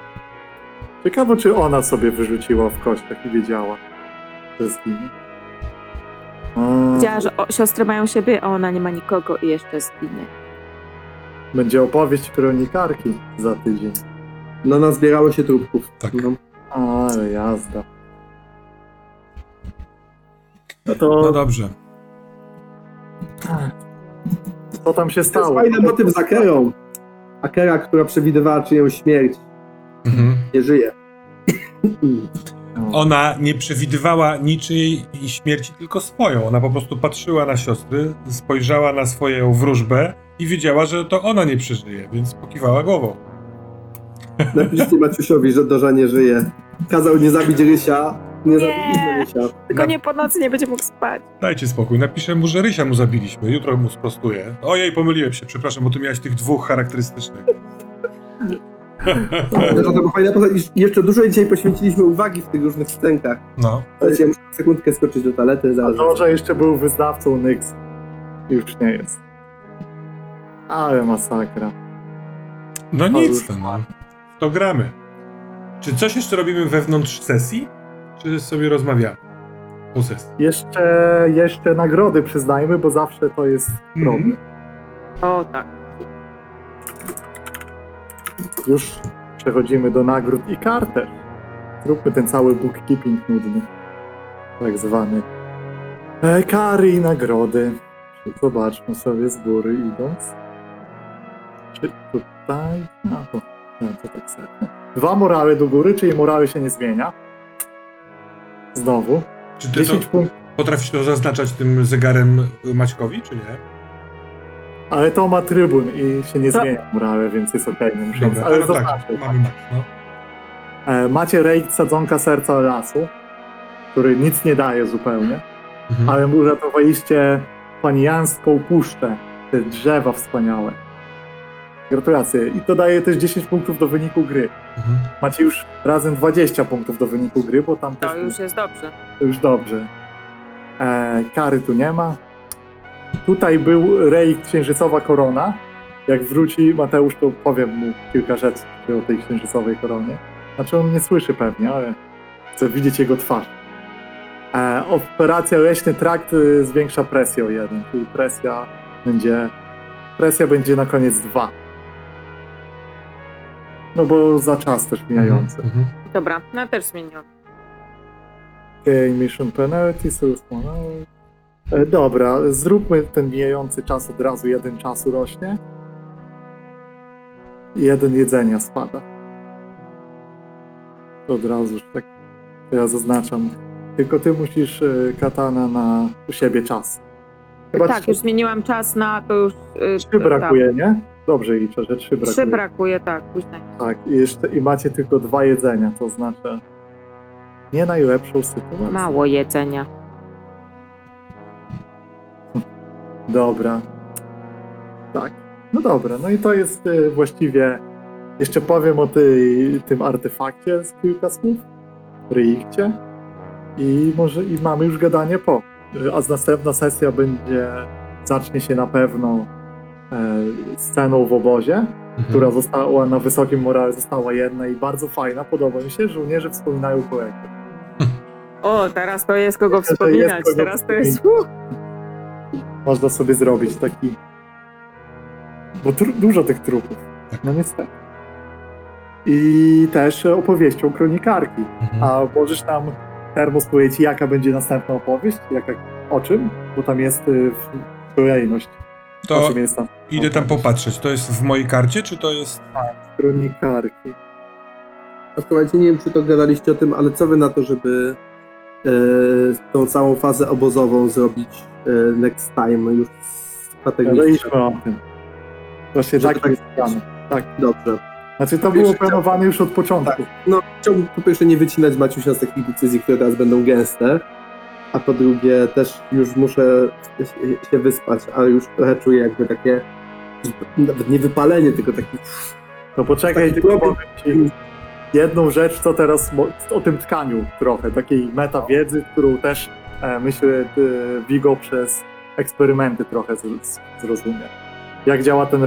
Ciekawe, czy ona sobie wyrzuciła w kościach i wiedziała, że zginie. Wiedziała, że o, siostry mają siebie, a ona nie ma nikogo i jeszcze zginie. Będzie opowieść kronikarki za tydzień. No nazbierało się trupków. Tak. No. Ale jazda. No No to dobrze. co tam się To jest stało? fajny motyw z Akerą. Akera, która przewidywała czyjąś śmierć, Mhm. nie żyje. Ona nie przewidywała niczyjej śmierci, tylko swoją. Ona po prostu patrzyła na siostry, spojrzała na swoją wróżbę i wiedziała, że to ona nie przeżyje, więc pokiwała głową. Napiszcie Maciusiowi, że Doża nie żyje. Kazał nie zabić Rysia. Nie, Nie. zabiliśmy Rysia. Tylko nie po nocy nie będzie mógł spać. Dajcie spokój, napiszę mu, że Rysia mu zabiliśmy. Jutro mu sprostuję. Ojej, pomyliłem się, przepraszam, bo ty miałeś tych dwóch charakterystycznych. Była fajna postać. I Jeszcze dużo dzisiaj poświęciliśmy uwagi w tych różnych scenkach. No. Ale ja muszę na sekundkę skoczyć do toalety, zaraz. To, że jeszcze był wyznawcą Nyx, już nie jest. Ale masakra. No To nic, no. to gramy. Czy coś jeszcze robimy wewnątrz sesji? Czy sobie rozmawiamy? Po sesji. Jeszcze, jeszcze nagrody przyznajmy, bo zawsze to jest problem. Mhm. O tak. Już przechodzimy do nagród i kart też. Zróbmy ten cały bookkeeping nudny. Tak zwany. E, kary i nagrody. Zobaczmy sobie z góry idąc. Czy tutaj... No to, no to tak sobie. Dwa morały do góry, czyli morały się nie zmienia. Znowu. Czy ty to, 10 punktów. potrafisz to zaznaczać tym zegarem Maćkowi, czy nie? Ale to ma trybun i się nie To- zmienia morały, więc jest okej. nie muszę nic- Dobra, ale no tak, mamy Max, no. E, Macie rejk sadzonka serca lasu, który nic nie daje zupełnie, Mhm. ale uratowaliście panijanską puszczę, te drzewa wspaniałe. Gratulacje. I to daje też 10 punktów do wyniku gry. Mhm. Macie już razem 20 punktów do wyniku gry, bo tam To też już jest dobrze. to już dobrze. E, kary tu nie ma. Tutaj był rejk księżycowa korona. Jak wróci Mateusz, to powiem mu kilka rzeczy o tej księżycowej koronie. Znaczy on nie słyszy pewnie, ale chcę widzieć jego twarz. E, operacja leśny trakt y, zwiększa presję o jeden, czyli presja będzie presja będzie na koniec dwa. No bo za czas też mijający. Mhm. Dobra, no też zmieniłam. Okay, mission penalty, source money. E, Dobra, zróbmy ten mijający czas od razu, jeden czasu rośnie. Jeden jedzenia spada. Od razu już tak ja zaznaczam. Tylko ty musisz e, katana na u siebie czas. Chyba tak, trzy, już zmieniłam czas na to już. y, trzy tak. brakuje, nie? Dobrze liczę, że trzy brakuje. Trzy brakuje, tak, później. Tak, i, jeszcze, i macie tylko dwa jedzenia, to znaczy nie najlepszą sytuację. Mało jedzenia. Dobra. Tak. No dobra, no i to jest y, właściwie. Jeszcze powiem o tej, tym artefakcie z kilka słów. Reikcie. I może i mamy już gadanie po. A z następna sesja będzie. Zacznie się na pewno e, sceną w obozie, Mhm. która została na wysokim morale, została jedna i bardzo fajna. Podoba mi się. Żołnierze wspominają kolegę. O, teraz to jest kogo wspominać. jest kogo Teraz to jest. Można sobie zrobić taki. Bo tru- dużo tych trupów. No niestety. I też opowieścią kronikarki. Mhm. A możesz tam Termos powiedzieć, jaka będzie następna opowieść? Jaka, o czym? Bo tam jest y, w- kolejność. O To czym jest tam idę tam popatrzeć. To jest w mojej karcie, czy to jest... kronikarki? A słuchajcie, nie wiem, czy to gadaliście o tym, ale co wy na to, żeby tą całą fazę obozową zrobić e, next time już strategicznie? Gadaliśmy o tym. Właśnie tak tak-. Tak. Dobrze. Znaczy to Wiesz, było planowane już od początku. No, chciałbym po pierwsze nie wycinać Maciusia z takich decyzji, które teraz będą gęste, a po drugie też już muszę się- wyspać, a już trochę czuję jakby takie nawet nie wypalenie, tylko taki No poczekaj, Taki tylko powiem ci jedną rzecz, co teraz o tym tkaniu trochę, takiej meta wiedzy, którą też e, myślę e, Vigo przez eksperymenty trochę zrozumie. Jak działa ten?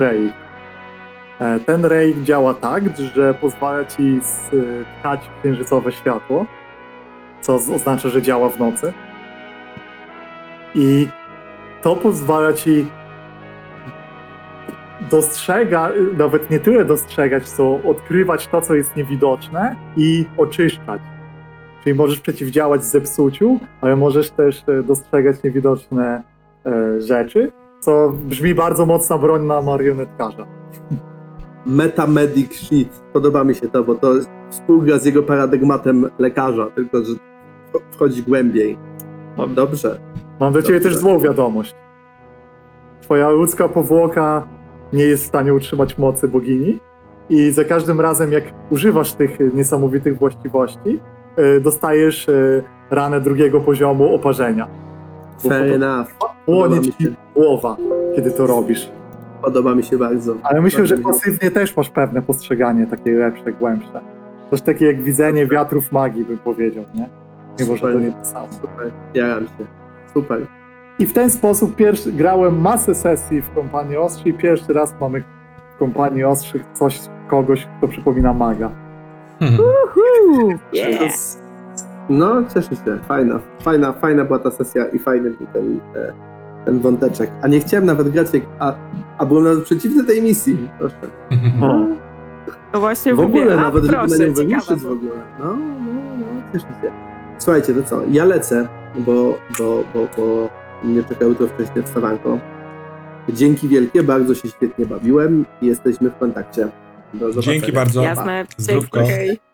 E, ten ray działa tak, że pozwala ci tkać księżycowe światło, co oznacza, że działa w nocy. I to pozwala ci dostrzega, nawet nie tyle dostrzegać, co odkrywać to, co jest niewidoczne i oczyszczać. Czyli możesz przeciwdziałać zepsuciu, ale możesz też e, dostrzegać niewidoczne e, rzeczy, co brzmi bardzo mocna broń na marionetkarza. metamedic shit. Podoba mi się to, bo to współgra z jego paradygmatem lekarza, tylko że wchodzi głębiej. Dobrze. Mam do ciebie Dobrze. też złą wiadomość. Twoja ludzka powłoka nie jest w stanie utrzymać mocy bogini i za każdym razem, jak używasz tych niesamowitych właściwości, e, dostajesz e, ranę drugiego poziomu oparzenia. Fair enough. Płonie ci się. głowa, kiedy to robisz. Podoba mi się bardzo. Ale myślę, że Bardzo mi- pasywnie też masz pewne postrzeganie takie lepsze, głębsze. Coś takie jak widzenie wiatrów magii, bym powiedział, nie? Mimo, że to nie to samo. Super, jaram się. Super. I w ten sposób pierwszy, grałem masę sesji w kompanii ostrzy i pierwszy raz mamy w kompanii ostrzych coś, kogoś, kto przypomina maga. Hmm. Jest- No, cieszę się. Fajna, fajna, fajna była ta sesja i fajny był ten, e, ten wąteczek. A nie chciałem nawet grać, a, a byłem nawet przeciwny tej misji. Proszę. O. No właśnie W ogóle a, nawet, żeby na proszę, nią w ogóle. No, no, no, cieszę się. Słuchajcie, to co? Ja lecę, bo, bo, bo, bo mnie czeka jutro wcześniej wstawanko. Dzięki wielkie, bardzo się świetnie bawiłem i jesteśmy w kontakcie. Do zobaczenia. Dzięki bardzo. Jasne, Zdrówko. dzięki.